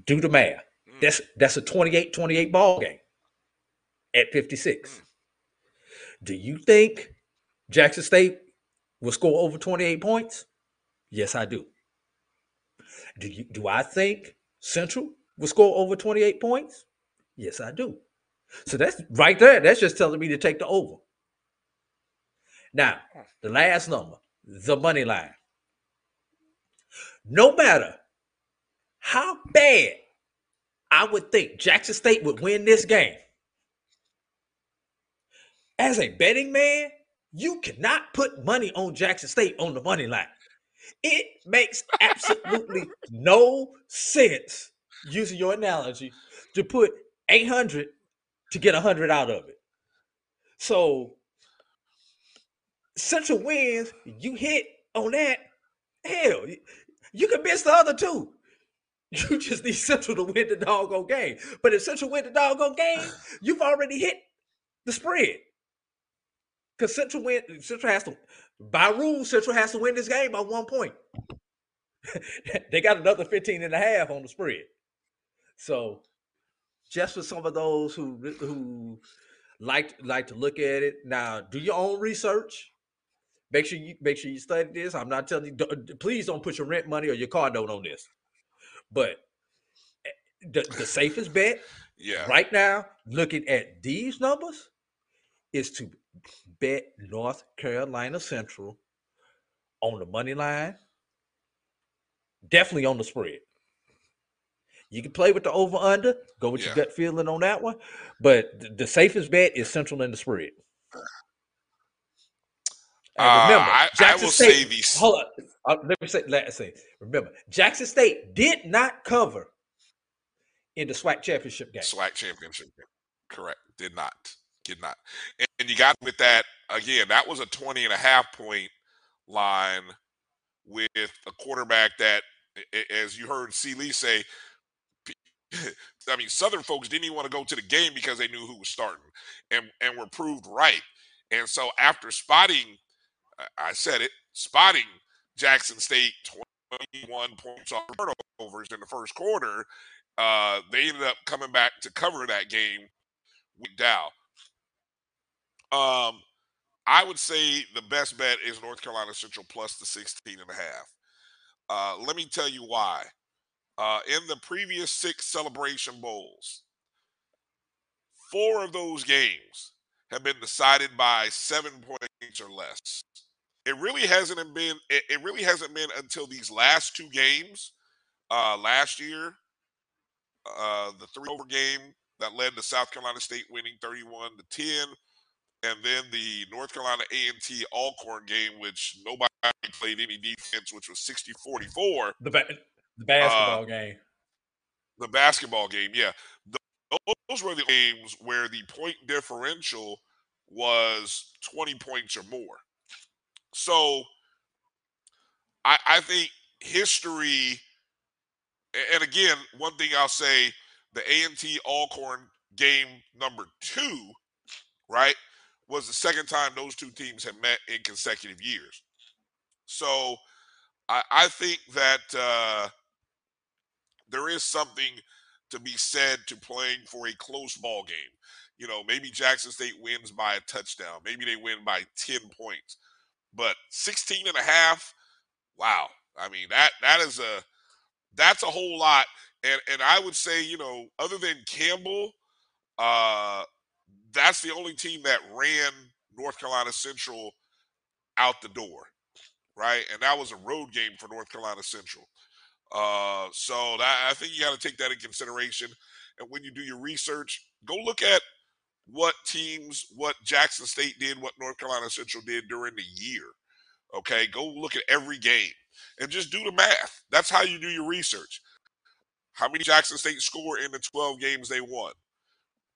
Do the math. Mm. That's that's a 28-28 ball game at 56. Mm. Do you think Jackson State will score over 28 points? Yes, I do. Do you do I think Central will score over 28 points? Yes, I do. So that's right there. That's just telling me to take the over. Now, the last number, the money line. No matter how bad I would think Jackson State would win this game, as a betting man, you cannot put money on Jackson State on the money line. It makes absolutely no sense, using your analogy, to put 800 to get 100 out of it. So, Central wins, you hit on that. Hell, you can miss the other two. You just need Central to win the doggone game. But if Central win the doggone game, you've already hit the spread. Because Central win, Central has to, by rule, Central has to win this game by one point. they got another 15 and a half on the spread. So just for some of those who who like like to look at it, now do your own research. Make sure you make sure you study this. I'm not telling you, don't- please don't put your rent money or your car note on this. But eh, the, the safest bet Yeah. right now, looking at these numbers, is to bet North Carolina Central on the money line, definitely on the spread. You can play with the over under, go with your gut feeling on that one, but the, the safest bet is Central in the spread. And Uh, remember, I- I Jackson will State. say these- Hold on, uh, let me say. Let's say. Remember, Jackson State did not cover in the SWAC championship game. SWAC championship. game. Correct. Did not. Did not. And, and you got with that again, that was a 20 and a half point line with a quarterback that, as you heard C. Liegh say, I mean, Southern folks didn't even want to go to the game because they knew who was starting and, and were proved right. And so after spotting, I- said it, spotting Jackson State 21 points on turnovers in the first quarter, uh, they ended up coming back to cover that game with Dow. Um, I would say the best bet is North Carolina Central plus the 16 and a half. Uh, let me tell you why. Uh, in the previous six Celebration Bowls, four of those games have been decided by seven points or less. It really hasn't been. It, it really hasn't been until these last two games. Uh, last year, uh, the three over game that led to South Carolina State winning 31 to 10, and then the North Carolina A&T Alcorn game, which nobody played any defense, which was 60-44. The ba- the basketball Uh, game. The basketball game, yeah. Th- Those were the games where the point differential was 20 points or more. So I, I think history, and again, one thing I'll say, the A&T Alcorn game number two, right, was the second time those two teams have met in consecutive years. So I, I think that uh, there is something to be said to playing for a close ball game. You know, maybe Jackson State wins by a touchdown. Maybe they win by 10 points. But 16 and a half, wow. I mean, that that is a that's a whole lot. And and I would say, you know, other than Campbell, uh that's the only team that ran North Carolina Central out the door, right? And that was a road game for North Carolina Central. Uh, so that, I think you got to take that in consideration. And when you do your research, go look at what teams, what Jackson State did, what North Carolina Central did during the year. Okay, go look at every game and just do the math. That's how you do your research. How many Jackson State score in the 12 games they won?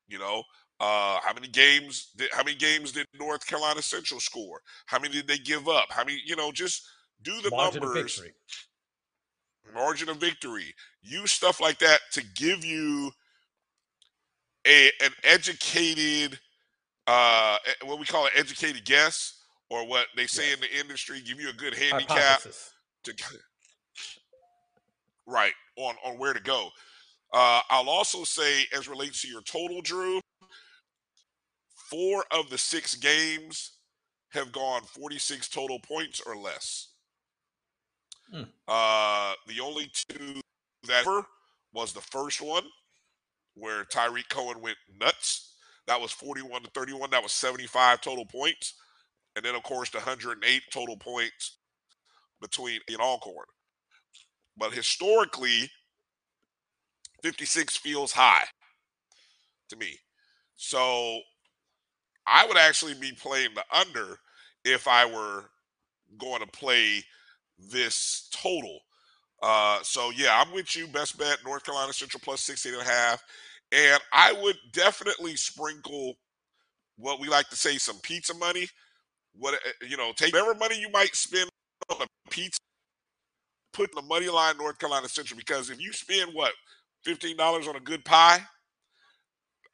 You know, uh, how many games did how many games did North Carolina Central score? How many did they give up? How many, you know, just do the Margin of numbers victory. margin of victory. Use stuff like that to give you a an educated, uh, what we call an educated guess, or what they say in the industry, give you a good handicap to right on on where to go. Uh, I'll also say, as relates to your total, Drew, four of the six games have gone 46 total points or less. Hmm. Uh, the only two that was the first one where Tarik Cohen went nuts. That was 41 to 31. That was 75 total points. And then, of course, the 108 total points between in Alcorn. But historically, 56 feels high to me. So I would actually be playing the under if I were going to play this total. Uh, so yeah, I'm with you. Best bet North Carolina Central plus 16 and a half. And I would definitely sprinkle what we like to say some pizza money. What uh, you know, take whatever money you might spend on a pizza, put the money line North Carolina Central because if you spend what fifteen dollars on a good pie,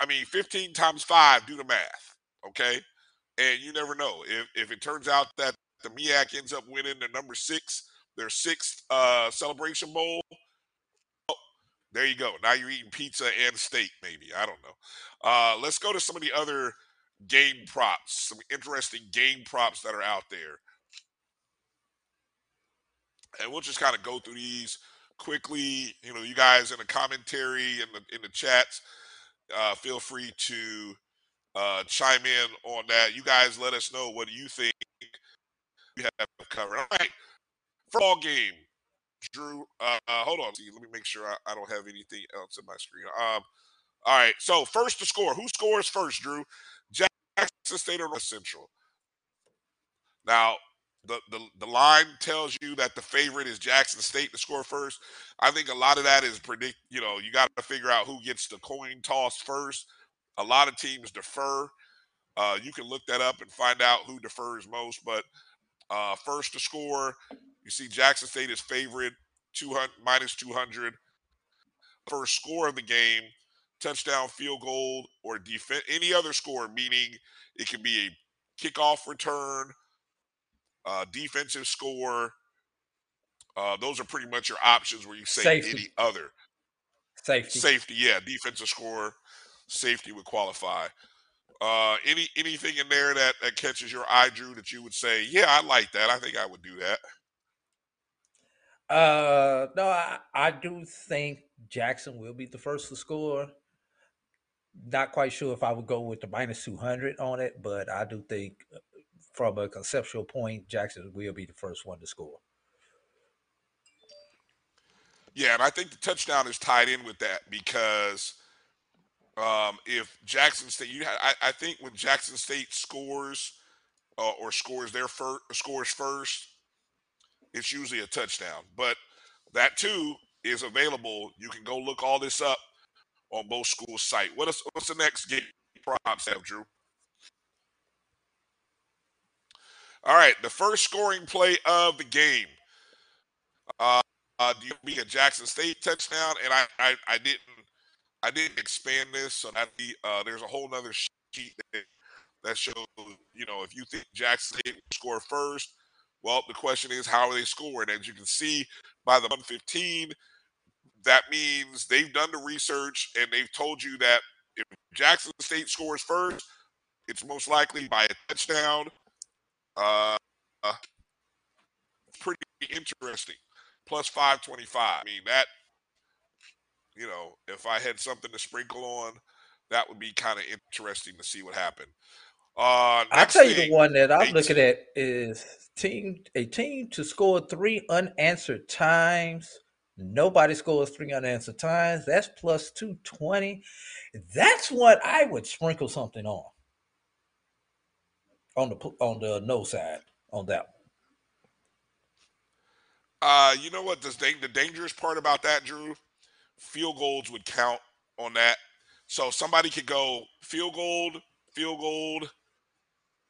I mean fifteen times five, do the math, okay? And you never know if if it turns out that the MEAC ends up winning the number six, their sixth uh, celebration bowl. There you go. Now you're eating pizza and steak, maybe. I don't know. Uh, let's go to some of the other game props, some interesting game props that are out there. And we'll just kind of go through these quickly. You know, you guys in the commentary in the in the chats, uh, feel free to uh, chime in on that. You guys let us know what you think we have covered. All right. Football game. Drew, uh, uh, hold on. See, let me make sure I, I don't have anything else in my screen. Um, all right. So first to score. Who scores first, Drew? Jackson State or North Central? Now, the, the the line tells you that the favorite is Jackson State to score first. I think a lot of that is predict. You know, you got to figure out who gets the coin toss first. A lot of teams defer. Uh, you can look that up and find out who defers most. But uh, first to score, you see Jackson State is favorite, 200 minus 200. First score of the game, touchdown, field goal, or defense, any other score, meaning it can be a kickoff return, uh, defensive score. Uh, those are pretty much your options where you say Safety. any other. Safety. Safety, yeah, defensive score, safety would qualify. Uh, any anything in there that, that catches your eye, Drew, that you would say, yeah, I like that. I think I would do that. Uh, no, I, I do think Jackson will be the first to score. Not quite sure if I would go with the minus 200 on it, but I do think uh, from a conceptual point, Jackson will be the first one to score. Yeah, and I think the touchdown is tied in with that because um, if Jackson State, you, I, I think when Jackson State scores uh, or scores their first scores first, it's usually a touchdown. But that too is available. You can go look all this up on both schools' site. What is what's the next game props have, Drew? All right, the first scoring play of the game. Uh, uh do you be a Jackson State touchdown? And I, I, I didn't I didn't expand this, so that the uh, there's a whole other sheet that, that shows you know if you think Jackson State will score first. Well, the question is how are they scoring? As you can see by the 115, that means they've done the research and they've told you that if Jackson State scores first, it's most likely by a touchdown. Uh, pretty interesting. Plus 525. I mean, that, you know, if I had something to sprinkle on, that would be kind of interesting to see what happened. Uh, I'll tell you the one that I'm looking at is team a team to score three unanswered times. Nobody scores three unanswered times. That's plus 220. That's what I would sprinkle something on. On the on the no side on that uh, you know what? The, the dangerous part about that, Drew, field goals would count on that. So somebody could go field goal, field goal,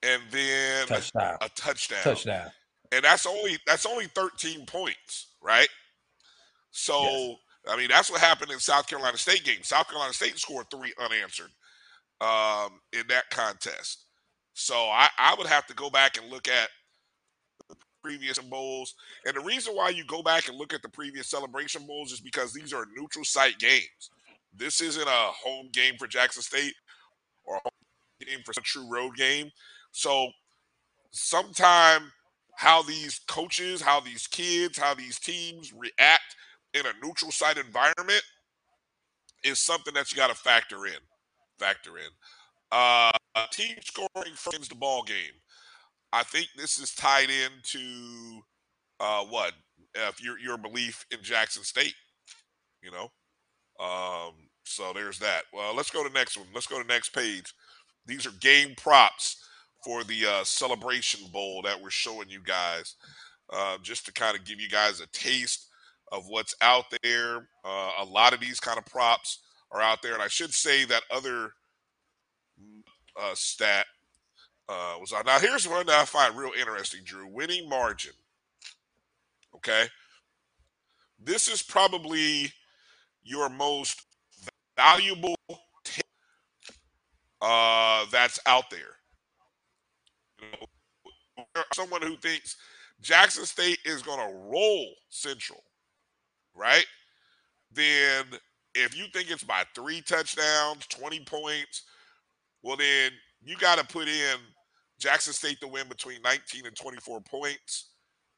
and then touchdown. a touchdown. Touchdown. And that's only that's only 13 points, right? So yes. I mean that's what happened in South Carolina State game. South Carolina State scored three unanswered um, in that contest. So I, I would have to go back and look at previous bowls. And the reason why you go back and look at the previous celebration bowls is because these are neutral site games. This isn't a home game for Jackson State or a home game for a true road game. So sometime how these coaches, how these kids, how these teams react in a neutral site environment is something that you got to factor in. Factor in. Uh, team scoring friends the ball game. I think this is tied into uh, what if your your belief in Jackson State, you know. Um, so there's that. Well, let's go to next one. Let's go to next page. These are game props for the uh, Celebration Bowl that we're showing you guys, uh, just to kind of give you guys a taste of what's out there. Uh, a lot of these kind of props are out there, and I should say that other uh, stat uh, was on. Now, here's one that I find real interesting, Drew. Winning margin. Okay. This is probably your most valuable uh, that's out there. Someone who thinks Jackson State is going to roll Central, right? Then if you think it's by three touchdowns, 20 points, well, then you got to put in Jackson State to win between 19 and 24 points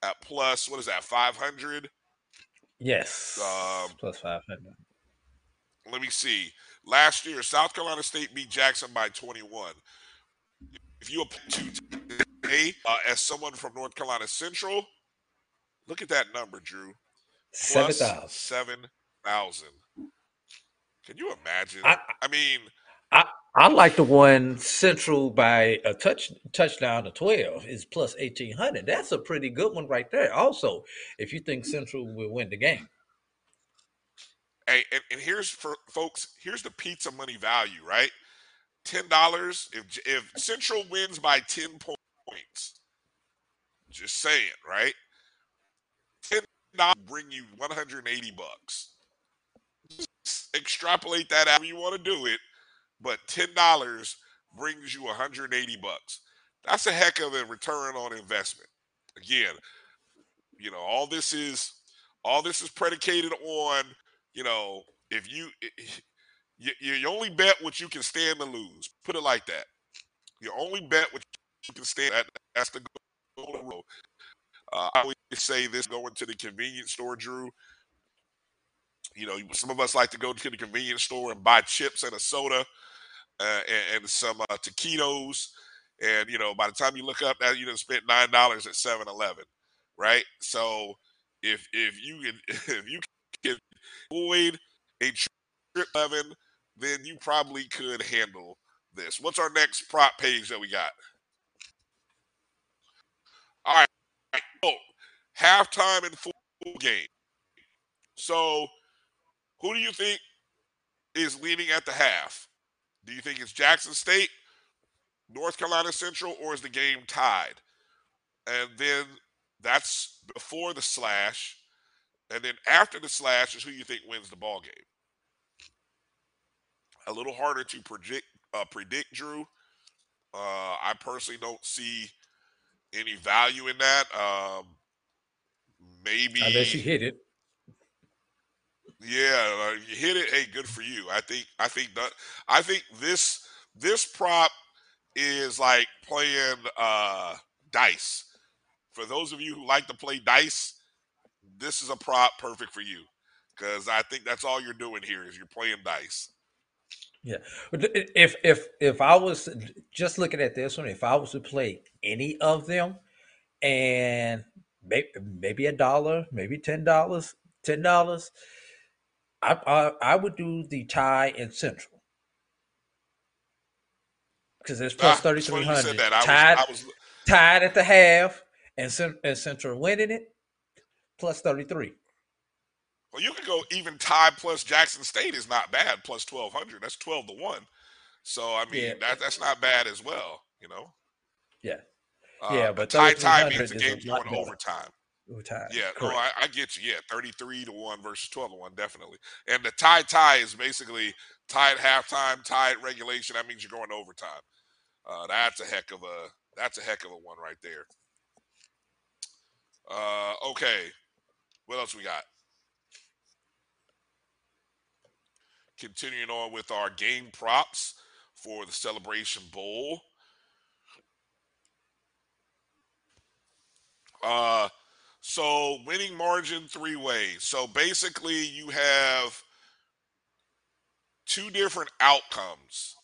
at plus, what is that, 500? Yes. Um, plus 500. Let me see. Last year, South Carolina State beat Jackson by 21. If you apply to today uh, as someone from North Carolina Central, look at that number, Drew. 7,000. 7,000. Can you imagine? I, I mean, I, I like the one Central by a touch touchdown to twelve is plus eighteen hundred. That's a pretty good one right there. Also, if you think Central will win the game. Hey, and, and here's for folks. Here's the pizza money value, right? Ten dollars if if Central wins by ten points. Just saying, right? Ten dollars bring you one hundred and eighty bucks. Just extrapolate that out. You want to do it but ten dollars brings you 180 bucks. That's a heck of a return on investment. Again, you know, all this is all this is predicated on, you know, if you you, you only bet what you can stand to lose. Put it like that. You only bet what you can stand. That, that's the goal. Uh, I always say this going to the convenience store, Drew. You know, some of us like to go to the convenience store and buy chips and a soda uh, and, and, some uh, taquitos. And, you know, by the time you look up that, you done spent $9 at 7 Eleven, right? So if if you can, if you can avoid a trip 11, then you probably could handle this. What's our next prop page that we got? All right. Oh, halftime and full game. So, who do you think is leading at the half? Do you think it's Jackson State, North Carolina Central, or is the game tied? And then that's before the slash. And then after the slash is who you think wins the ball game. A little harder to predict, uh, predict Drew. Uh, I personally don't see any value in that. Um, maybe unless you hit it. Yeah, uh, you hit it. Hey, good for you. I think. I think that. I think this this prop is like playing uh, dice. For those of you who like to play dice, this is a prop perfect for you because I think that's all you're doing here is you're playing dice. Yeah. If if if I was just looking at this one, if I was to play any of them, and maybe maybe a dollar, maybe ten dollars, ten dollars, I, I I would do the tie in Central because it's plus Ah, thirty three funny you said hundred. that. I was Tied I was tied at the half, and, and Central winning it plus thirty three. Well, you could go even tie plus Jackson State is not bad plus twelve hundred. That's twelve to one. So I mean Yeah. that that's not bad as well. You know. Yeah. Uh, Yeah, but tie tie 3300 means the game's going overtime. Tied. Yeah, no, I, I get you. Yeah, thirty-three to one versus twelve to one, definitely. And the tie tie is basically tie at halftime, tie at regulation. That means you're going to overtime. Uh, that's a heck of a that's a heck of a one right there. Uh, okay, what else we got? Continuing on with our game props for the Celebration Bowl. Uh, so winning margin three ways. So basically, you have two different outcomes.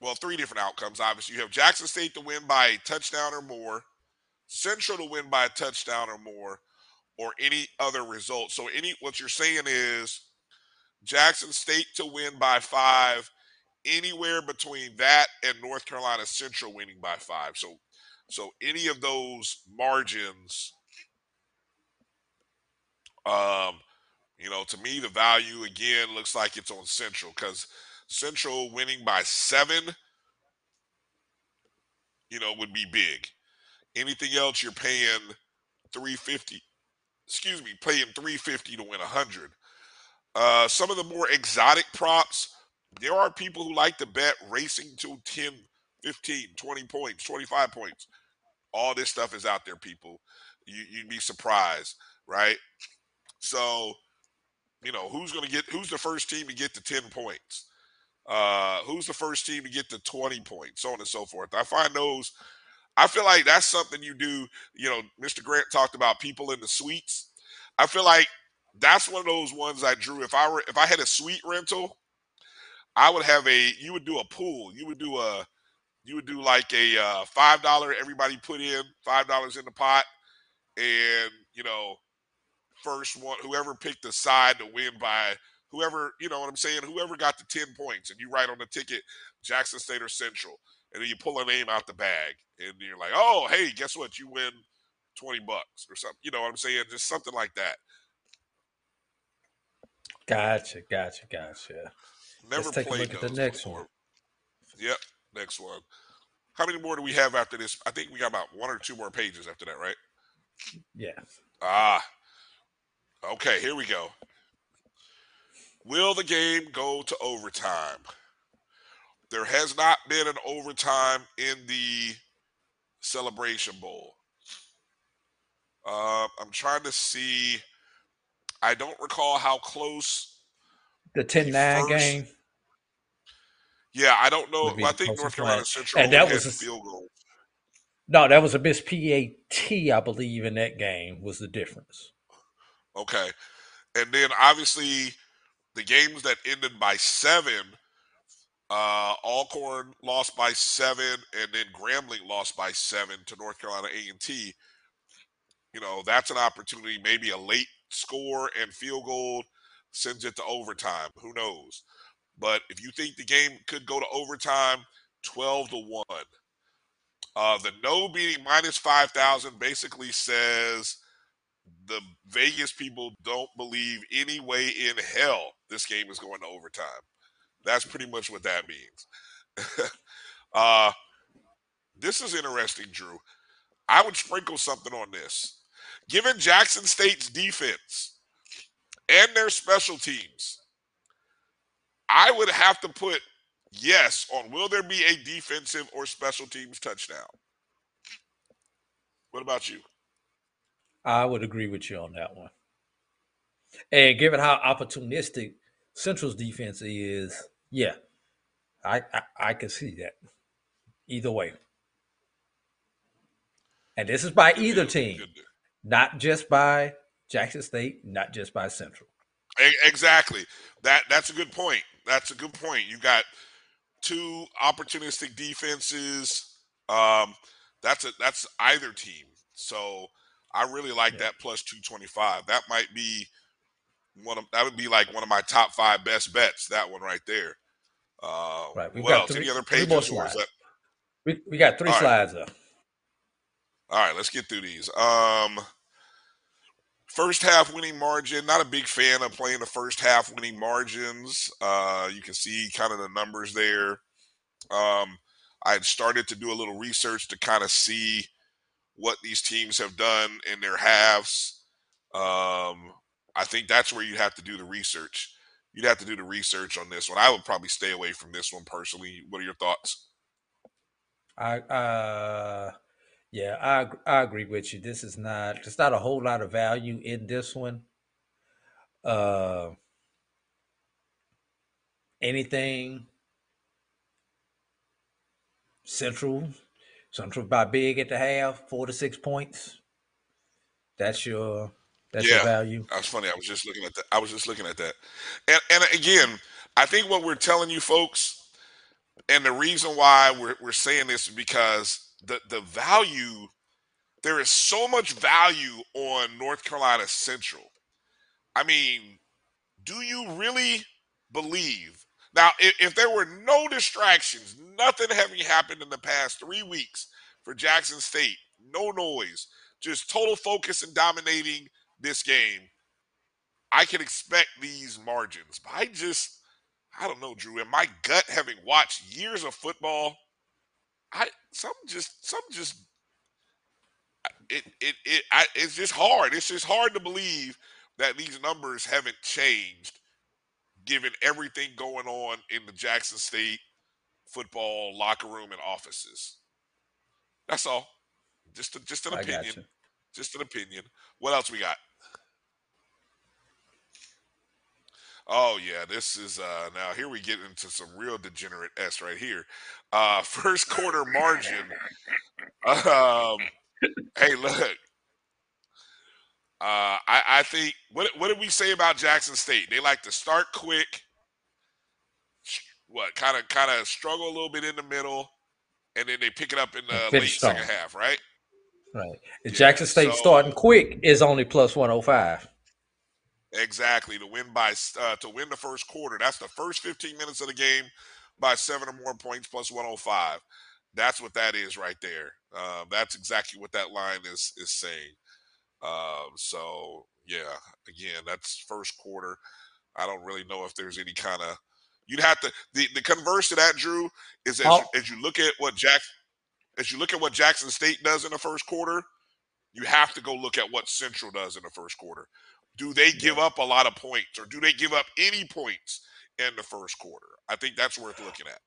Well, three different outcomes. Obviously, you have Jackson State to win by a touchdown or more, Central to win by a touchdown or more, or any other result. So, any what you're saying is Jackson State to win by five, anywhere between that and North Carolina Central winning by five. So, so any of those margins, um, you know, to me the value again looks like it's on Central because Central winning by seven, you know, would be big. Anything else you're paying 350 excuse me, paying 350 to win 100. Uh, some of the more exotic props, there are people who like to bet racing to 10, 15, 20 points, 25 points. All this stuff is out there, people. You, you'd be surprised, right? So, you know, who's going to get, who's the first team to get to 10 points? Uh, who's the first team to get to 20 points, so on and so forth. I find those, I feel like that's something you do. You know, Mr. Grant talked about people in the suites. I feel like that's one of those ones I drew. If I were, if I had a suite rental, I would have a, you would do a pool. You would do a, you would do like a uh, five dollar. Everybody put in five dollars in the pot, and you know, first one, whoever picked the side to win by whoever, you know what I'm saying, whoever got the 10 points and you write on the ticket Jackson State or Central, and then you pull a name out the bag and you're like, oh, hey, guess what? You win 20 bucks or something. You know what I'm saying? Just something like that. Gotcha, gotcha, gotcha. Never Let's take a played look at the those next before. one. Yep, next one. How many more do we have after this? I think we got about one or two more pages after that, right? Yeah. Ah. Okay, here we go. Will the game go to overtime? There has not been an overtime in the Celebration Bowl. Uh, I'm trying to see. I don't recall how close. The 10 9 first- game. Yeah, I don't know. I think North Carolina. Central And that was a- field goal. No, that was a miss PAT, I believe, in that game was the difference. Okay. And then obviously the games that ended by seven, uh, Alcorn lost by seven, and then Grambling lost by seven to North Carolina A and T. You know, that's an opportunity, maybe a late score and field goal sends it to overtime. Who knows? But if you think the game could go to overtime, 12 to 1. Uh, the no beating minus 5,000 basically says the Vegas people don't believe any way in hell this game is going to overtime. That's pretty much what that means. uh, this is interesting, Drew. I would sprinkle something on this. Given Jackson State's defense and their special teams, I would have to put yes on will there be a defensive or special teams touchdown? What about you? I would agree with you on that one. And given how opportunistic Central's defense is, yeah, I I, I can see that. Either way. And this is by either team, not just by Jackson State, not just by Central. Exactly. That that's a good point. That's a good point. You got two opportunistic defenses. Um, that's a that's either team. So I really like that plus two twenty five. That might be one of that would be like one of my top five best bets. That one right there. Uh, Right. We've what got three, Any other three pages? more slides. We, we got three All right. slides up. All right, let's get through these. Um, first half winning margin. Not a big fan of playing the first half winning margins. Uh, you can see kind of the numbers there. Um, I had started to do a little research to kind of see what these teams have done in their halves. Um, I think that's where you'd have to do the research. You'd have to do the research on this one. I would probably stay away from this one personally. What are your thoughts? I uh yeah, I I agree with you. This is not there's not a whole lot of value in this one. Uh anything central central by big at the half, four to six points. That's your that's your value. That's funny. I was just looking at that. I was just looking at that. And and again, I think what we're telling you folks, and the reason why we're we're saying this is because the the value, there is so much value on North Carolina Central. I mean, do you really believe now if, if there were no distractions, nothing having happened in the past three weeks for Jackson State, no noise, just total focus and dominating this game, I can expect these margins. But I just, I don't know, Drew. In my gut, having watched years of football, I some just some just it it it I, it's just hard. It's just hard to believe that these numbers haven't changed, given everything going on in the Jackson State football locker room and offices. That's all. Just a, just an I opinion. Just an opinion. What else we got? Oh yeah, this is uh now here we get into some real degenerate S right here. Uh first quarter margin. Um hey look. Uh I, I think what what did we say about Jackson State? They like to start quick, what kind of kind of struggle a little bit in the middle, and then they pick it up in the late second half, right? Right. Yeah, Jackson State so- starting quick is only plus 105. Exactly to win by uh, to win the first quarter. That's the first 15 minutes of the game by seven or more points plus 105. That's what that is right there. Um, that's exactly what that line is is saying. Um, so yeah, again, that's first quarter. I don't really know if there's any kind of you'd have to the, the converse to that, Drew, is as, Oh. you, as you look at what Jack as you look at what Jackson State does in the first quarter, you have to go look at what Central does in the first quarter. Do they give up a lot of points or do they give up any points in the first quarter. I think that's worth looking at.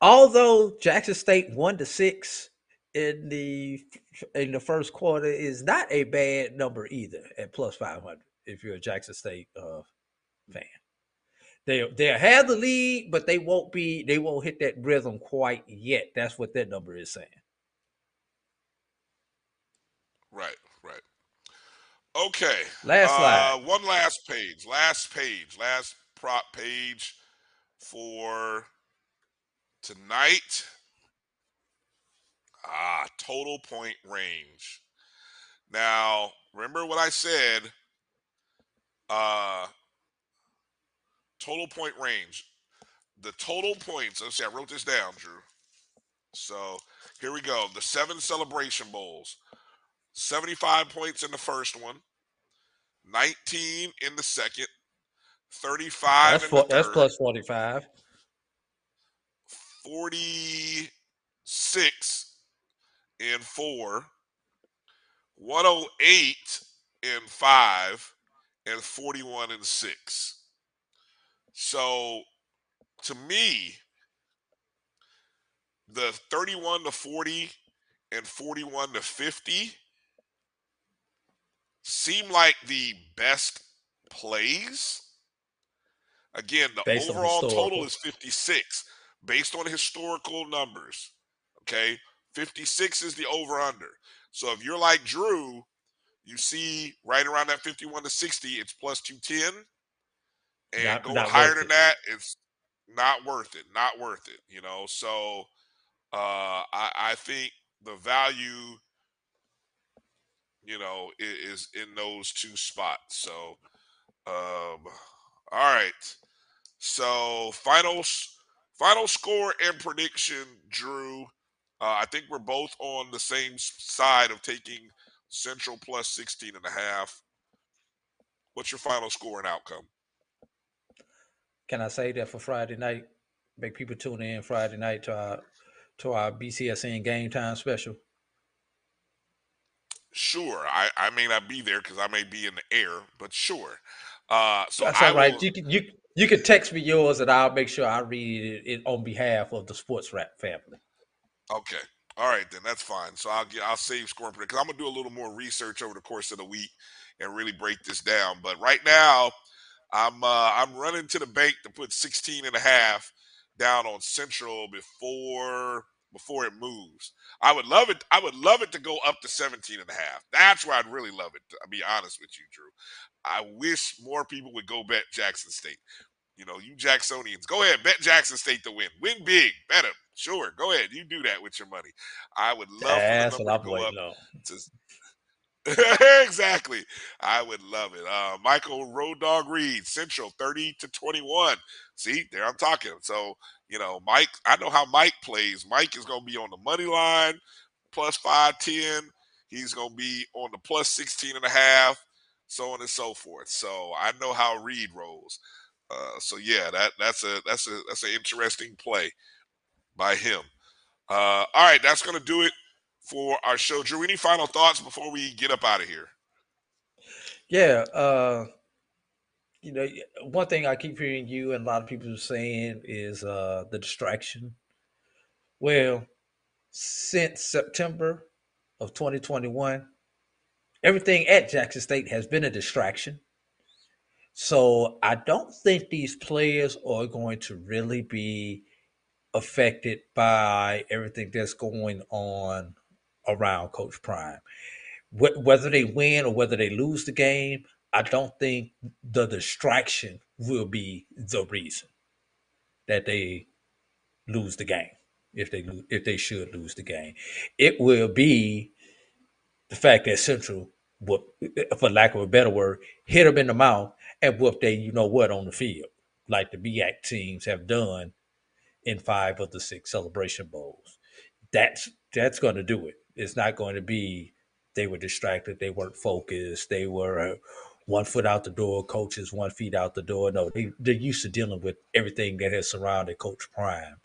Although Jackson State one to six in the in the first quarter is not a bad number either at plus five hundred if you're a Jackson State uh, fan. They they'll have the lead, but they won't be they won't hit that rhythm quite yet. That's what that number is saying. Right, right. Okay. Last uh, slide. Uh, one last page. Last page. Last prop page for tonight. Ah, total point range. Now, remember what I said. Uh, total point range. The total points. Let's see. I wrote this down, Drew. So here we go. The seven celebration bowls. 75 points in the first one, 19 in the second, 35 That's the that's plus forty five. 46 in four, 108 and five, and 41 and six. So to me, the 31 to 40 and 41 to 50 seem like the best plays. Again, the Based overall total is 56 based on historical numbers. Okay. 56 is the over under. So if you're like Drew, you see right around that 51 to 60, it's plus 210. And Not- going not higher than it. that, it's not worth it. Not worth it. You know, so uh I, I think the value, you know, i- is in those two spots. So um all right. So final final score and prediction, Drew. Uh, I think we're both on the same side of taking Central plus 16 and a half. What's your final score and outcome? Can I say that for Friday night? Make people tune in Friday night to our to our BCSN game time special. Sure. I, I may not be there because I may be in the air, but sure. Uh, so That's I all right. will- You can you you can text me yours and I'll make sure I read it, on behalf of the Sports Wrap family. Okay. All right, then that's fine. So I'll get I'll save scoring because I'm gonna do a little more research over the course of the week and really break this down. But right now, I'm uh, I'm running to the bank to put 16 and a half down on Central before before it moves. I would love it. I would love it to go up to 17 and a half. That's where I'd really love it. To be honest with you, Drew. I wish more people would go bet Jackson State. You know, you Jacksonians, go ahead, bet Jackson State to win. Win big, bet them. Sure, go ahead. You do that with your money. I would love That's for the number to go up to exactly. I would love it. Uh, Michael Road Dog Reed, Central, 30 to 21. See, there I'm talking. So, you know, Mike, I know how Mike plays. Mike is going to be on the money line, plus 510. He's going to be on the plus 16 and a half, so on and so forth. So I know how Reed rolls. Uh, so yeah, that that's a that's a that's an interesting play by him. Uh, all right, that's to do it for our show. Drew, any final thoughts before we get up out of here? Yeah, uh, you know, one thing I keep hearing you and a lot of people saying is uh, the distraction. Well, since September of 2021, everything at Jackson State has been a distraction. So I don't think these players are going to really be affected by everything that's going on around Coach Prime. Wh- Whether they win or whether they lose the game, I don't think the distraction will be the reason that they lose the game. If they if they should lose the game, it will be the fact that Central, for lack of a better word, hit them in the mouth and whoop they you know what on the field, like the MEAC teams have done in five of the six celebration bowls. That's that's going to do it. It's not going to be they were distracted, they weren't focused, they were uh, one foot out the door, coaches one feet out the door. No, they they're used to dealing with everything that has surrounded Coach Prime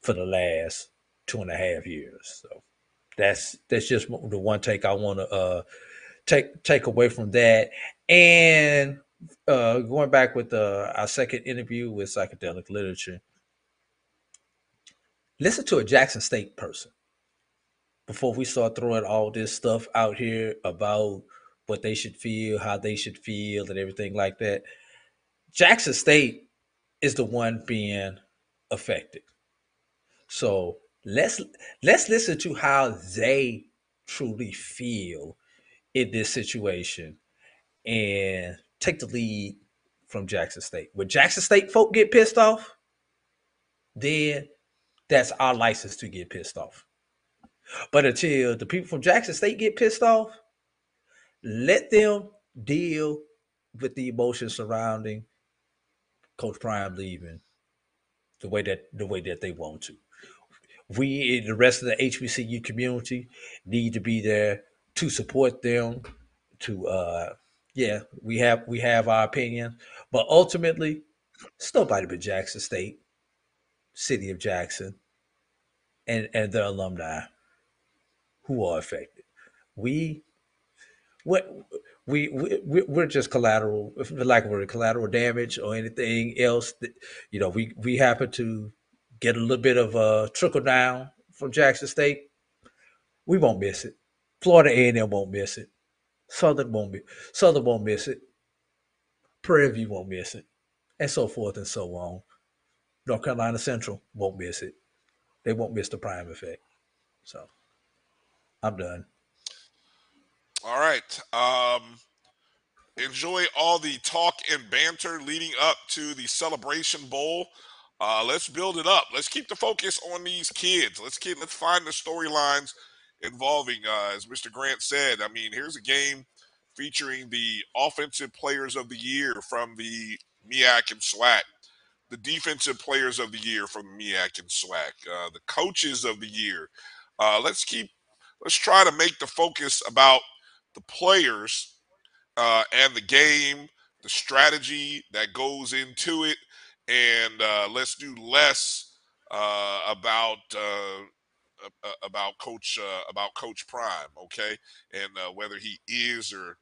for the last two and a half years. So that's that's just the one take I want to uh, take take away from that. And uh, going back with uh, our second interview with psychedelic literature, listen to a Jackson State person before we start throwing all this stuff out here about what they should feel, how they should feel, and everything like that. Jackson State is the one being affected. So let's let's listen to how they truly feel in this situation and take the lead from Jackson State. When Jackson State folk get pissed off, then that's our license to get pissed off. But until the people from Jackson State get pissed off, let them deal with the emotions surrounding Coach Prime leaving the way that the way that they want to. We, the rest of the HBCU community, need to be there to support them. To uh, yeah, we have we have our opinion, but ultimately, it's nobody but Jackson State, City of Jackson, and and their alumni who are affected. We what we, we we're just collateral, like we're collateral damage or anything else. That, you know, we we happen to get a little bit of a trickle down from Jackson State. We won't miss it. Florida A&M won't miss it. Southern won't be Southern won't miss it. Prairie View won't miss it, and so forth and so on. North Carolina Central won't miss it. They won't miss the prime effect. So, I'm done. All right. Um, enjoy all the talk and banter leading up to the Celebration Bowl. Uh, let's build it up. Let's keep the focus on these kids. Let's keep. Let's find the storylines involving, uh, as Mr. Grant said. I mean, here's a game featuring the offensive players of the year from the MEAC and SWAC, the defensive players of the year from MEAC and SWAC, uh, the coaches of the year. Uh, let's keep. Let's try to make the focus about the players uh, and the game, the strategy that goes into it, and uh, let's do less uh, about uh, about Coach uh, about Coach Prime, okay, and uh, whether he is or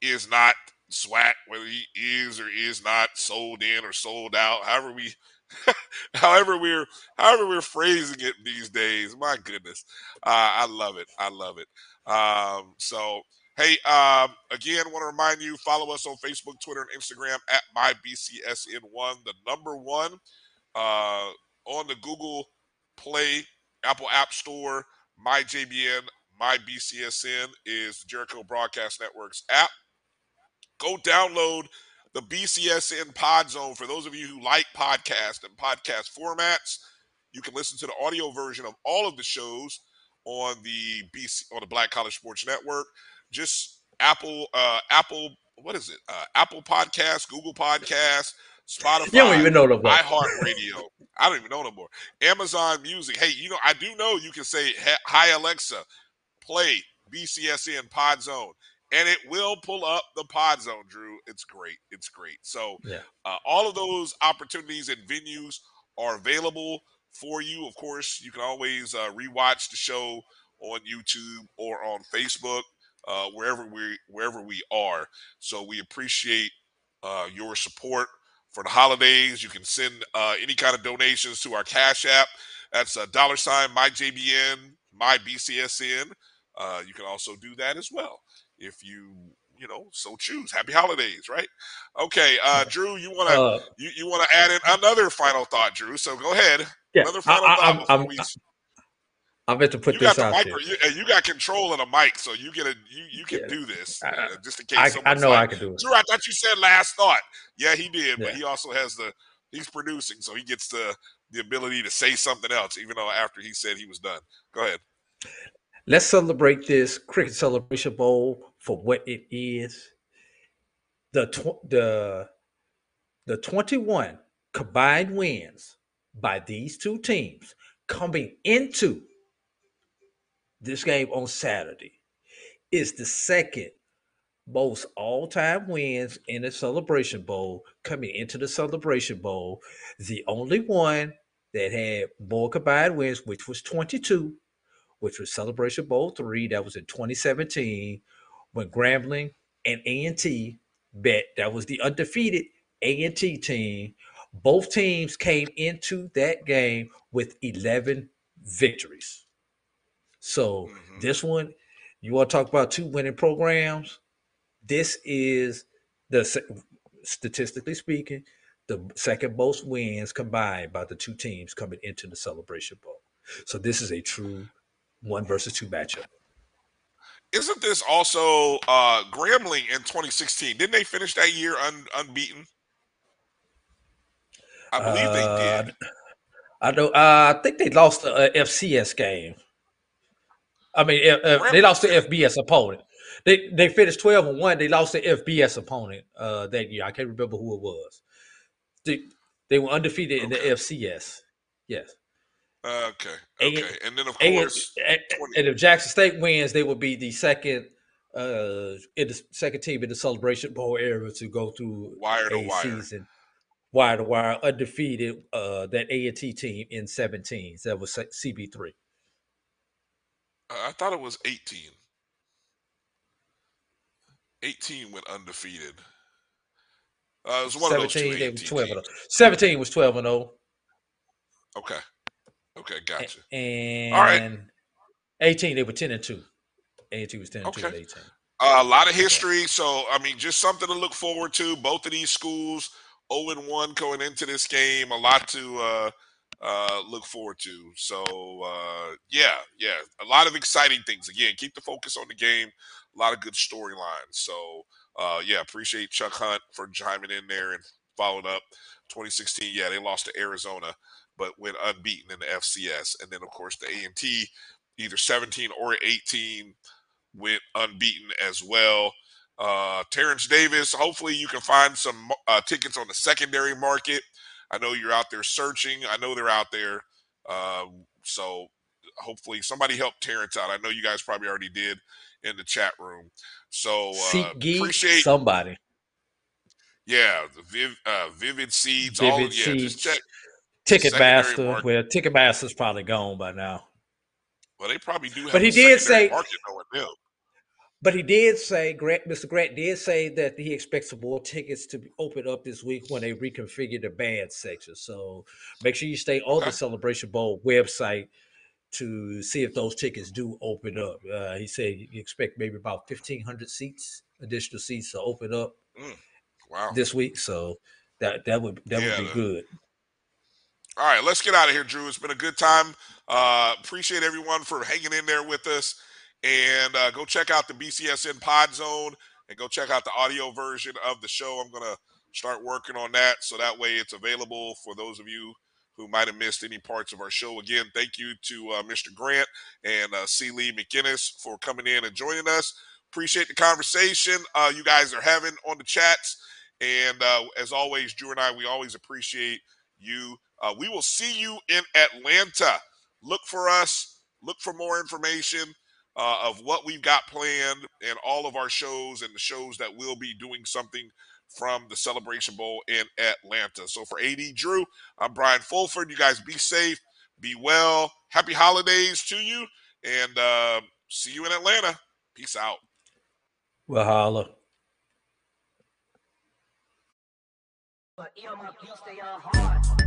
is not swat whether he is or is not sold in or sold out, however we however we're however we're phrasing it these days. My goodness, uh, I love it. I love it. Um, so hey, um, again, want to remind you follow us on Facebook, Twitter, and Instagram at mybcsn1, the number one uh, on the Google Play, Apple App Store. MyJBN, MyBCSN is Jericho Broadcast Network's app. Go download the BCSN Pod Zone. For those of you who like podcast and podcast formats, you can listen to the audio version of all of the shows on the BC on the Black College Sports Network. Just Apple, uh, Apple, what is it? Uh, Apple Podcast, Google Podcast, Spotify. You don't even know no more. iHeartRadio. I don't even know no more. Amazon Music. Hey, you know, I do know you can say, "Hi Alexa, play BCSN Pod Zone." and it will pull up the pod zone drew it's great it's great so Yeah. uh, all of those opportunities and venues are available for you of course you can always uh, rewatch the show on youtube or on facebook uh, wherever we wherever we are. So we appreciate uh, your support for the holidays. You can send uh, any kind of donations to our cash app. That's a dollar sign my jbn my bcsn uh, you can also do that as well if you you know so choose. Happy holidays right? Okay uh drew you want to Uh, you, you want to add in another final thought drew? So go ahead. Yeah, another final I- thought before I'm- about to put you got this the out mic there. you, you got control of the mic so you get a you you can Yeah. do this I- uh, just in case I, I know I can do it. drew i thought you said last thought yeah he did but he also has the he's producing so he gets the the ability to say something else even though after he said he was done go ahead Let's celebrate this Cricket Celebration Bowl for what it is. The tw- the the 21 combined wins by these two teams coming into this game on Saturday is the second most all-time wins in the Celebration Bowl coming into the Celebration Bowl. The only one that had more combined wins, which was 22, which was Celebration Bowl three. That was in 2017 when Grambling and A&T bet. That was the undefeated A&T team. Both teams came into that game with 11 victories. So this one, you want to talk about two winning programs? This is the statistically speaking, the second most wins combined by the two teams coming into the Celebration Bowl. So this is a true one versus two matchup. isn't this also uh, Grambling in 2016? Didn't they finish that year un, unbeaten? I believe they Uh, did. I know. Uh, I think they lost the uh, FCS game. I mean, uh, uh, they lost the FBS opponent. They they finished twelve and one. They lost the FBS opponent uh, that year. I can't remember who it was. They they were undefeated in the FCS. Yes. Okay, okay, and then of course, and, and if Jackson State wins, they will be the second uh in the second team in the Celebration Bowl era to go through Wire to a wire. season wire to wire undefeated. Uh, that A and T team in 17. That was CB three. I thought it was 18. 18 went undefeated. Uh, it was one of those two 17, they 18 was 12 and teams. 0. 17 was 12 and 0. Okay, okay, gotcha. And All right. 18, they were 10 and 2. A&T was 10 and 2 Okay. at 18. Uh, a lot of history, so I mean, just something to look forward to. Both of these schools, 0 and 1 going into this game. A lot to uh, uh, look forward to. So uh, yeah, yeah, a lot of exciting things. Again, keep the focus on the game. A lot of good storylines. So uh, yeah, appreciate Chuck Hunt for chiming in there and following up. 2016, yeah, they lost to Arizona, but went unbeaten in the FCS, and then of course the A and T, either 17 or 18 went unbeaten as well. Uh, Terrence Davis, hopefully you can find some uh, tickets on the secondary market. I know you're out there searching. I know they're out there. Um, so hopefully somebody help Terrence out. I know you guys probably already did in the chat room. So uh, Geek, appreciate somebody. yeah the Viv, uh, Vivid Seats. all Vivid yeah, just check. Ticketmaster. Well, Ticketmaster's probably gone by now. Well, they probably do have. But he did say- market knowing them. But he did say, Grant, Mr. Grant did say that he expects some more tickets to be open up this week when they reconfigure the band section. So make sure you stay on the Celebration Bowl website to see if those tickets do open up. Uh, he said you expect maybe about 1,500 seats, additional seats to open up Mm, wow. this week. So that that would that Yeah, would be good. All right, let's get out of here, Drew. It's been a good time. Uh, appreciate everyone for hanging in there with us. And uh, go check out the BCSN Pod Zone and go check out the audio version of the show. I'm going to start working on that so that way it's available for those of you who might have missed any parts of our show. Again, thank you to uh, Mr. Grant and uh, C. Liegh McInnis for coming in and joining us. Appreciate the conversation uh, you guys are having on the chats. And uh, as always, Drew and I, we always appreciate you. Uh, we will see you in Atlanta. Look for us. Look for more information uh, of what we've got planned and all of our shows and the shows that will be doing something from the Celebration Bowl in Atlanta. So for AD Drew, I'm Brian Fulford. You guys be safe, be well. Happy holidays to you, and uh, see you in Atlanta. Peace out. Well, holla. But earmuff, you stay on hard.